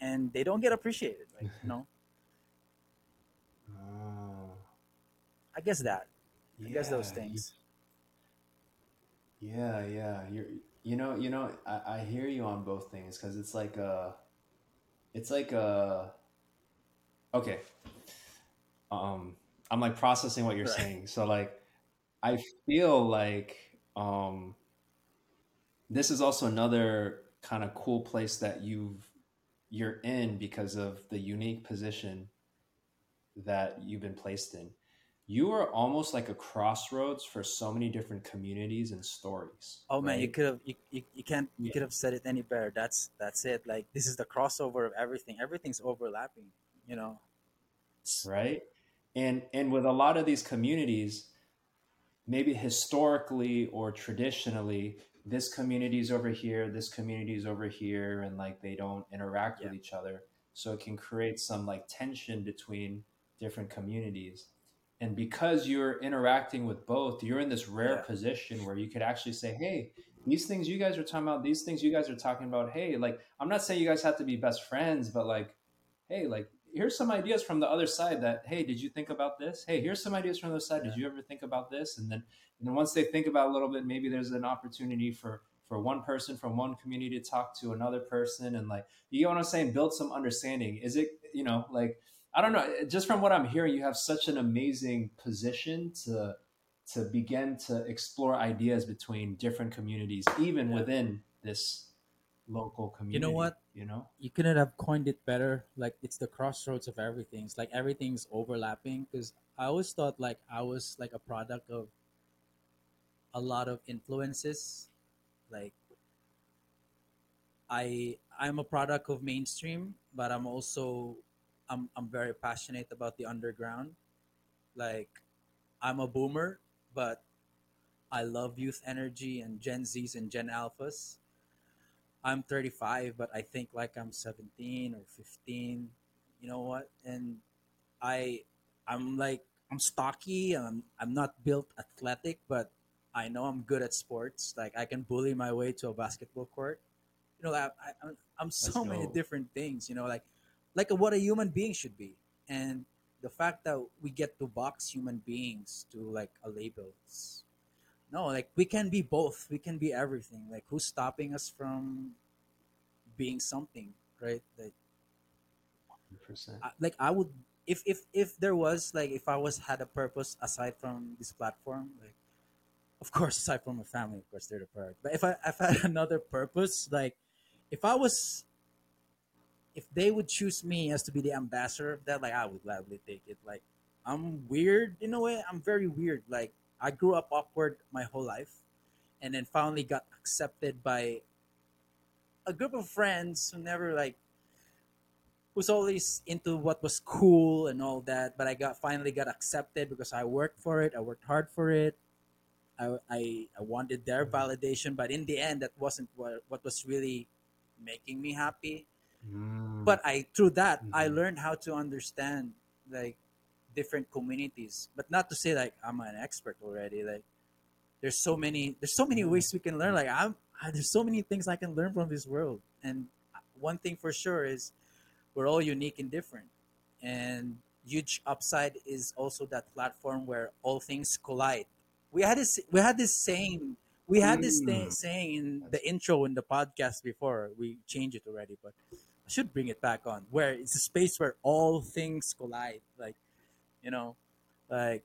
and they don't get appreciated. Like, you *laughs* know, uh, I guess that. I guess those things. Yeah, yeah. You're you know, you know, I, I hear you on both things because it's like a it's like a okay. Um I'm like processing what you're Right. saying. So like I feel like um this is also another kind of cool place that you've you're in because of the unique position that you've been placed in. You are almost like a crossroads for so many different communities and stories, Oh man, you could have you, you, you can't you Yeah. could have said it any better. That's that's it. Like this is the crossover of everything. Everything's overlapping. You know. Right? And and with a lot of these communities, maybe historically or traditionally, this community's over here, this community's over here, and like they don't interact Yeah. with each other. So it can create some like tension between different communities. And because you're interacting with both, you're in this rare Yeah. position where you could actually say, hey, these things you guys are talking about, these things you guys are talking about, hey, like I'm not saying you guys have to be best friends, but like, hey, like here's some ideas from the other side that, hey, did you think about this? Hey, here's some ideas from the other side. Did you ever think about this? And then and then once they think about a little bit, maybe there's an opportunity for for one person from one community to talk to another person and like you get what I'm saying, build some understanding. Is it, you know, like I don't know, eh, just from what I'm hearing, you have such an amazing position to to begin to explore ideas between different communities, even Yeah. within this local community. You know what? You know? You couldn't have coined it better. Like it's the crossroads of everything. It's like everything's overlapping. Because I always thought like I was like a product of a lot of influences. Like I I'm a product of mainstream, but I'm also I'm I'm very passionate about the underground. Like I'm a boomer, but I love youth energy and Gen Zs and Gen Alphas. I'm 35, but I think like I'm 17 or 15. You know what? And I I'm like I'm stocky. I'm I'm not built athletic, but I know I'm good at sports. Like I can bully my way to a basketball court. You know, I, I I'm- I'm so many different things. You know, like like what a human being should be, and the fact that we get to box human beings to like a label. It's, no, like we can be both. We can be everything. Like who's stopping us from being something, right? Like 100%. I, like I would if if if there was like if I was had a purpose aside from this platform, like of course aside from my family, of course they're the priority. But if I if I had *laughs* another purpose, like if I was if they would choose me as to be the ambassador of that, like I would gladly take it. Like I'm weird in a way. I'm very weird. Like I grew up awkward my whole life, and then finally got accepted by a group of friends who never like was always into what was cool and all that. But I got finally got accepted because I worked for it. I worked hard for it. I, I, I wanted their validation, but in the end, that wasn't what, what was really making me happy Mm. but i through that i Mhm. learned how to understand like different communities. But not to say like i'm an expert already like there's so many there's so many ways we can learn. Like i'm I, there's so many things i can learn from this world. And one thing for sure is we're all unique and different. And huge upside is also that platform where all things collide. We had this we had this saying we had this thing, Mm. saying in the intro in the podcast before. We changed it already but I should bring it back on where it's a space where all things collide like you know like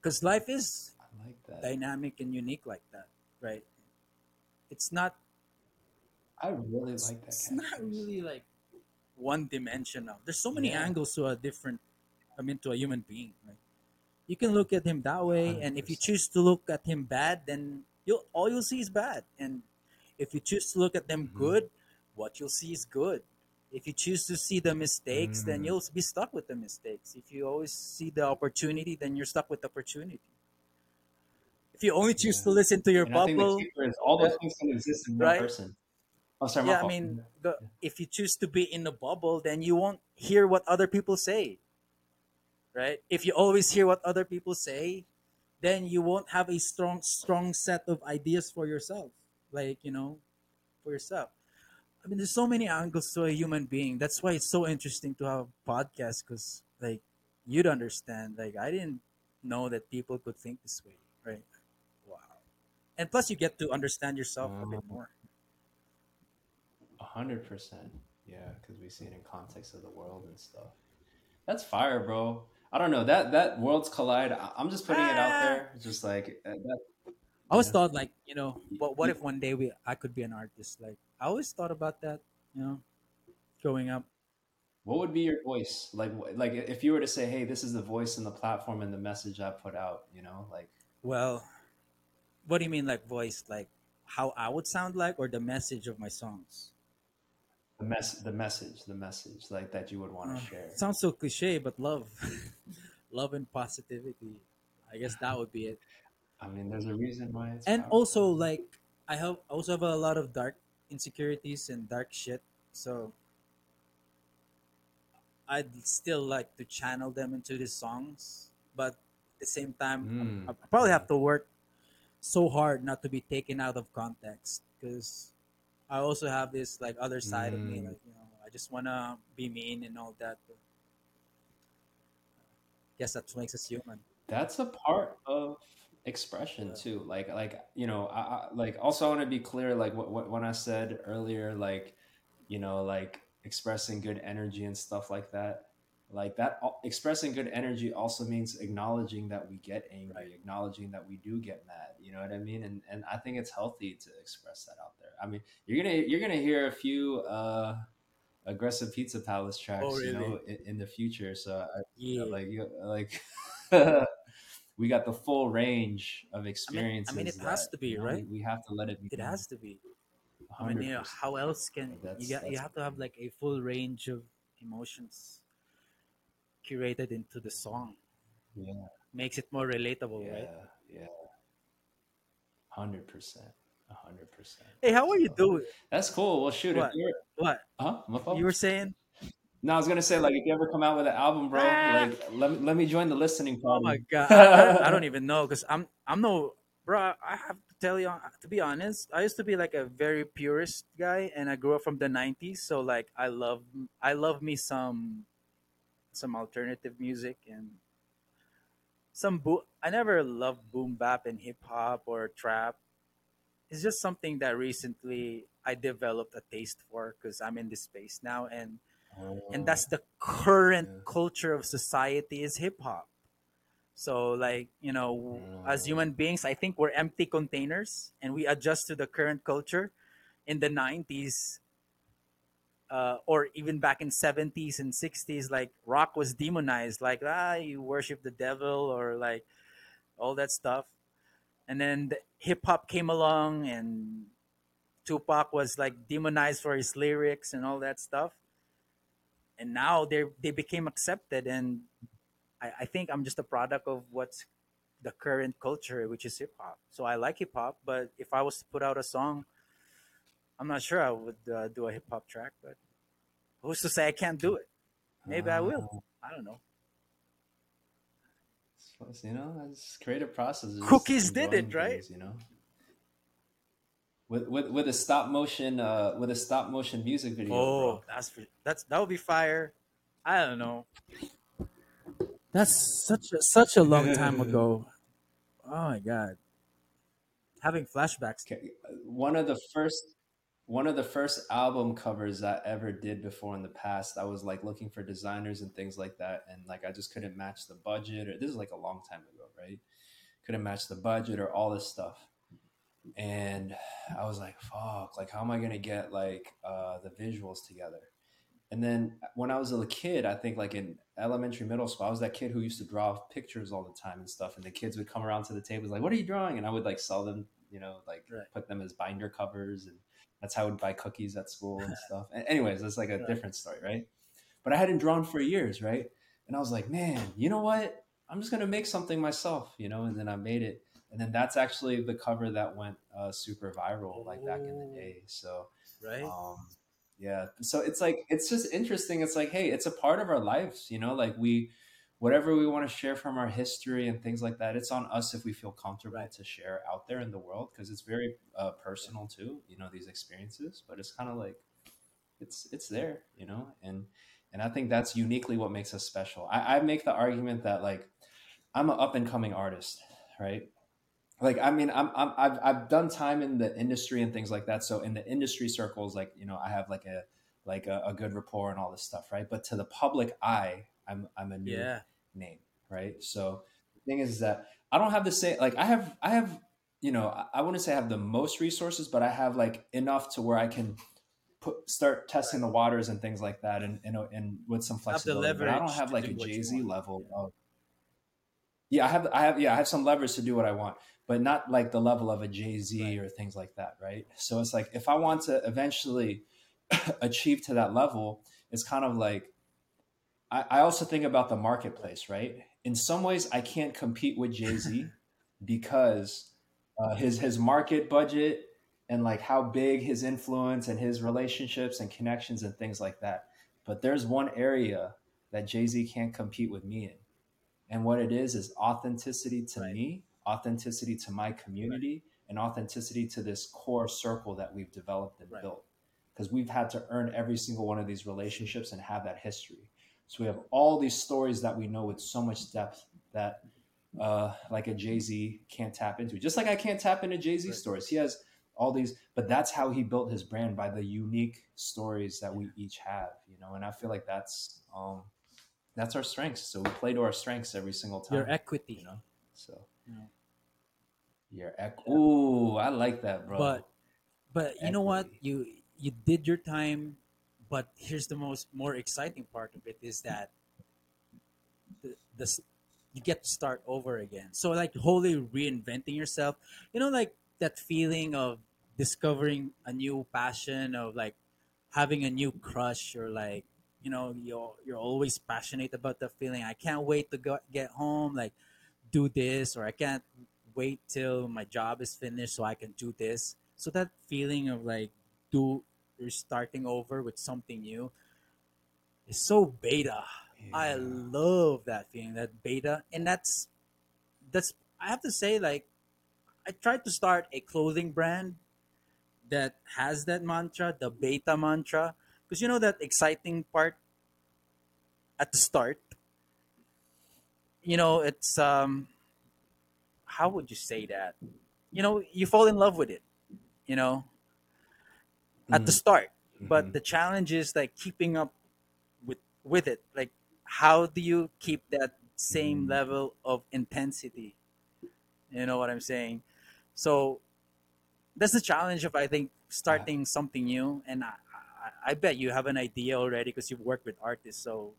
because life is like that. dynamic and unique like that right it's not I really it's, like that. it's not really like one dimensional there's so many Yeah. angles to a different i mean to a human being like you can look at him that way and if you choose to look at him bad then you'll all you'll see is bad and if you choose to look at them Mhm. good what you'll see is good if you choose to see the mistakes then Mm. you'll be stuck with the mistakes if you always see the opportunity then you're stuck with the opportunity if you only choose Yeah. to listen to your And I think the bubble is all those uh, things can exist in one right? person. Oh, sorry, yeah i mean the, if you choose to be in the bubble then you won't hear what other people say right if you always hear what other people say then you won't have a strong strong set of ideas for yourself like you know for yourself i mean there's so many angles to a human being that's why it's so interesting to have a podcast because like you'd understand like i didn't know that people could think this way right wow and plus you get to understand yourself a bit Um, more. A hundred percent. Yeah, because we see it in context of the world and stuff. That's fire, bro. I don't know that that worlds collide. I'm just putting it out Ah, there. Just like uh, that. I always Yeah. thought like you know, what what if one day we I could be an artist? Like I always thought about that. You know, growing up. What would be your voice? Like, like if you were to say, "Hey, this is the voice and the platform and the message I put out," you know, like Well, what do you mean like voice? Like how I would sound like, or the message of my songs? the mess, the message, the message, like that you would want Uh, to share. sounds so cliche, but love, *laughs* love and positivity. I guess that would be it. I mean, there's a reason why it's And also like I have also have a lot of dark insecurities and dark shit. So I'd still like to channel them into the songs, but at the same time, Mm, I I probably have to work so hard not to be taken out of context because I also have this like other side of me, mm. like you know, I just wanna be mean and all that. But guess that makes us human. That's a part of expression too. Like, like you know, I, I like also I want to be clear. Like what, what when I said earlier, like you know, like expressing good energy and stuff like that. Like that, expressing good energy also means acknowledging that we get angry, Right. acknowledging that we do get mad. You know what I mean? And and I think it's healthy to express that out there. I mean, you're gonna you're gonna hear a few uh aggressive Pizza Palace tracks, Oh you know, in, in the future. So I, Yeah. like you like *laughs* we got the full range of I mean, experiences. I mean, it has to be right. we, we have to let it be. It has to be. I mean, you know, how else can That's you got? You have to have like a full range of emotions curated into the song. yeah, Makes it more relatable, yeah, right? yeah, hundred percent, hundred percent. Hey, how are you So doing? that's cool. Well, shoot, if What? you're, What huh? You were saying? No, I was gonna say like if you ever come out with an album, bro, Ah, like let me let me join the listening oh my god, I, I, don't, I don't *laughs* even know because I'm I'm no bro. I have to tell you to be honest. I used to be like a very purist guy, and I grew up from the '90s. So like, I love I love me some some alternative music and some bo- I never loved boom bap and hip hop or trap. It's just something that recently I developed a taste for because I'm in this space now, and and Oh, that's the current yeah. culture of society is hip hop. So like you know, as Oh, human beings, I think we're empty containers, and we adjust to the current culture. In the '90s, uh, or even back in '70s and '60s, like rock was demonized, like ah, you worship the devil, or like all that stuff. And then the hip hop came along, and Tupac was like demonized for his lyrics and all that stuff. And now they they became accepted, and I, I think I'm just a product of what's the current culture, which is hip hop. So I like hip hop, but if I was to put out a song, I'm not sure I would uh, do a hip hop track. But who's to say I can't do it? Maybe I will. uh, I don't know. you know, that's creative processes. Cookies did it, right? things, you know. With, with with a stop motion uh with a stop motion music video, Oh, bro. that's that's that would be fire. I don't know. That's such a, such a long *laughs* time ago. Oh my god, having flashbacks. Okay, one of the first one of the first album covers I ever did before in the past. I was like looking for designers and things like that, and like I just couldn't match the budget. Or this is like a long time ago, right? Couldn't match the budget or all this stuff, and I was like, "Fuck! Like, how am I gonna get like uh, the visuals together?" And then when I was a kid, I think like in elementary, middle school, I was that kid who used to draw pictures all the time and stuff. And the kids would come around to the tables like, "What are you drawing?" And I would like sell them, you know, like Right. put them as binder covers, and that's how I would buy cookies at school and *laughs* stuff. And anyways, that's like a Right. different story, right? But I hadn't drawn for years, right? And I was like, man, you know what? I'm just gonna make something myself, you know. And then I made it, and then that's actually the cover that went uh, super viral, like back in the day. So Right? um yeah. So it's like it's just interesting. It's like hey it's a part of our lives you know? Like we whatever we want to share from our history and things like that it's on us if we feel comfortable Right. to share out there in the world because it's very uh, personal too you know these experiences. But it's kind of like it's it's there you know? And and i think that's uniquely what makes us special. I, I make the argument that like i'm an up and coming artist right like I mean I'm, I'm I've I've done time in the industry and things like that. So in the industry circles, like you know, I have like a like a, a good rapport and all this stuff, right? But to the public eye, I'm I'm a new Yeah. name, right? So the thing is that I don't have the same like I have I have you know I, I wouldn't say I have the most resources, but I have like enough to where I can put start testing the waters and things like that, and and, and with some flexibility. I don't have like a Jay Z level of yeah, I have I have yeah I have some leverage to do what I want, but not like the level of a Jay Z Right. or things like that, right? So it's like if I want to eventually *coughs* achieve to that level, it's kind of like I, I also think about the marketplace, right? In some ways, I can't compete with Jay Z *laughs* because uh, his his market budget and like how big his influence and his relationships and connections and things like that. But there's one area that Jay Z can't compete with me in, and what it is is authenticity to Right. me, authenticity to my community, and authenticity to this core circle that we've developed and Right. built. Because we've had to earn every single one of these relationships and have that history. So we have all these stories that we know with so much depth that uh, like a Jay Z can't tap into. Just like I can't tap into Jay Z Right. stories. He has all these, but that's how he built his brand by the unique stories that we each have, you know. And I feel like that's um, that's our strengths. So we play to our strengths every single time. Your equity. you know. So Yeah. your ec- ooh, I like that, bro. But but you know what? You you did your time, but here's the most more exciting part of it is that the, the you get to start over again. So like wholly reinventing yourself. You know, like that feeling of discovering a new passion of like having a new crush or like you know you're you're always passionate about the feeling. I can't wait to go get home. Like do this or I can't wait till my job is finished so I can do this. So that feeling of like do you're starting over with something new is so beta. I love that feeling, that beta, and that's that's I have to say like I tried to start a clothing brand that has that mantra, the beta mantra, because you know that exciting part at the start. You know, it's um how would you say that? You know, you fall in love with it, you know, at the Mhm. start. But Mhm. the challenge is like keeping up with with it. Like how do you keep that same Mm. level of intensity? You know what I'm saying? So that's the challenge of I think starting something new. And I, bet you have an idea already because you've worked with artists. So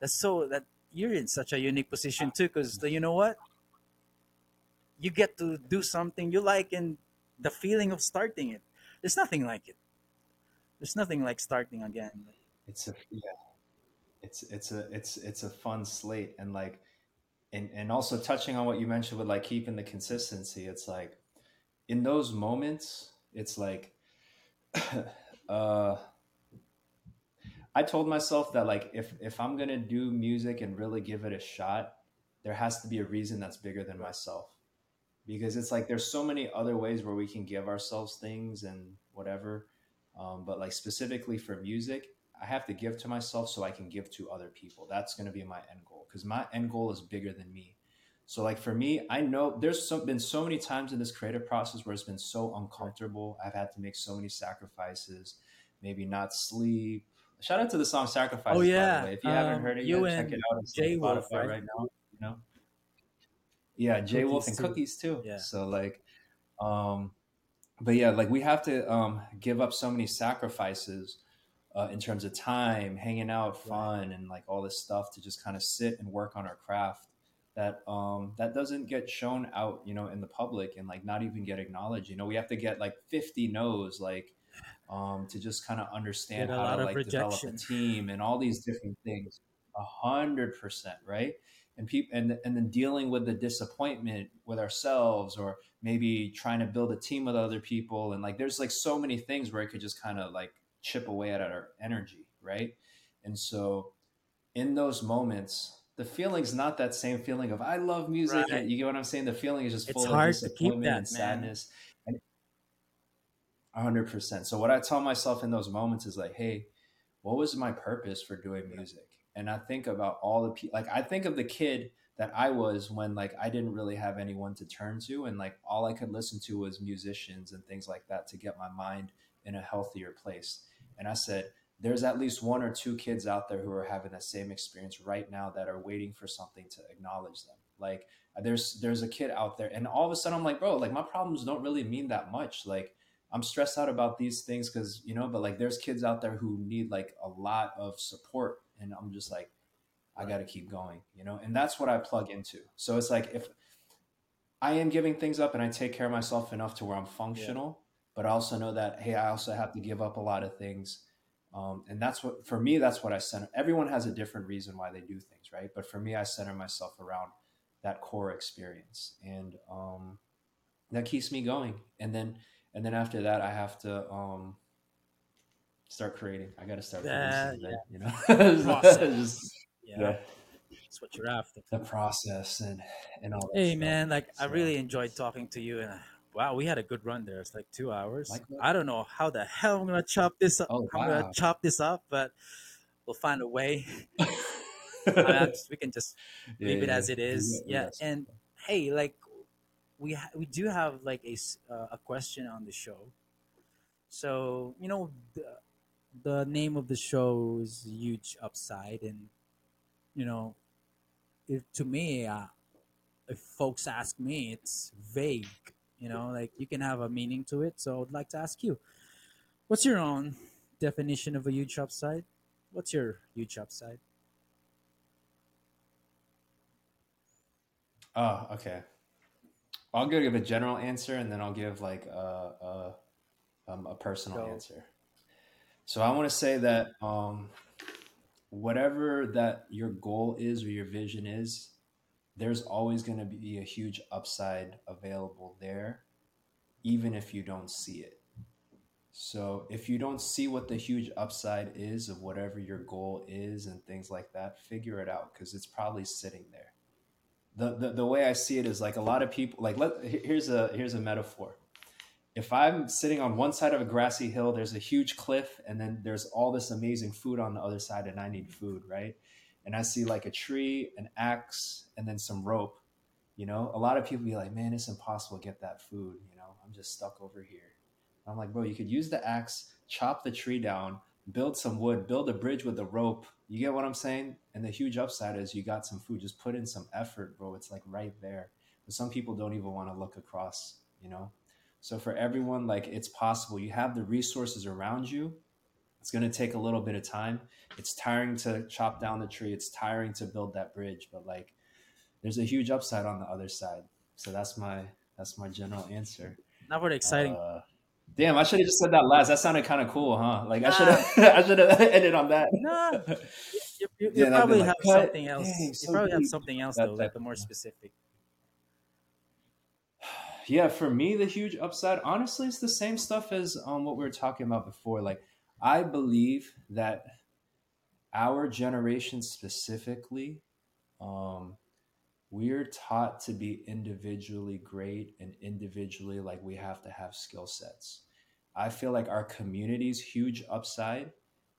that's so that you're in such a unique position too. Because you know what, you get to do something you like, and the feeling of starting it. There's nothing like it. There's nothing like starting again. it's a yeah it's it's a it's it's a fun slate and like and and also touching on what you mentioned with like keeping the consistency it's like in those moments it's like *laughs* uh i told myself that like if if i'm gonna do music and really give it a shot there has to be a reason that's bigger than myself because it's like there's so many other ways where we can give ourselves things and whatever um, but like specifically for music I have to give to myself so I can give to other people. That's to be my end goal because my end goal is bigger than me. So, like for me, I know there's so, been so many times in this creative process where it's been so uncomfortable. I've had to make so many sacrifices, maybe not sleep. Shout out to the song "Sacrifices." Oh, by yeah. the way. if you haven't Um, heard it you yet, check it out. It's Jay on Wolf, Spotify right? now. You know, yeah, Jay Wolf and Cookies, too. Cookies too. Yeah. So like, um, but yeah, like we have to um give up so many sacrifices uh, in terms of time, hanging out, fun, and like all this stuff to just kind of sit and work on our craft. That um that doesn't get shown out, you know, in the public and like not even get acknowledged. You know, we have to get like fifty no's, like um to just kind of understand how to like develop a team and all these different things. A hundred percent, right? And people and and then dealing with the disappointment with ourselves or maybe trying to build a team with other people and like there's like so many things where it could just kind of like chip away at our energy right and so in those moments the feeling's not that same feeling of i love music Right. you get what i'm saying the feeling is just It's full hard of to keep disappointment that, and man. sadness and 100% so what i tell myself in those moments is like hey what was my purpose for doing music and i think about all the people like i think of the kid that I was when like I didn't really have anyone to turn to and like all I could listen to was musicians and things like that to get my mind in a healthier place. And I said, there's at least one or two kids out there who are having the same experience right now that are waiting for something to acknowledge them. Like uh, there's there's a kid out there and all of a sudden I'm like, bro, like my problems don't really mean that much. Like I'm stressed out about these things cuz you know, but like there's kids out there who need like a lot of support and I'm just like I got to keep going, you know? And that's what I plug into. So it's like if I am giving things up and I take care of myself enough to where I'm functional, yeah. but I also know that, hey, I also have to give up a lot of things. Um, and that's what, for me, that's what I center. Everyone has a different reason why they do things, right? But for me, I center myself around that core experience. And um, that keeps me going. And then, and then after that, I have to, um, start creating. I got to start, yeah, yeah. you know, *laughs* *laughs* just, yeah. yeah. That's what you're after. The process and and all. hey stuff. man, like. I really enjoyed talking to you, and uh, wow, we had a good run there. It's like two hours. Like I don't know how the hell I'm gonna chop this up. Oh, I'm gonna chop this up, but we'll find a way. *laughs* we can just yeah, leave it yeah. as it is. Yeah, and hey, like we ha- we do have like a uh, a question on the show. So you know the, the name of the show is huge upside, and you know, if to me, uh, if folks ask me, it's vague. You know, like you can have a meaning to it. So I'd like to ask you, what's your own definition of a huge upside? What's your huge upside? Oh, okay. I'll give a general answer, and then I'll give like a a, um, a personal Go. answer. So I want to say that um, whatever that your goal is or your vision is, there's always going to be a huge upside available there, even if you don't see it. So if you don't see what the huge upside is of whatever your goal is and things like that, figure it out because it's probably sitting there. The, the, the way I see it is like a lot of people like let here's a here's a metaphor if I'm sitting on one side of a grassy hill, there's a huge cliff, and then there's all this amazing food on the other side, and I need food, right? And I see like a tree, an axe, and then some rope. You know, a lot of people be like, man, it's impossible to get that food. You know, I'm just stuck over here. I'm like, bro, you could use the axe, chop the tree down, build some wood, build a bridge with the rope. You get what I'm saying? And the huge upside is you got some food. Just put in some effort, bro. It's like right there. But some people don't even want to look across, you know? So for everyone, like it's possible. You have the resources around you. It's going to take a little bit of time. It's tiring to chop down the tree. It's tiring to build that bridge, but like there's a huge upside on the other side. So that's my that's my general answer. Not very exciting. Uh, damn, I should have just said that last. That sounded kind of cool, huh? Like nah. *laughs* I should have I *laughs* should have ended on that. Nah. *laughs* You, you, you, yeah, probably like, have something else. Dang, you so probably deep. have something else though, like the more specific *sighs* yeah, for me, the huge upside, honestly, it's the same stuff as um, what we were talking about before. Like, I believe that our generation specifically, um, we're taught to be individually great and individually like we have to have skill sets. I feel like our community's huge upside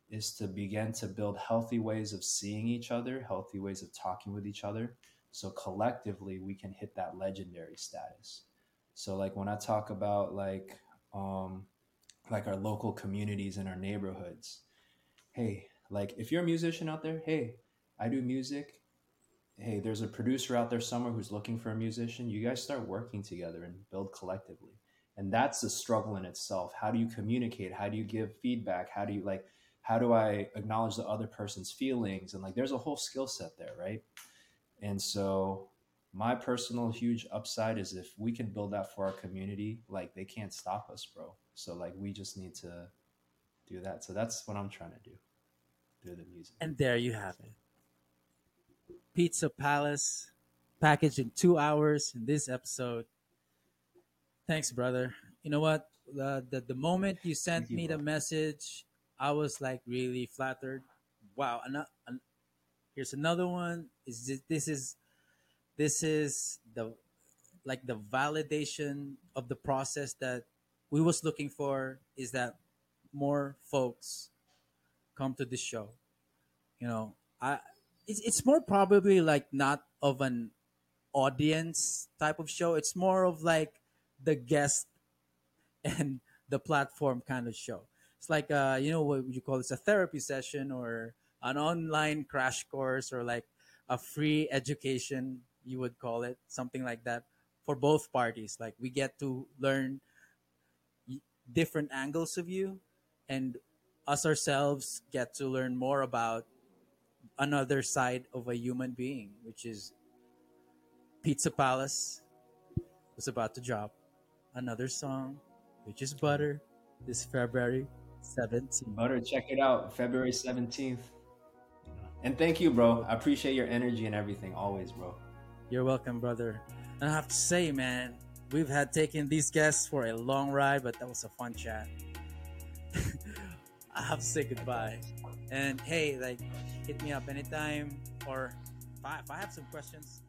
is to begin to build healthy ways of seeing each other, healthy ways of talking with each other. So collectively, we can hit that legendary status. So like when I talk about like um like our local communities and our neighborhoods, hey, like if you're a musician out there, hey, I do music. Hey, there's a producer out there somewhere who's looking for a musician. You guys start working together and build collectively. And that's a struggle in itself. How do you communicate? How do you give feedback? How do you like how do I acknowledge the other person's feelings? And like there's a whole skill set there, right? And so my personal huge upside is if we can build that for our community, like they can't stop us, bro. So like we just need to do that. So that's what I'm trying to do through the music. And there you have it. Pizza Palace packaged in two hours in this episode. Thanks, brother. You know what? The the, the moment you sent you, me bro. the message, I was like really flattered. Wow, an, here's another one. Is this, this is this is the like the validation of the process that we was looking for is that more folks come to the show you know i it's, it's more probably like not of an audience type of show. It's more of like the guest *laughs* and the platform kind of show. It's like uh, you know what you call this a therapy session or an online crash course or like a free education you would call it something like that for both parties like we get to learn different angles of you and us ourselves get to learn more about another side of a human being which is pizza palace was about to drop another song which is butter this february 17th Butter, check it out, February 17th. And thank you, bro. I appreciate your energy and everything always, bro. You're welcome, brother. And I have to say, man, we've had taken these guests for a long ride, but that was a fun chat. *laughs* I have to say goodbye. And hey, like, hit me up anytime, or if I, if I have some questions.